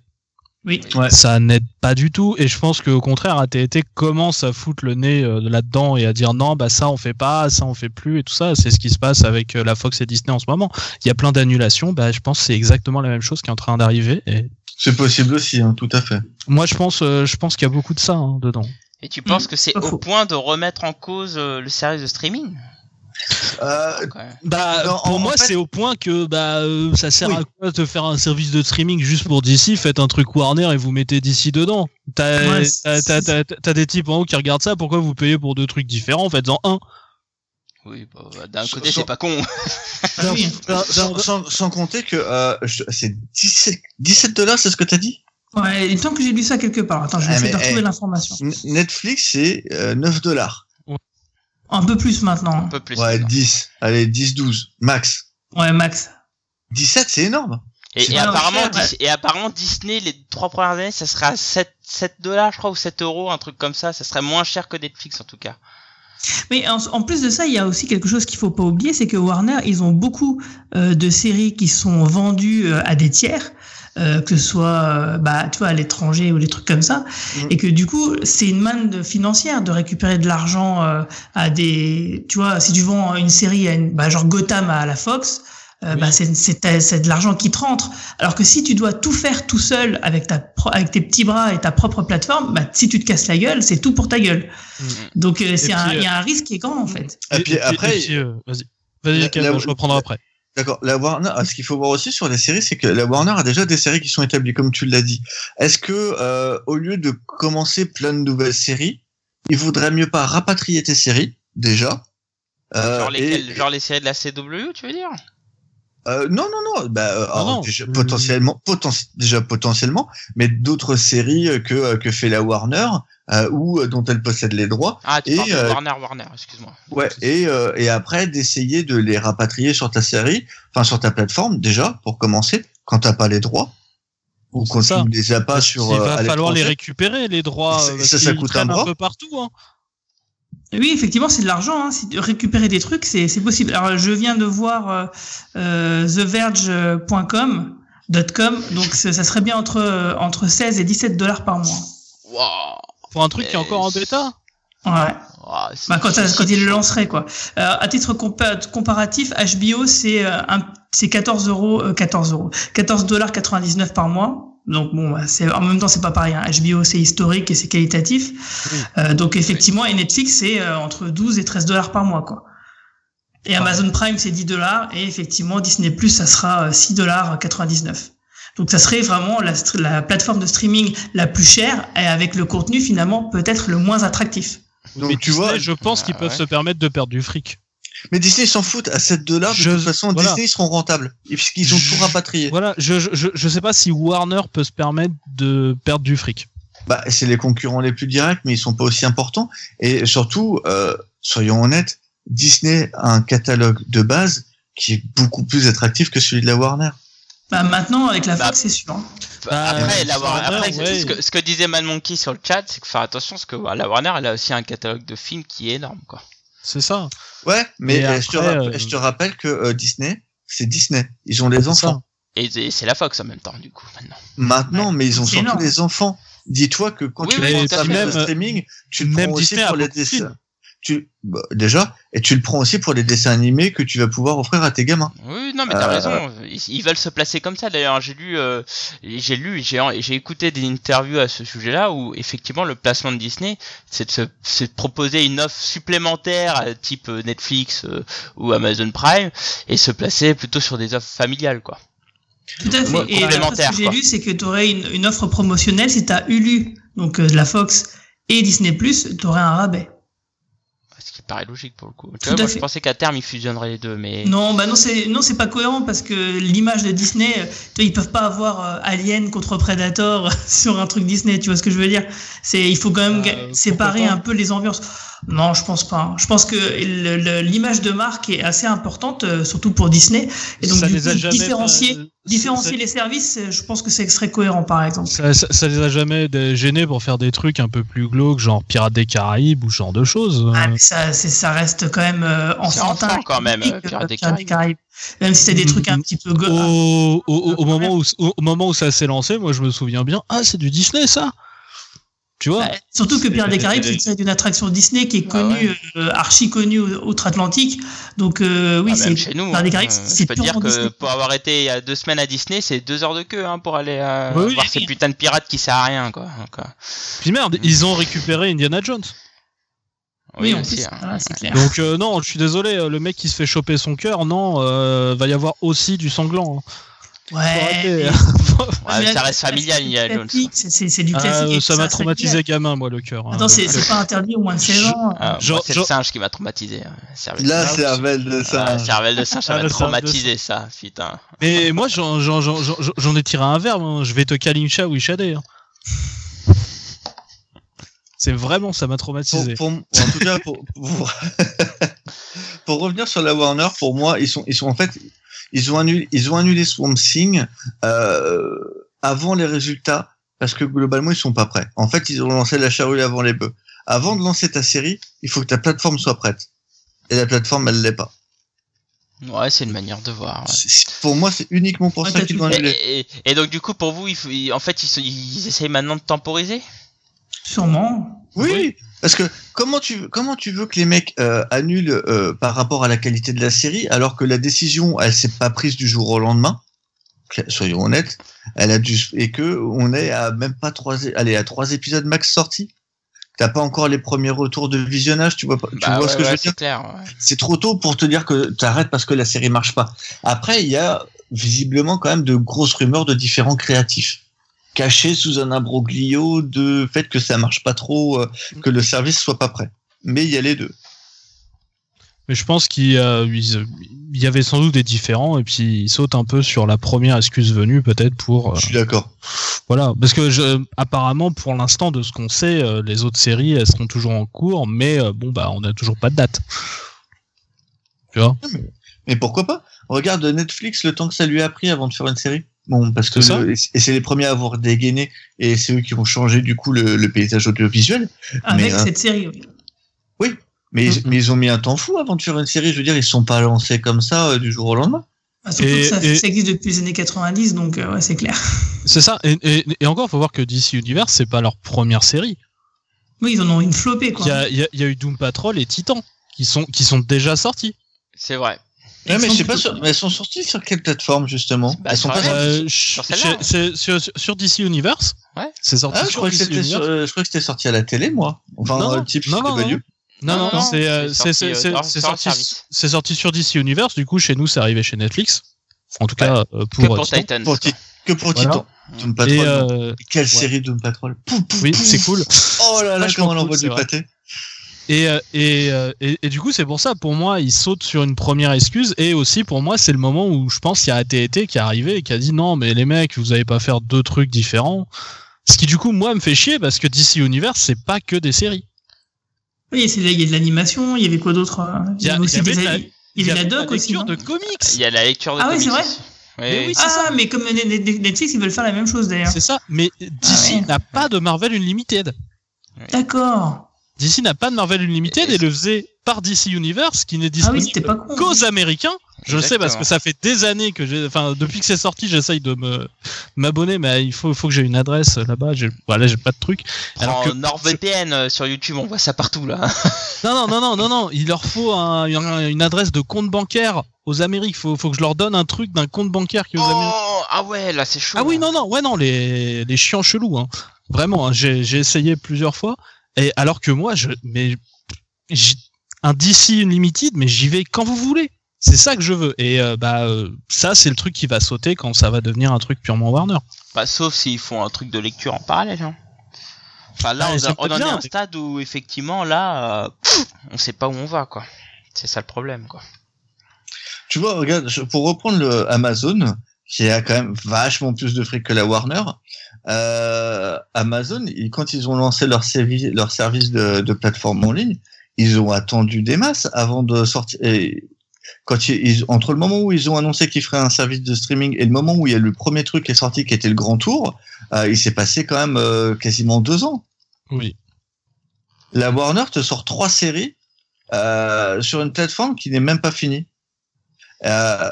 S4: Oui.
S3: Ouais.
S2: Ça n'aide pas du tout. Et je pense qu'au contraire, AT&T commence à foutre le nez euh, là-dedans et à dire non, bah ça on fait pas, ça on fait plus et tout ça. C'est ce qui se passe avec euh, la Fox et Disney en ce moment. Il y a plein d'annulations. Bah, je pense que c'est exactement la même chose qui est en train d'arriver. Et
S3: C'est possible aussi, hein, tout à fait.
S2: moi, je pense, euh, je pense qu'il y a beaucoup de ça hein, dedans.
S1: Et tu penses
S4: Mmh,
S1: que c'est au point de remettre en cause euh, le service de streaming?
S3: Euh.
S2: Bah,
S3: Non,
S2: pour
S3: en-
S2: moi,
S3: en fait-
S2: c'est au point que bah, euh, ça sert
S3: Oui.
S2: à quoi de faire un service de streaming juste pour DC Faites un truc Warner et vous mettez DC dedans. T'as
S4: Ouais,
S2: des types en haut qui regardent ça. Pourquoi vous payez pour deux trucs différents? Faites-en un.
S1: Oui, bah, d'un côté
S3: sans-
S1: c'est pas con.
S4: Oui.
S3: sans, sans- sans- sans compter que euh, c'est 17, 17 dollars, c'est ce que t'as dit?
S4: Ouais, il me semble que j'ai lu ça quelque part. Attends, je vais
S3: Ah,
S4: essayer de retrouver
S3: eh,
S4: l'information.
S3: Netflix, c'est euh, 9 dollars.
S4: Un peu plus maintenant.
S1: Un peu plus.
S3: Ouais,
S1: maintenant.
S3: 10. Allez, 10, 12, max.
S4: Ouais, Max.
S3: 17, c'est énorme.
S1: Et, apparemment,
S4: cher,
S1: et apparemment Disney les trois premières années ça serait à 7 7 dollars je crois ou 7 euros un truc comme ça ça serait moins cher que Netflix en tout cas
S4: Mais en, en plus de ça, il y a aussi quelque chose qu'il faut pas oublier, c'est que Warner, ils ont beaucoup euh, de séries qui sont vendues euh, à des tiers, euh, que ce soit, euh, bah, tu vois, à l'étranger ou des trucs comme ça,
S3: Mhm.
S4: et que du coup, c'est une manne de- financière de récupérer de l'argent euh, à des, tu vois, si tu vends une série à une, bah, genre Gotham à la Fox. euh,
S2: Oui.
S4: bah, c'est c'est c'est de l'argent qui te rentre alors que si tu dois tout faire tout seul avec ta pro- avec tes petits bras et ta propre plateforme bah si tu te casses la gueule c'est tout pour ta gueule donc euh, un- il y
S2: euh,
S4: a un risque qui est grand en fait
S3: Et puis après-
S2: euh, vas-y, vas-y, je reprendrai après.
S3: D'accord. La Warner, ah, ce qu'il faut voir aussi sur les séries, c'est que la Warner a déjà des séries qui sont établies, comme tu l'as dit. Est-ce que, euh, au lieu de commencer plein de nouvelles séries, il vaudrait mieux pas rapatrier tes séries déjà.
S1: Euh, genre, lesquelles, genre les séries de la CW, tu veux dire?
S3: Euh, non, non, non. Bah, euh, alors, Déjà, potentiellement, poten déjà potentiellement, mais d'autres séries que que fait la Warner ou dont elle possède les droits.
S1: Ah, tu et, parles de Warner, Warner, excuse-moi.
S3: Ouais. Et et après d'essayer de les rapatrier sur ta série, enfin sur ta plateforme déjà pour commencer, quand t'as pas les droits ou quand tu ne les as pas sur.
S2: Il va falloir les récupérer les droits.
S3: Ça, ça coûte un,
S2: un peu partout. Hein.
S4: Oui, effectivement, c'est de l'argent. Hein. Récupérer des trucs, c'est possible. Alors, je viens de voir euh, euh theverge.com, .com, donc ça serait bien entre euh, entre 16 et 17 dollars par mois.
S1: Wow.
S2: Pour un truc qui est encore en bêta?
S4: Ouais. bah, quand, quand il le lancerait quoi. Euh, à titre comparatif, HBO c'est c'est 14 euros 14 euros 14 dollars 99 par mois donc bon, bah, c'est en même temps c'est pas pareil. Hein. HBO c'est historique et c'est qualitatif. Euh, donc effectivement, et Netflix c'est euh, entre 12 et 13 dollars par mois quoi. Et Amazon Prime c'est 10 dollars et effectivement Disney Plus ça sera 6 euh, dollars 99. Donc ça serait vraiment la, la, plateforme de streaming la plus chère et avec le contenu finalement peut-être le moins attractif.
S2: Donc Mais tu vois, je pense qu'ils peuvent se permettre de perdre du fric.
S3: Mais Disney s'en fout à 7 dollars. De toute façon, Disney seront rentables. Puisqu'ils ont tout rapatrié.
S2: Voilà, je, je, je sais pas si Warner peut se permettre de perdre du fric.
S3: Bah, c'est les concurrents les plus directs, mais ils sont pas aussi importants. Et surtout, euh, soyons honnêtes, Disney a un catalogue de base qui est beaucoup plus attractif que celui de la Warner.
S4: Bah maintenant avec la bah, Fox c'est sûr. Hein.
S1: Bah, après, la après ce, que, ce, que, disait Man Monkey sur le chat, c'est que faire attention parce que la Warner elle a aussi un catalogue de films qui est énorme quoi.
S2: C'est ça.
S3: Ouais, mais euh, je, te je, te rappelle, que euh, Disney, c'est Disney. Ils ont les enfants.
S1: Et c'est la Fox en même temps, du coup, maintenant.
S3: Maintenant, mais ils ont surtout les enfants. Dis-toi que quand tu prends ta même, streaming, tu le prends aussi pour les dessins tu bah, déjà et tu le prends aussi pour les dessins animés que tu vas pouvoir offrir à tes gamins.
S1: Oui, non mais t'as euh, raison, ils, veulent se placer comme ça d'ailleurs. J'ai lu euh, j'ai lu j'ai j'ai écouté des interviews à ce sujet-là où effectivement le placement de Disney c'est de se proposer une offre supplémentaire type euh, Netflix ou Amazon Prime et se placer plutôt sur des offres familiales quoi.
S4: Tout à fait. et ce que j'ai lu, c'est que tu aurais une, une, offre promotionnelle si tu as Hulu, donc de la Fox et Disney+, tu aurais un rabais
S1: paraît logique pour le coup. Tu vois, moi, je pensais qu'à terme ils fusionneraient les deux, mais
S4: non, bah non, c'est non, c'est pas cohérent parce que l'image de Disney, tu vois, ils peuvent pas avoir euh, Alien contre Predator sur un truc Disney, tu vois ce que je veux dire? C'est il faut quand même euh, séparer un peu les ambiances. Non, je pense pas. Je pense que l'image de marque est assez importante, euh, surtout pour Disney. Et donc, du coup, différencier, différencier les services, euh, je pense que c'est serait cohérent, par exemple.
S2: Ça, ça, les a jamais gênés pour faire des trucs un peu plus glauques, genre Pirates des Caraïbes ou ce genre de choses.
S4: Ah, mais ça, ça reste quand même euh, enfantin.
S1: quand même, Pirates des Caraïbes.
S4: Même si c'est des trucs un petit peu
S2: au, au, au, moment où, au moment où ça s'est lancé, moi je me souviens bien, ah c'est du Disney ça? Vois bah,
S4: Surtout que Pierre des Caraïbes, c'est une attraction Disney qui est ah connue, euh, archi connue outre-Atlantique. Donc euh, oui, ah, c'est
S1: chez nous. Pierre des Caraïbes, euh, c'est peux dire que pour avoir été il y a deux semaines à Disney, c'est deux heures de queue hein, pour aller voir ces putains de pirates qui servent à rien, quoi.
S2: Puis merde, ils ont récupéré Indiana Jones.
S4: Oui, aussi. Hein. clair.
S2: Donc non, je suis désolé, le mec qui se fait choper son cœur, non, va y avoir aussi du sanglant. Hein.
S4: Ouais,
S1: ouais ça reste familial, il y a
S4: C'est du classique.
S2: Ah, ça m'a traumatisé gamin, moi, le cœur.
S4: Hein, Attends, c'est pas interdit au moins de 16 ans.
S1: Ah, c'est le singe qui m'a traumatisé.
S3: Hein, Là, c'est Cervelle de singe.
S1: Cervelle de singe, ça m'a traumatisé, ça, putain.
S2: Mais moi, j'en ai tiré un verbe. Hein. Je vais te calincha ou Ishade. C'est vraiment, ça m'a traumatisé.
S3: Pour, en tout cas, pour, pour, pour, revenir sur la Warner, pour moi, ils sont, ils sont en fait, ils ont annulé, ils ont annulé Swamp Thing euh, avant les résultats parce que globalement ils sont pas prêts. En fait, ils ont lancé la charrue avant les bœufs. Avant de lancer ta série, il faut que ta plateforme soit prête. Et la plateforme, elle l'est pas.
S1: Ouais, c'est une manière de voir.
S3: Pour moi, c'est uniquement pour ça qu'ils ont annulé.
S1: Et, et, donc, du coup, pour vous, il en fait, ils, ils essayent maintenant de temporiser?
S4: Sûrement.
S3: Oui, parce que comment tu comment tu veux que les mecs euh, annulent euh, par rapport à la qualité de la série alors que la décision elle s'est pas prise du jour au lendemain? Soyons honnêtes elle a dû et que on est à même pas trois allez à trois épisodes max sortis. T'as pas encore les premiers retours de visionnage tu vois tu
S1: bah
S3: vois ce que je veux
S1: dire?
S3: c'est trop tôt pour te dire que t'arrêtes parce que la série marche pas. Après il y a visiblement quand même de grosses rumeurs de différents créatifs caché sous un imbroglio de fait que ça marche pas trop, euh, que le service soit pas prêt. Mais il y a les deux.
S2: Mais je pense qu'il y, avait sans doute des différents et puis ils sautent un peu sur la première excuse venue peut-être pour euh,
S3: Je suis d'accord.
S2: voilà parce que je, apparemment pour l'instant de ce qu'on sait euh, les autres séries elles seront toujours en cours mais bon bah on a toujours pas de date. Tu vois?
S3: Mais pourquoi pas? Regarde Netflix le temps que ça lui a pris avant de faire une série. Bon, parce que le- et c'est les premiers à avoir dégainé et c'est eux qui ont changé du coup le, le paysage audiovisuel.
S4: Avec
S3: Mais, euh,
S4: cette série. oui.
S3: Mais, ils-
S2: Mhm.
S3: mais ils ont mis un temps fou avant de faire une série. Je veux dire, ils se sont pas lancés comme ça euh, du jour au lendemain.
S4: Ah, surtout
S2: Et-
S4: que ça,
S2: et-
S4: ça existe depuis les années 90, donc euh, ouais, c'est clair.
S2: C'est ça et, et, et encore faut voir que DC Universe c'est pas leur première série.
S4: Oui, ils en ont une flopée,
S2: Il
S4: quoi.
S2: y a, il y a- il y a eu Doom Patrol et Titan qui sont qui sont déjà sortis.
S1: C'est vrai.
S3: Ouais, mais je sais
S4: sont
S3: pas, sur- mais elles sont sorties sur quelle plateforme justement
S1: Bah,
S3: Elles sont
S1: sur
S3: pas.
S2: Euh,
S1: sur
S2: chez-
S1: celle-là.
S2: c'est- sur, sur DC Universe.
S1: Ouais.
S2: C'est sorti
S3: Ah, je
S2: sur
S3: croyais que
S2: DC
S3: c'était sur- euh, je croyais que c'était sorti à la télé, moi. Enfin,
S2: Non,
S3: euh,
S2: non,
S3: type
S2: non, non, non. Non, non, c'est euh,
S1: sorti, le
S2: sur DC Universe. Du coup, chez nous, c'est arrivé chez Netflix. En tout cas, euh,
S1: Que
S2: pour,
S1: pour
S2: Titan.
S1: Titans.
S3: Pour Que pour. Titan. Doom
S2: Et
S3: Patrol. Quelle série Doom Patrol Pouf, pouf,
S2: oui, c'est cool.
S3: Oh là là, comment on envoie
S2: c'est
S3: du pâté.
S2: Et, euh, et, euh, et, et du coup, c'est pour ça, pour moi, il saute sur une première excuse. Et aussi, pour moi, c'est le moment où je pense qu'il y a AT&T qui est arrivé et qui a dit non, mais les mecs, vous avez pas faire deux trucs différents. Ce qui, du coup, moi, me fait chier parce que DC Universe, c'est pas que des séries.
S4: Oui, c'est- il y a de l'animation, il y avait quoi d'autre euh,
S2: Il y a-
S4: aussi
S2: il y avait
S4: des-
S2: de la-
S4: il y avait la
S2: avait
S4: doc
S2: la
S4: aussi.
S2: lecture de comics.
S1: Il y a la lecture de
S4: Ah oui, c'est
S1: comics.
S4: vrai
S1: Oui,
S2: Mais oui, c'est
S4: Ah,
S2: ça.
S4: mais comme Net- Net- Netflix, ils veulent faire la même chose d'ailleurs.
S2: C'est ça. Mais DC
S4: Ah ouais.
S2: n'a pas de Marvel Unlimited.
S4: D'accord.
S2: DC n'a pas de Marvel Unlimited et le faisait par DC Universe qui n'est
S4: Ah oui,
S2: disponible
S4: con.
S2: qu'aux Américains. Je le sais parce
S1: Exactement.
S2: que ça fait des années que j'ai, enfin depuis que c'est sorti, j'essaye de me m'abonner, mais il faut, faut que j'ai une adresse là-bas. J'ai, voilà, j'ai pas de truc. Alors que-
S1: NordVPN euh, sur YouTube, on voit ça partout là.
S2: Non, non, non, non, non, non. Il leur faut un- un- une adresse de compte bancaire aux Amériques. Faut, faut que je leur donne un truc d'un compte bancaire qui est aux Amériques.
S1: Oh, ah ouais, là c'est chaud.
S2: Ah oui, non, non, ouais, non, les, les chiants chelous, hein. Vraiment, hein, j'ai, j'ai essayé plusieurs fois. Et alors que moi, je, mais, un DC Unlimited, mais j'y vais quand vous voulez. C'est ça que je veux. Et euh, bah, euh, ça, c'est le truc qui va sauter quand ça va devenir un truc purement Warner.
S1: Bah, sauf s'ils font un truc de lecture en parallèle. Hein. Enfin là,
S2: Ah,
S1: on, on en est à un stade où effectivement là, euh, on sait pas où on va quoi. C'est ça le problème quoi.
S3: Tu vois, regarde, je- pour reprendre le Amazon, qui a quand même vachement plus de fric que la Warner, euh, Amazon, quand ils ont lancé leur, servi- leur service de, de plateforme en ligne, ils ont attendu des masses avant de sortir. Et quand ils, ils- entre le moment où ils ont annoncé qu'ils feraient un service de streaming et le moment où il y a le premier truc qui est sorti, qui était le Grand Tour, euh, il s'est passé quand même euh, quasiment deux ans.
S2: Oui.
S3: La Warner te sort trois séries euh, sur une plateforme qui n'est même pas finie. Euh,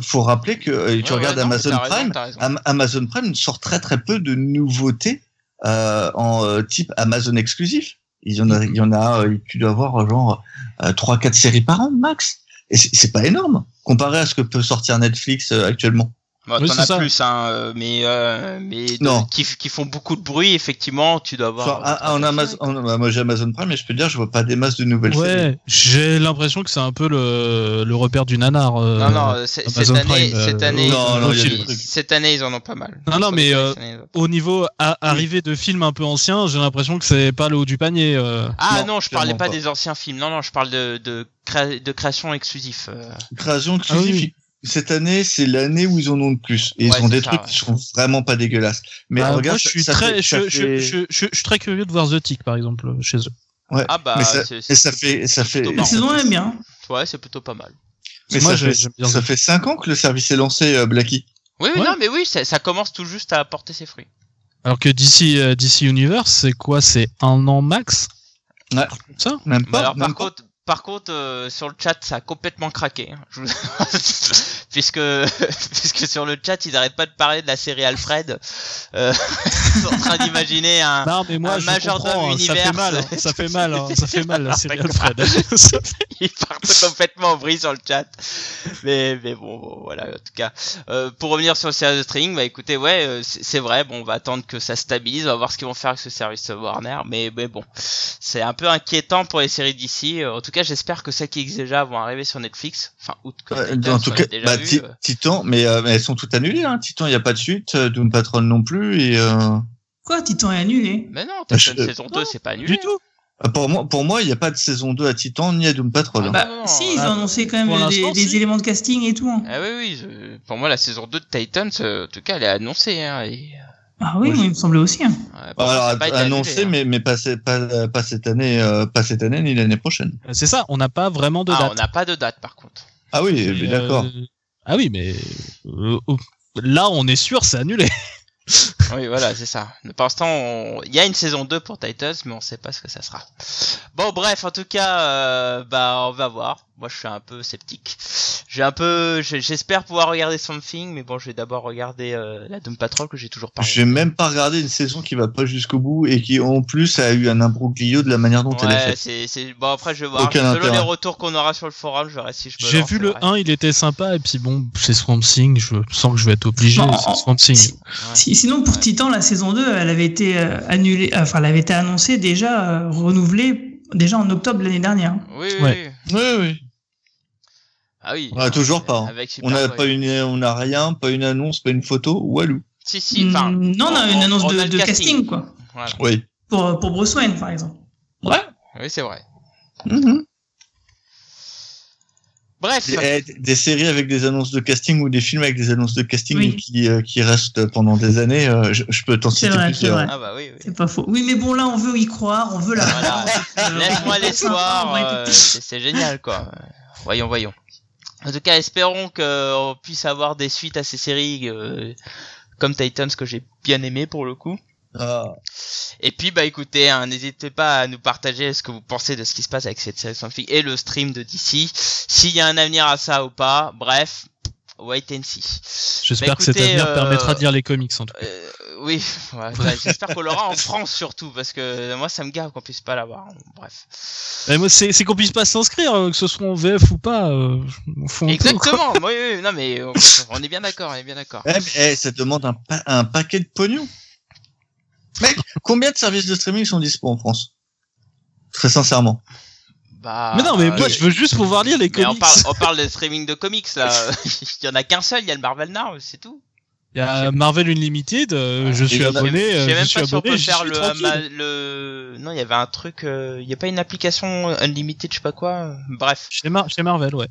S3: faut rappeler que euh, tu
S1: Ouais,
S3: regardes
S1: ouais, non,
S3: Amazon Prime,
S1: t'as raison.
S3: Am- Amazon Prime sort très très peu de nouveautés euh, en euh, type Amazon exclusif. Il y en a, il y en a, euh, tu dois avoir genre euh, trois quatre séries par an max. Et c'est c'est pas énorme comparé à ce que peut sortir Netflix euh, actuellement.
S1: Bah,
S2: Oui,
S1: T'en
S2: c'est
S1: as
S2: ça.
S1: plus, hein, euh, mais euh, mais de-
S3: Non.
S1: qui, qui font beaucoup de bruit effectivement. Tu dois avoir.
S3: Enfin, en Amazon, en- bah, moi j'ai Amazon Prime, mais je peux te dire, je vois pas des masses de nouvelles séries.
S2: Ouais, j'ai l'impression que c'est un peu le, le repère du nanar. euh,
S1: Non non, cette année,
S2: Prime, euh,
S1: cette année,
S3: Non, non, il y a
S2: film.
S3: des trucs.
S1: cette année ils en ont pas mal.
S2: Non, non, mais, euh,
S1: années, ils
S2: Au niveau à, arrivée de films un peu anciens, j'ai l'impression que c'est pas le haut du panier. euh.
S1: Ah
S3: Non,
S1: non, je parlais pas,
S3: pas.
S1: des anciens films. Non non, je parle de de, cré- de création exclusive. euh.
S3: Création exclusive.
S2: Ah oui.
S3: Cette année, c'est l'année où ils en ont le plus. Et
S1: Ouais,
S3: ils ont des
S1: ça,
S3: trucs
S1: ouais.
S3: qui sont vraiment pas dégueulasses. Mais
S2: Bah,
S3: regarde,
S2: moi, je suis
S3: ça
S2: très,
S3: fait- ça
S2: je, je-
S3: fait-
S2: je- je- je suis très curieux de voir The Tick, par exemple, chez eux.
S3: Ouais.
S1: Ah bah
S3: mais ça,
S1: c'est-
S3: et ça fait, ça fait,
S4: La saison bien.
S1: ouais, c'est plutôt pas mal.
S3: mais
S2: Moi,
S3: ça,
S2: j'ai-
S3: fait,
S2: j'aime bien
S3: ça
S2: The
S3: fait 5 ans que le service est lancé, euh, Blacky.
S1: Oui,
S2: Ouais.
S1: non, mais oui, ça, ça commence tout juste à porter ses fruits.
S2: Alors que DC, euh, DC Universe, c'est quoi? C'est un an max?
S3: Ouais.
S2: Comme ça?
S3: Même
S1: Mais
S3: pas.
S1: alors, par
S3: même
S1: contre, par contre, euh, sur le chat, ça a complètement craqué. hein. Je vous- puisque, puisque sur le chat, ils n'arrêtent pas de parler de la série Alfred. Euh, ils sont en train d'imaginer un.
S2: Non, mais moi,
S1: un
S2: je
S1: majordome
S2: comprends, hein, ça fait
S1: univers.
S2: mal, hein, ça fait mal, hein, ça fait mal la série. Alfred.
S1: Ils partent complètement en vrille sur le chat. Mais, mais bon, bon, voilà, en tout cas. Euh, pour revenir sur le service de streaming, bah écoutez, ouais, c'est c'est vrai, bon, on va attendre que ça stabilise, on va voir ce qu'ils vont faire avec ce service Warner, mais, mais bon, c'est un peu inquiétant pour les séries d'ici. En tout cas, cas, j'espère que celles qui existent déjà vont arriver sur Netflix. Enfin, août.
S3: En tout cas, bah,
S1: vu,
S3: Titan, mais, euh, mais, elles sont toutes annulées. Hein. Titan, il n'y a pas de suite. Euh, Doom Patrol non plus. Et euh...
S4: Quoi, Titan est annulé?
S1: Mais non, Titan je... saison 2, c'est pas annulé.
S2: Du tout.
S3: Ah, pour moi, pour moi, il n'y a pas de saison 2 à Titan ni à Doom Patrol.
S4: Ah, bah, non, non, si, ils ont annoncé quand même des, des éléments de casting et tout. Hein.
S1: Ah oui, oui. Je... Pour moi, la saison 2 de Titans, en tout cas, elle est annoncée. Hein, et...
S4: Ah oui, moi, il me semblait aussi. Hein.
S3: Ouais, bon, Alors, annoncé, annulé, mais, mais pas, pas, pas, cette année, euh, pas cette année ni l'année prochaine.
S2: C'est ça, on n'a pas vraiment de
S1: ah,
S2: date.
S1: on n'a pas de date, par contre.
S3: Ah oui, euh, d'accord.
S2: Ah oui, mais euh, là, on est sûr, c'est annulé.
S1: oui, voilà, c'est ça. Pour l'instant, on... il y a une saison 2 pour Titans, mais on sait pas ce que ça sera. Bon, bref, en tout cas, euh, bah, on va voir. Moi, je suis un peu sceptique. J'ai un peu, j'espère pouvoir regarder Something, mais bon, je vais d'abord regarder euh, la Doom Patrol que j'ai toujours pas.
S3: J'ai même pas regardé une saison qui va pas jusqu'au bout et qui en plus a eu un imbroglio de la manière dont
S1: ouais,
S3: elle est faite.
S1: c'est, c'est, bon après je vais voir. Aucun Selon les retours qu'on aura sur le forum, je verrai si je peux.
S2: J'ai vu le 1, il était sympa et puis bon, c'est Swamp Thing, je sens que je vais être obligé. C'est Swamp Thing.
S4: Si, si, sinon pour Titan, la saison 2, elle avait été euh, annulée, enfin elle avait été annoncée déjà euh, renouvelée déjà en octobre l'année dernière.
S1: Oui, oui,
S2: Ouais.
S1: oui.
S3: Oui, oui.
S1: Ah oui.
S3: On a toujours pas. hein. On n'a pas une, on a rien, pas une annonce, pas une photo. Walou.
S1: Si, si, enfin.
S4: Mm, non, on a une annonce
S1: on
S4: de, casting. quoi.
S1: Voilà.
S3: Oui.
S4: Pour, pour Bruce Wayne, par exemple.
S3: Ouais.
S1: Oui, c'est vrai.
S3: Mhm.
S1: Bref.
S3: Des, eh, des séries avec des annonces de casting ou des films avec des annonces de casting
S4: Oui.
S3: qui, euh, qui restent pendant des années, euh, je, je peux t'en
S4: C'est
S3: citer
S4: vrai, c'est
S3: plusieurs.
S4: vrai.
S1: Ah bah oui, oui.
S4: C'est pas faux. Oui, mais bon, là, on veut y croire, on veut la
S1: Voilà. Laisse-moi l'espoir, euh, c'est c'est génial quoi. Voyons, voyons. En tout cas, espérons qu'on puisse avoir des suites à ces séries euh, comme Titans que j'ai bien aimé pour le coup.
S3: Ah.
S1: Et puis bah écoutez, hein, n'hésitez pas à nous partager ce que vous pensez de ce qui se passe avec cette série et le stream de DC. S'il y a un avenir à ça ou pas, bref, wait and see.
S2: J'espère
S1: Bah,
S2: que cet avenir
S1: euh,
S2: permettra de lire les comics en tout cas.
S1: Euh, oui, ouais, bah, j'espère qu'on l'aura en France surtout parce que moi ça me gave qu'on puisse pas l'avoir. Bref.
S2: Mais moi, c'est c'est qu'on puisse pas s'inscrire, euh, que ce soit en VF ou pas. Euh, peu.
S1: Exactement. oui, oui, non mais on, on est bien d'accord, on est bien d'accord.
S3: Eh, mais, eh, ça demande un, pa- un paquet de pognon. Mec, combien de services de streaming sont dispo en France? Très sincèrement.
S1: Bah,
S2: Mais non, mais moi,
S1: euh,
S2: je veux juste pouvoir lire les
S1: mais on
S2: comics.
S1: parle, on parle de streaming de comics là. Il y en a qu'un seul, il y a le Marvel Now, c'est tout.
S2: Il y a Marvel Unlimited, euh, je suis
S3: il
S2: abonné.
S1: Je
S2: euh,
S1: sais
S2: je
S1: même
S2: suis
S1: pas si on
S2: abonné,
S1: peut faire
S2: suis
S1: le, le. Non, il y avait un truc. euh, Il y a pas une application Unlimited, je sais pas quoi. euh, Bref.
S2: Chez, Mar- chez Marvel, ouais.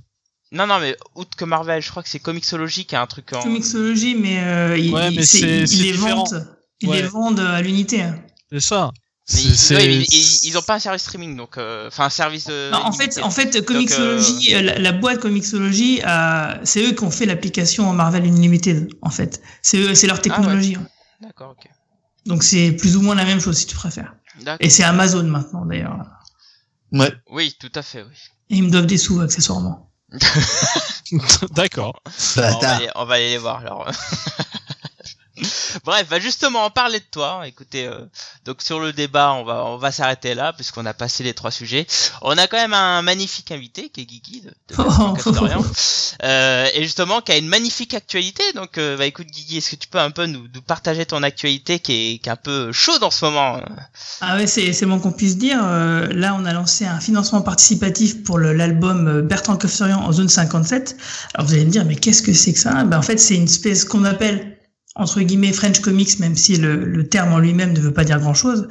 S1: Non, non, mais outre que Marvel, je crois que c'est Comixology qui a un truc en.
S4: Comixology, mais, euh, ils,
S2: Ouais, mais
S4: c'est- ils
S2: c'est
S4: les vendent. Ils
S2: Ouais.
S4: les vendent à l'unité. hein.
S2: C'est ça.
S1: Mais ils,
S2: c'est-
S1: ouais, mais ils, ils ont pas un service streaming, donc euh, enfin un service. euh,
S4: Non, en fait, en fait, Comixology,
S1: euh,
S4: euh, la, la boîte Comixology, euh, c'est eux qui ont fait l'application Marvel Unlimited, en fait. C'est eux, c'est leur technologie. hein.
S1: D'accord, ok.
S4: Donc c'est plus ou moins la même chose si tu préfères.
S1: D'accord.
S4: Et c'est Amazon maintenant d'ailleurs.
S3: Ouais.
S1: Oui, tout à fait, oui.
S4: Et ils me doivent des sous accessoirement.
S2: D'accord.
S1: On, va
S3: Bâtard.
S1: aller, on va aller les voir alors. Bref, bah justement, on parlait de toi. Écoutez, euh, donc sur le débat, on va on va s'arrêter là puisqu'on a passé les trois sujets. On a quand même un magnifique invité qui est Guigui de, de
S4: Oh.
S1: Euh, et justement qui a une magnifique actualité. Donc, euh, bah écoute Guigui, est-ce que tu peux un peu nous, nous partager ton actualité qui est, qui est un peu chaude en ce moment
S4: Ah ouais, c'est c'est bon qu'on puisse dire. Euh, là, on a lancé un financement participatif pour l'album Bertrand Cofferian en zone 57. Alors vous allez me dire, mais qu'est-ce que c'est que ça? Ben, En fait, c'est une espèce qu'on appelle entre guillemets French Comics, même si le, le terme en lui-même ne veut pas dire grand-chose.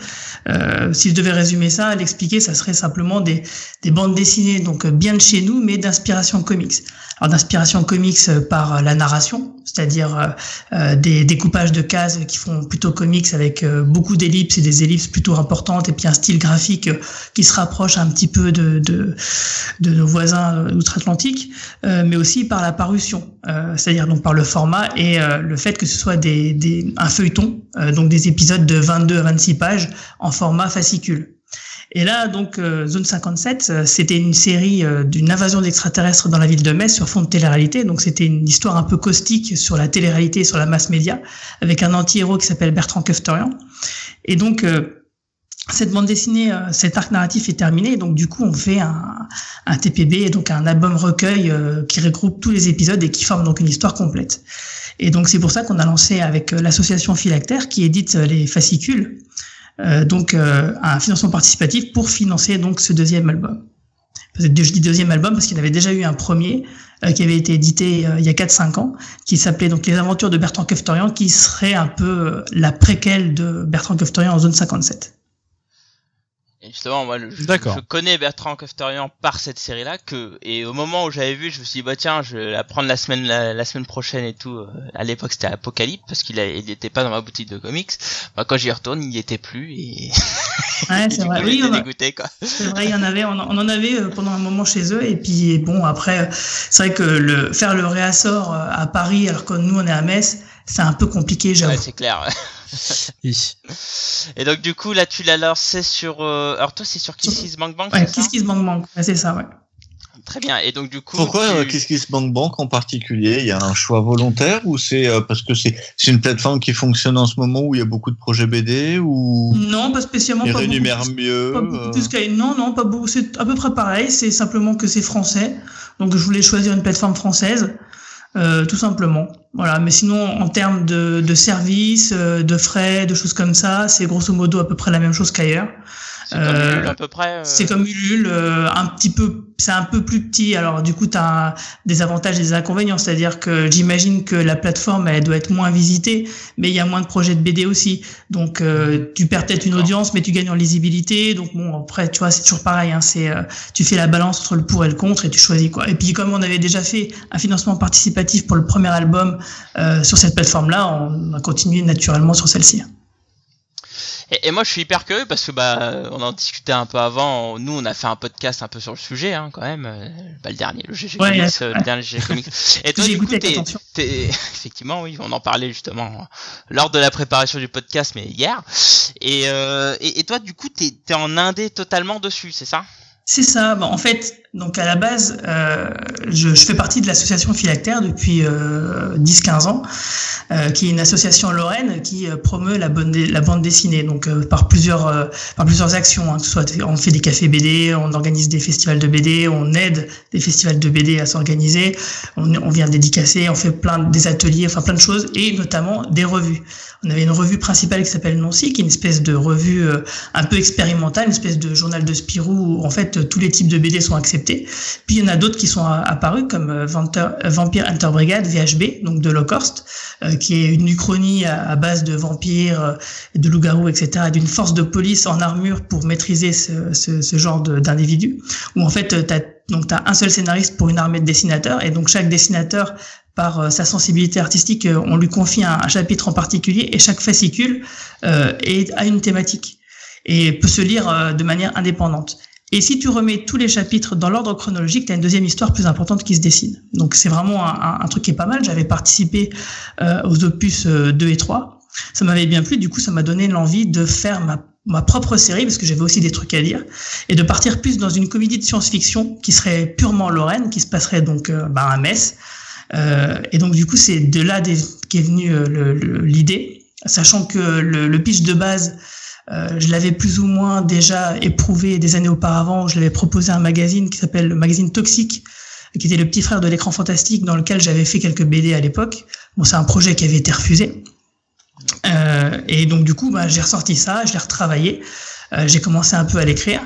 S4: Euh, si je devais résumer ça, l'expliquer, ça serait simplement des, des bandes dessinées, donc euh, bien de chez nous, mais d'inspiration comics. Alors d'inspiration comics euh, par euh, la narration, c'est-à-dire euh, des découpages de cases qui font plutôt comics avec euh, beaucoup d'ellipses et des ellipses plutôt importantes et puis un style graphique qui se rapproche un petit peu de, de, de nos voisins outre-Atlantique, mais aussi par la parution, c'est-à-dire donc par le format et le fait que ce soit un feuilleton, euh, donc des épisodes de 22 à 26 pages en format fascicule. Et là, donc, euh, Zone 57, euh, c'était une série d'une invasion d'extraterrestres dans la ville de Metz sur fond de télé-réalité. Donc, c'était une histoire un peu caustique sur la télé-réalité et sur la masse média, avec un anti-héros qui s'appelle Bertrand Keftorian. Et donc, cette bande dessinée, cet arc narratif est terminé. Donc, du coup, on fait un, TPB, donc un album recueil qui regroupe tous les épisodes et qui forme donc une histoire complète. Et donc, c'est pour ça qu'on a lancé avec euh, l'association Philactère qui édite euh, les fascicules. Euh, donc euh, un financement participatif pour financer donc ce deuxième album. je dis deuxième album parce qu'il y avait déjà eu un premier qui avait été édité il y a 4-5 ans, qui s'appelait donc Les Aventures de Bertrand Keftorian, qui serait un peu la préquelle de Bertrand Keftorian en zone 57.
S1: Et justement, moi, je, je connais Bertrand Kefterian par cette série-là, que et au moment où j'avais vu, je me suis dit bah tiens, je vais la prendre la semaine la, semaine prochaine et tout. À l'époque, c'était Apocalypse parce qu'il il était pas dans ma boutique de comics. Bah, quand j'y retourne, il y était plus et
S4: ouais, c'est vrai. Oui, dégoûté quoi. C'est vrai, il y en avait, on, en avait euh, pendant un moment chez eux et puis bon après, c'est vrai que le faire le réassort euh, à Paris alors que nous on est à Metz, c'est un peu compliqué, j'avoue.
S1: Ouais, c'est clair. Et donc du coup là tu l'as lancé sur euh... alors toi c'est sur Kiss Kiss Bank Bank
S4: Ouais, Kiss Kiss Bank Bank, c'est ça ouais.
S1: Très bien. Et donc du coup
S3: Pourquoi tu... Kiss Kiss Bank Bank en particulier? Il y a un choix volontaire ou c'est euh, parce que c'est une plateforme qui fonctionne en ce moment où il y a beaucoup de projets BD ou
S4: Non, pas spécialement
S3: Ils
S4: pas
S3: rémunèrent mieux.
S4: Pas beaucoup plus euh. non non, pas beaucoup, c'est à peu près pareil, c'est simplement que c'est français. Donc je voulais choisir une plateforme française. Euh, tout simplement. Voilà, mais sinon en termes de, de services, euh, de frais, de choses comme ça, c'est grosso modo à peu près la même chose qu'ailleurs.
S1: C'est comme Ulule à peu près. Euh...
S4: C'est comme Ulule, euh, un petit peu, c'est un peu plus petit. Alors du coup, tu as des avantages et des inconvénients. C'est-à-dire que j'imagine que la plateforme, elle doit être moins visitée, mais il y a moins de projets de BD aussi. Donc euh, tu perds peut-être une audience, mais tu gagnes en lisibilité. Donc bon, après, tu vois, c'est toujours pareil. Hein, c'est euh, tu fais la balance entre le pour et le contre et tu choisis quoi. Et puis comme on avait déjà fait un financement participatif pour le premier album sur cette plateforme-là, on a continué naturellement sur celle-ci.
S1: Et, et, moi, je suis hyper curieux parce que bah, on en discutait un peu avant. Nous, on a fait un podcast un peu sur le sujet, hein, quand même. Euh, bah, le dernier, le GG
S4: ouais,
S1: Comics,
S4: ouais.
S1: le dernier GG Comics. Et toi, du coup, t'es, t'es, effectivement, oui, on en parlait justement lors de la préparation du podcast, mais hier. Et, euh, et, et, toi, du coup, t'es, t'es en indé totalement dessus, c'est ça?
S4: C'est ça. Bon, en fait, donc à la base, euh, je, je, fais partie de l'association Philactère depuis euh, 10-15 ans, euh, qui est une association lorraine qui euh, promeut la, bonne la bande dessinée. Donc euh, par plusieurs euh, par plusieurs actions, hein, soit on fait des cafés BD, on organise des festivals de BD, on aide des festivals de BD à s'organiser, on, on, vient dédicacer, on fait plein des ateliers, enfin plein de choses, et notamment des revues. On avait une revue principale qui s'appelle Nancy, qui est une espèce de revue un peu expérimentale, une espèce de journal de Spirou où en fait tous les types de BD sont acceptés. Puis il y en a d'autres qui sont apparus comme Vampire Hunter Brigade VHB, donc de Lockhorst, euh, qui est une uchronie à, base de vampires, euh, de loups-garous, etc., et d'une force de police en armure pour maîtriser ce, genre d'individus. Où en fait, tu as un seul scénariste pour une armée de dessinateurs, et donc chaque dessinateur par euh, sa sensibilité artistique, euh, on lui confie un, chapitre en particulier et chaque fascicule euh, est, a une thématique et peut se lire euh, de manière indépendante. Et si tu remets tous les chapitres dans l'ordre chronologique, tu as une deuxième histoire plus importante qui se dessine. Donc c'est vraiment un, truc qui est pas mal. J'avais participé euh, aux opus 2 et 3. Ça m'avait bien plu. Du coup, ça m'a donné l'envie de faire ma ma propre série parce que j'avais aussi des trucs à dire et de partir plus dans une comédie de science-fiction qui serait purement lorraine qui se passerait donc euh, bah, à Metz euh, et donc du coup c'est de là qu'est venue euh, l'idée sachant que le, pitch de base euh, je l'avais plus ou moins déjà éprouvé des années auparavant je l'avais proposé à un magazine qui s'appelle le magazine Toxique qui était le petit frère de l'écran fantastique dans lequel j'avais fait quelques BD à l'époque. Bon c'est un projet qui avait été refusé. Euh, et donc du coup, bah, j'ai ressorti ça, je l'ai retravaillé, euh, j'ai commencé un peu à l'écrire,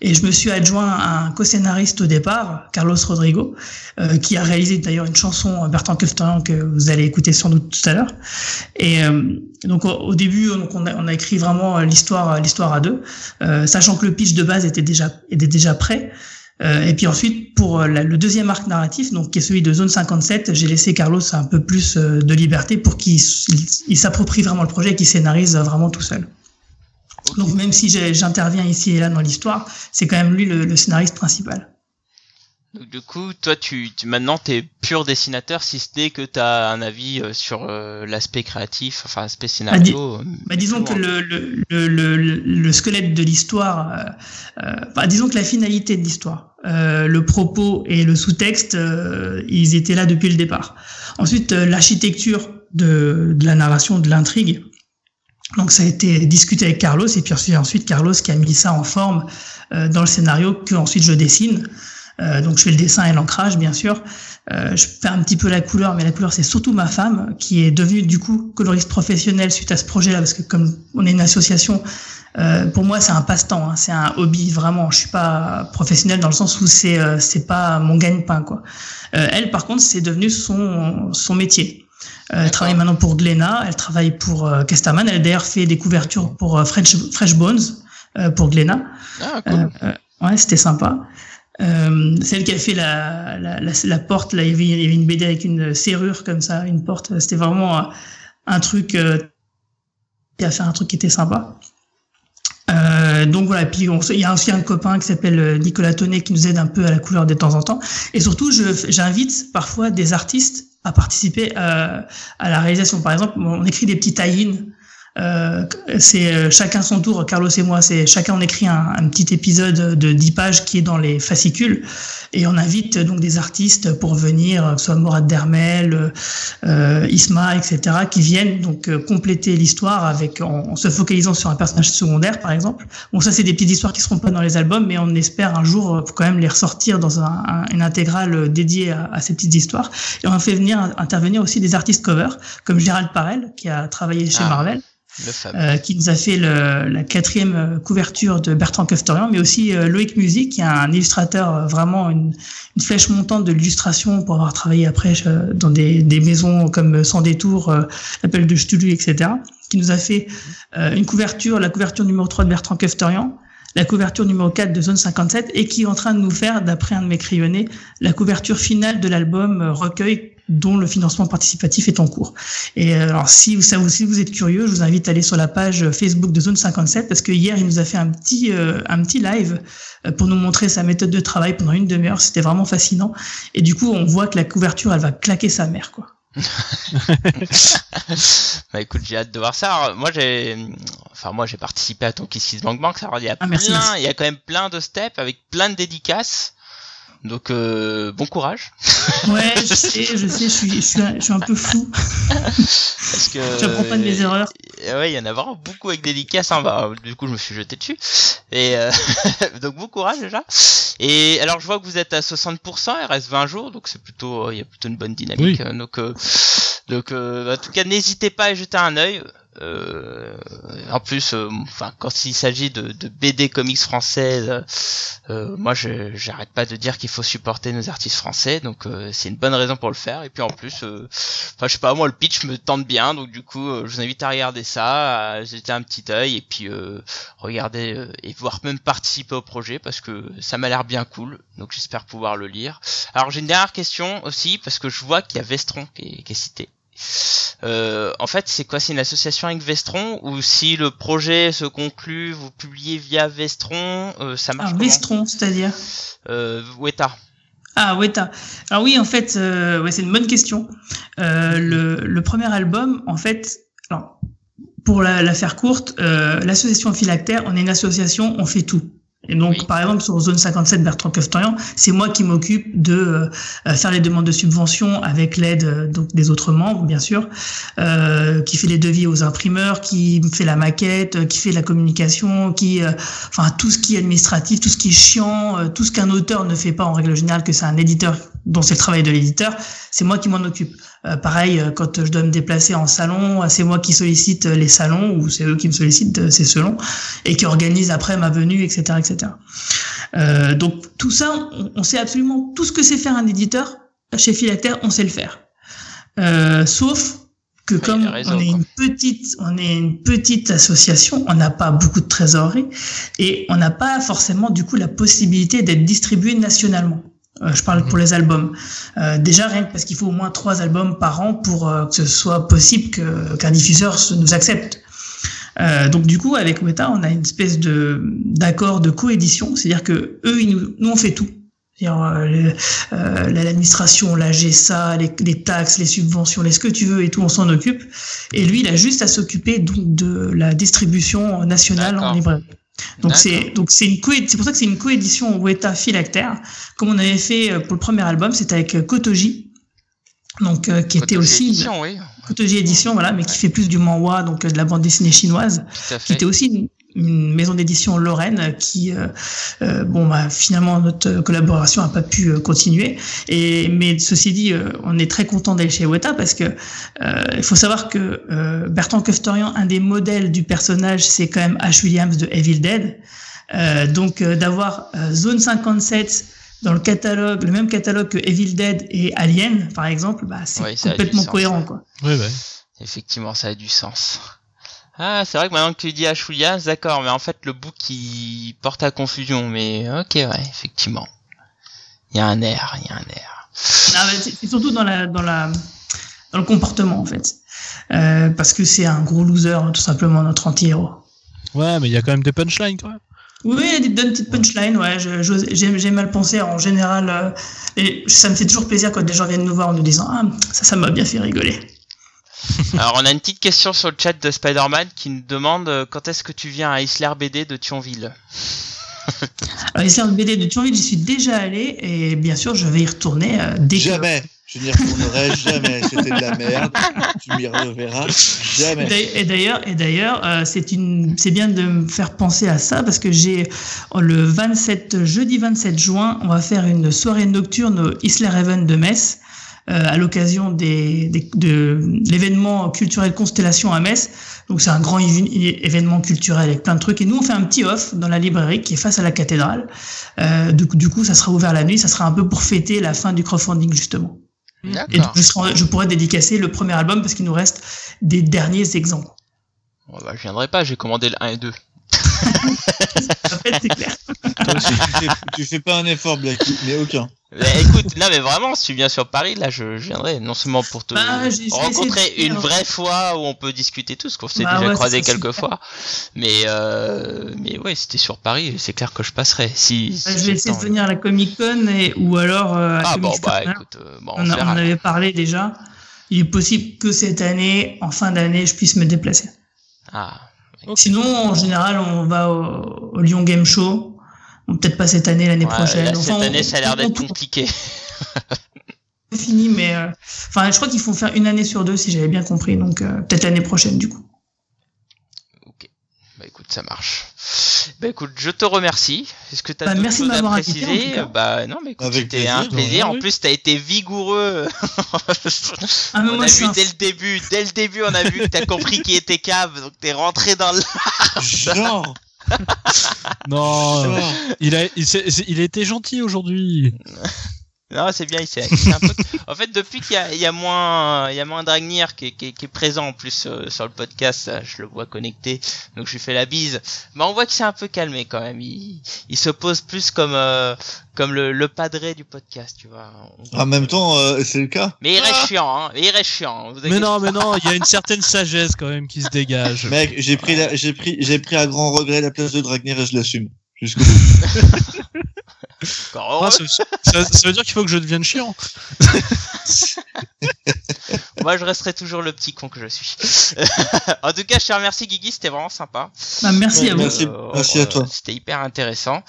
S4: et je me suis adjoint à un co-scénariste au départ, Carlos Rodrigo, euh, qui a réalisé d'ailleurs une chanson Bertrand Kefterian que vous allez écouter sans doute tout à l'heure. Et euh, donc au, au début, donc on a, on a, écrit vraiment l'histoire, l'histoire à deux, euh, sachant que le pitch de base était déjà était déjà prêt. Euh, et puis ensuite, pour le deuxième arc narratif, donc qui est celui de Zone 57, j'ai laissé Carlos un peu plus euh, de liberté pour qu'il il, s'approprie vraiment le projet et qu'il scénarise vraiment tout seul. Donc même si j'interviens ici et là dans l'histoire, c'est quand même lui le, le scénariste principal.
S1: Donc du coup, toi, tu, tu maintenant t'es pur dessinateur, si ce n'est que tu as un avis euh, sur euh, l'aspect créatif, enfin l'aspect scénario.
S4: Bah, dis, bah, disons que le, le, le, le, squelette de l'histoire, euh, euh, bah, disons que la finalité de l'histoire, euh, le propos et le sous-texte, euh, ils étaient là depuis le départ. Ensuite, l'architecture de, de la narration, de l'intrigue. Donc ça a été discuté avec Carlos et puis ensuite Carlos qui a mis ça en forme dans le scénario que ensuite je dessine. Euh, donc je fais le dessin et l'ancrage bien sûr. Euh, je fais un petit peu la couleur, mais la couleur c'est surtout ma femme qui est devenue du coup coloriste professionnelle suite à ce projet-là parce que comme on est une association, Euh, pour moi, c'est un passe-temps, hein, c'est un hobby vraiment. Je suis pas professionnel dans le sens où c'est euh, c'est pas mon gagne-pain quoi. Euh, elle, par contre, c'est devenu son son métier. Euh, elle travaille maintenant pour Glénat, elle travaille pour euh, Casterman. Elle a d'ailleurs fait des couvertures pour euh, Fresh, Fresh Bones pour Glénat.
S1: Ah, cool.
S4: ouais, c'était sympa. Euh, celle qui a fait la, la, la, la porte, là, il y, avait, il y avait une BD avec une serrure comme ça, une porte. C'était vraiment un truc euh, qui a fait un truc qui était sympa. Euh, donc voilà, puis on, il y a aussi un copain qui s'appelle Nicolas Tonnet qui nous aide un peu à la couleur de temps en temps. Et surtout, j'invite parfois des artistes à participer à, à, la réalisation. Par exemple, on écrit des petits tie euh, c'est euh, chacun son tour, Carlos et moi, c'est chacun on écrit un, un, petit épisode de 10 pages qui est dans les fascicules et on invite donc des artistes pour venir, que ce soit Morad Dermel, euh, Isma, etc., qui viennent donc euh, compléter l'histoire avec en, en, se focalisant sur un personnage secondaire par exemple. Bon ça c'est des petites histoires qui seront pas dans les albums, mais on espère un jour quand même les ressortir dans un, un, une intégrale dédiée à, à, ces petites histoires. Et on fait venir intervenir aussi des artistes cover comme Gérald Parel qui a travaillé chez ah. Marvel. Euh, qui nous a fait le, la quatrième couverture de Bertrand Keftorian, mais aussi euh, Loïc Music, qui est un illustrateur euh, vraiment une, une flèche montante de l'illustration pour avoir travaillé après euh, dans des, des, maisons comme Sans détour, euh, l'appel de Stulu, etc., qui nous a fait une couverture, la couverture numéro 3 de Bertrand Keftorian, la couverture numéro 4 de Zone 57 et qui est en train de nous faire, d'après un de mes crayonnés, la couverture finale de l'album Recueil dont le financement participatif est en cours. Et euh, alors si, ça, si vous êtes curieux, je vous invite à aller sur la page Facebook de Zone 57 parce que hier il nous a fait un petit euh, un petit live euh, pour nous montrer sa méthode de travail pendant une demi-heure. C'était vraiment fascinant. Et du coup, on voit que la couverture, elle va claquer sa mère, quoi.
S1: bah écoute, j'ai hâte de voir ça. Alors, moi j'ai, enfin moi j'ai participé à ton Kiss Bank Bank. Alors il y a
S4: ah,
S1: plein,
S4: merci, merci.
S1: il y a quand même plein de steps avec plein de dédicaces. Donc euh, bon courage.
S4: Ouais, je sais, je sais, je suis, je suis, un, je suis un peu fou.
S1: Parce que
S4: je apprends pas de mes erreurs.
S1: Ouais, il y en a vraiment beaucoup avec dédicaces. Hein. Bah, du coup, je me suis jeté dessus. Et euh, donc bon courage déjà. Et alors, je vois que vous êtes à 60%. Il reste 20 jours, donc c'est plutôt, il y a plutôt une bonne dynamique.
S2: Oui.
S1: Donc, euh, donc, en tout cas, n'hésitez pas à jeter un œil. Euh, en plus, euh, quand il s'agit de, BD comics françaises, euh, moi, je j'arrête pas de dire qu'il faut supporter nos artistes français, donc euh, c'est une bonne raison pour le faire. Et puis en plus, enfin, je sais pas, moi, le pitch me tente bien, donc du coup, je vous invite à regarder ça, à jeter un petit œil, et puis regarder et voir même participer au projet parce que ça m'a l'air bien cool. Donc j'espère pouvoir le lire. Alors j'ai une dernière question aussi parce que je vois qu'il y a Vestron qui est, qui est cité. Euh, en fait, c'est quoi? C'est une association avec Vestron? Ou si le projet se conclut, vous publiez via Vestron, euh, ça marche
S4: ah, Vestron, c'est-à-dire?
S1: Euh, Weta.
S4: Ah, Weta. Alors oui, en fait, euh, ouais, c'est une bonne question. Le, le, premier album, en fait, alors, pour la, la faire courte, l'association Philactère, on est une association, on fait tout. Et donc, oui. par exemple, sur zone 57 Bertrand Keftorian, c'est moi qui m'occupe de euh, faire les demandes de subventions avec l'aide euh, donc des autres membres, bien sûr, euh, qui fait les devis aux imprimeurs, qui fait la maquette, euh, qui fait la communication, qui, euh, enfin, tout ce qui est administratif, tout ce qui est chiant, euh, tout ce qu'un auteur ne fait pas en règle générale, que c'est un éditeur dont c'est le travail de l'éditeur, c'est moi qui m'en occupe. Pareil, quand je dois me déplacer en salon, c'est moi qui sollicite les salons ou c'est eux qui me sollicitent, c'est selon, et qui organisent après ma venue, etc., etc. Euh, donc tout ça, on, on, sait absolument tout ce que c'est faire un éditeur chez Philactère, on sait le faire. Euh, sauf que
S1: oui,
S4: comme
S1: raison,
S4: on est une petite, on est une petite association, on n'a pas beaucoup de trésorerie et on n'a pas forcément du coup la possibilité d'être distribué nationalement. Euh, je parle pour les albums. Euh, déjà rien que parce qu'il faut au moins trois albums par an pour euh, que ce soit possible que qu'un diffuseur nous accepte. Euh, donc du coup, avec Weta, on a une espèce de d'accord de coédition, c'est-à-dire que eux, ils nous, nous on fait tout. L'administration, la GSA, les, les, taxes, les subventions, les ce que tu veux et tout, on s'en occupe. Et lui, il a juste à s'occuper donc de la distribution nationale en librairie. Donc c'est donc c'est une c'est pour ça que c'est une coédition Weta Philactère, comme on avait fait pour le premier album, c'était avec Kotoji, donc euh, qui
S1: Kotoji
S4: était aussi
S1: édition, oui.
S4: Kotoji édition voilà mais qui fait plus du manhwa donc euh, de la bande dessinée chinoise qui était aussi une, maison d'édition Lorraine qui, euh, euh, bon, bah, finalement notre collaboration n'a pas pu euh, continuer. Et mais ceci dit, on est très content d'aller chez Weta parce que il faut savoir que Bertrand Keftorian, un des modèles du personnage, c'est quand même Ash Williams de Evil Dead. donc d'avoir Zone 57 dans le catalogue, le même catalogue que Evil Dead et Alien, par exemple, bah, c'est complètement cohérent, quoi.
S1: Oui, oui. Effectivement, ça a du sens. Ah, c'est vrai que maintenant que tu dis Williams, d'accord, mais en fait le bout qui porte à confusion, mais ok, ouais, effectivement. Il y a un air, il y a un air.
S4: C'est surtout dans la, dans la, dans le comportement en fait, euh, parce que c'est un gros loser, tout simplement notre anti-héros.
S2: Ouais, mais il y a quand même des punchlines, toi.
S4: Oui, il y a des petites punchlines, ouais. J'ai mal pensé en général, euh, et ça me fait toujours plaisir quand des gens viennent nous voir en nous disant ah ça, ça m'a bien fait rigoler.
S1: Alors on a une petite question sur le chat de Spider-Man qui nous demande euh, quand est-ce que tu viens à Isler BD de Thionville?
S4: Alors Isler BD de Thionville, j'y suis déjà allé et bien sûr je vais y retourner euh, dès
S3: Jamais. Je n'y retournerai jamais. C'était de la merde. Tu m'y reverras jamais.
S4: Et d'ailleurs, et d'ailleurs, euh, c'est une, c'est bien de me faire penser à ça parce que j'ai le 27 jeudi 27 juin, on va faire une soirée nocturne au Isler Haven de Metz euh, à l'occasion des, de l'événement culturel Constellation à Metz. Donc c'est un grand événement culturel avec plein de trucs. Et nous, on fait un petit off dans la librairie qui est face à la cathédrale. Euh, du, du, coup, ça sera ouvert la nuit. Ça sera un peu pour fêter la fin du crowdfunding, justement. Et donc, je, je, pourrais dédicacer le premier album parce qu'il nous reste des derniers exemples.
S1: Bah, je viendrai pas, j'ai commandé le 1 et 2.
S3: Fait, clair. tu, fais, pas un effort, Black, mais aucun.
S1: Mais écoute, non mais vraiment, si tu viens sur Paris, là je, viendrai non seulement pour te bah, rencontrer une vraie fois où on peut discuter tous, qu'on s'est bah déjà croisé quelques fois. Mais euh, mais ouais, si t'es sur Paris, c'est clair que je passerai. Si,
S4: bah, je vais essayer de venir à la Comic Con et, ou alors euh,
S1: à ah bon bah écoute, euh, bon,
S4: on,
S1: on,
S4: on avait parlé déjà. Il est possible que cette année, en fin d'année, je puisse me déplacer.
S1: Ah.
S4: Sinon, en général, on va au, au Lyon Game Show peut-être pas cette année, l'année prochaine.
S1: cette année, ça a l'air d'être compliqué.
S4: fini, mais euh, enfin, je crois qu'il faut faire une année sur deux, si j'avais bien compris. Donc euh, peut-être l'année prochaine, du coup.
S1: Ok. Bah écoute, ça marche. Bah écoute, je te remercie. Est-ce que tu as
S4: bah, merci
S1: de
S4: m'avoir précisé
S1: Bah non, mais écoute, c'était un plaisir. En plus, tu as été vigoureux.
S4: Ah,
S1: on a vu dès le début, dès le début, on a vu que tu as compris qui était cave, donc tu es rentré dans le
S3: genre.
S2: non, il a, il, il a été gentil aujourd'hui.
S1: Non, c'est bien, il s'est un peu... En fait, depuis qu'il y a, il y a moins, il y a moins Dragnir qui est, qui, qui est présent en plus euh, sur le podcast, je le vois connecté, donc je lui fais la bise. Mais on voit qu'il s'est un peu calmé quand même. Il, il se pose plus comme, euh, comme le, le padré du podcast, tu vois.
S3: En même temps, euh, c'est le cas.
S1: Mais il reste ah chiant, hein. Il reste chiant.
S2: mais non, mais non, il y a une certaine sagesse quand même qui se dégage.
S3: Mec, j'ai pris, j'ai pris, j'ai pris à grand regret la place de Dragnir et je l'assume jusqu'au bout.
S2: Ah, ça, veut dire qu'il faut que je devienne chiant.
S1: Moi, je resterai toujours le petit con que je suis. en tout cas, je te remercie, Guigui, c'était vraiment sympa.
S4: Bah, merci à vous.
S3: Merci, merci à toi.
S1: C'était hyper intéressant.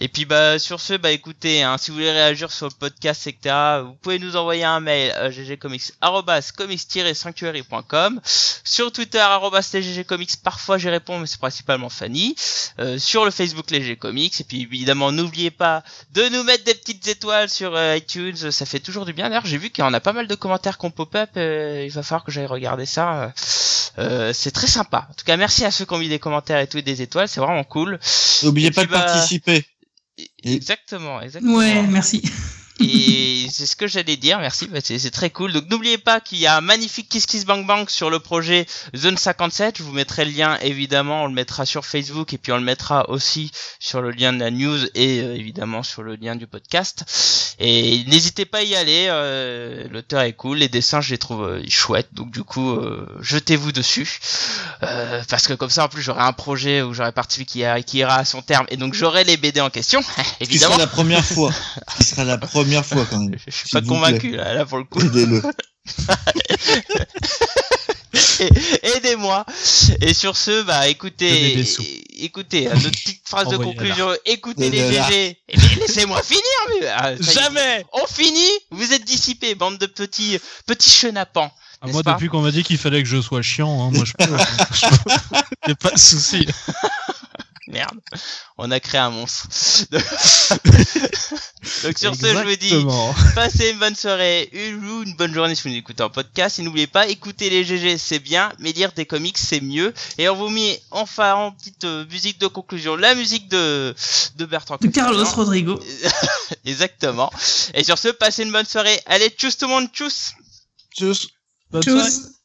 S1: Et puis, bah, sur ce, bah, écoutez, hein, si vous voulez réagir sur le podcast, etc., vous pouvez nous envoyer un mail à ggcomics.comics-sanctuary.com sur Twitter, ggcomics, parfois j'y réponds, mais c'est principalement Fanny, euh, sur le Facebook Les Comics, et puis évidemment, n'oubliez pas de nous mettre des petites étoiles sur euh, iTunes, ça fait toujours du bien. D'ailleurs, j'ai vu qu'il y en a pas mal de commentaires qu'on pop-up, euh, il va falloir que j'aille regarder ça. Euh, c'est très sympa. En tout cas, merci à ceux qui ont mis des commentaires et tout et des étoiles, c'est vraiment cool.
S3: N'oubliez pas de bah, participer.
S1: Exactement, exactement.
S4: Ouais, merci.
S1: Et c'est ce que j'allais dire, merci, bah, c'est très cool. Donc n'oubliez pas qu'il y a un magnifique Kiss Kiss Bang Bang sur le projet Zone 57. Je vous mettrai le lien, évidemment, on le mettra sur Facebook et puis on le mettra aussi sur le lien de la news et euh, évidemment sur le lien du podcast. Et n'hésitez pas à y aller, euh, l'auteur est cool, les dessins je les trouve euh, chouettes, donc du coup jetez-vous dessus. parce que comme ça en plus j'aurai un projet où j'aurai participé qui, qui, ira à son terme et donc j'aurai les BD en question, évidemment.
S3: Ce sera la première fois. Ce sera la première première fois quand même.
S1: Je suis pas convaincu là, là, pour le coup.
S3: Aidez-le.
S1: Aidez-moi. Et sur ce, bah écoutez, écoutez, notre petite phrase de conclusion. Écoutez les GG. Eh laissez-moi finir, mais
S2: ah, Jamais.
S1: On finit. Vous êtes dissipés, bande de petits petits chenapans.
S2: Ah, moi, depuis qu'on m'a dit qu'il fallait que je sois chiant, hein, moi je peux. je peux. pas de souci.
S1: merde, on a créé un monstre. Donc sur ce, je vous dis, passez une bonne soirée, une, ou une bonne journée si vous nous écoutez en podcast. Et n'oubliez pas, écouter les GG c'est bien, mais lire des comics c'est mieux. Et on vous met enfin en petite euh, musique de conclusion, la musique de, de Bertrand.
S4: De Carlos. Rodrigo.
S1: Exactement. Et sur ce, passez une bonne soirée. Allez, tchuss tout le monde, tchuss
S3: Tchuss.
S2: Bonne soirée.
S4: Tchuss.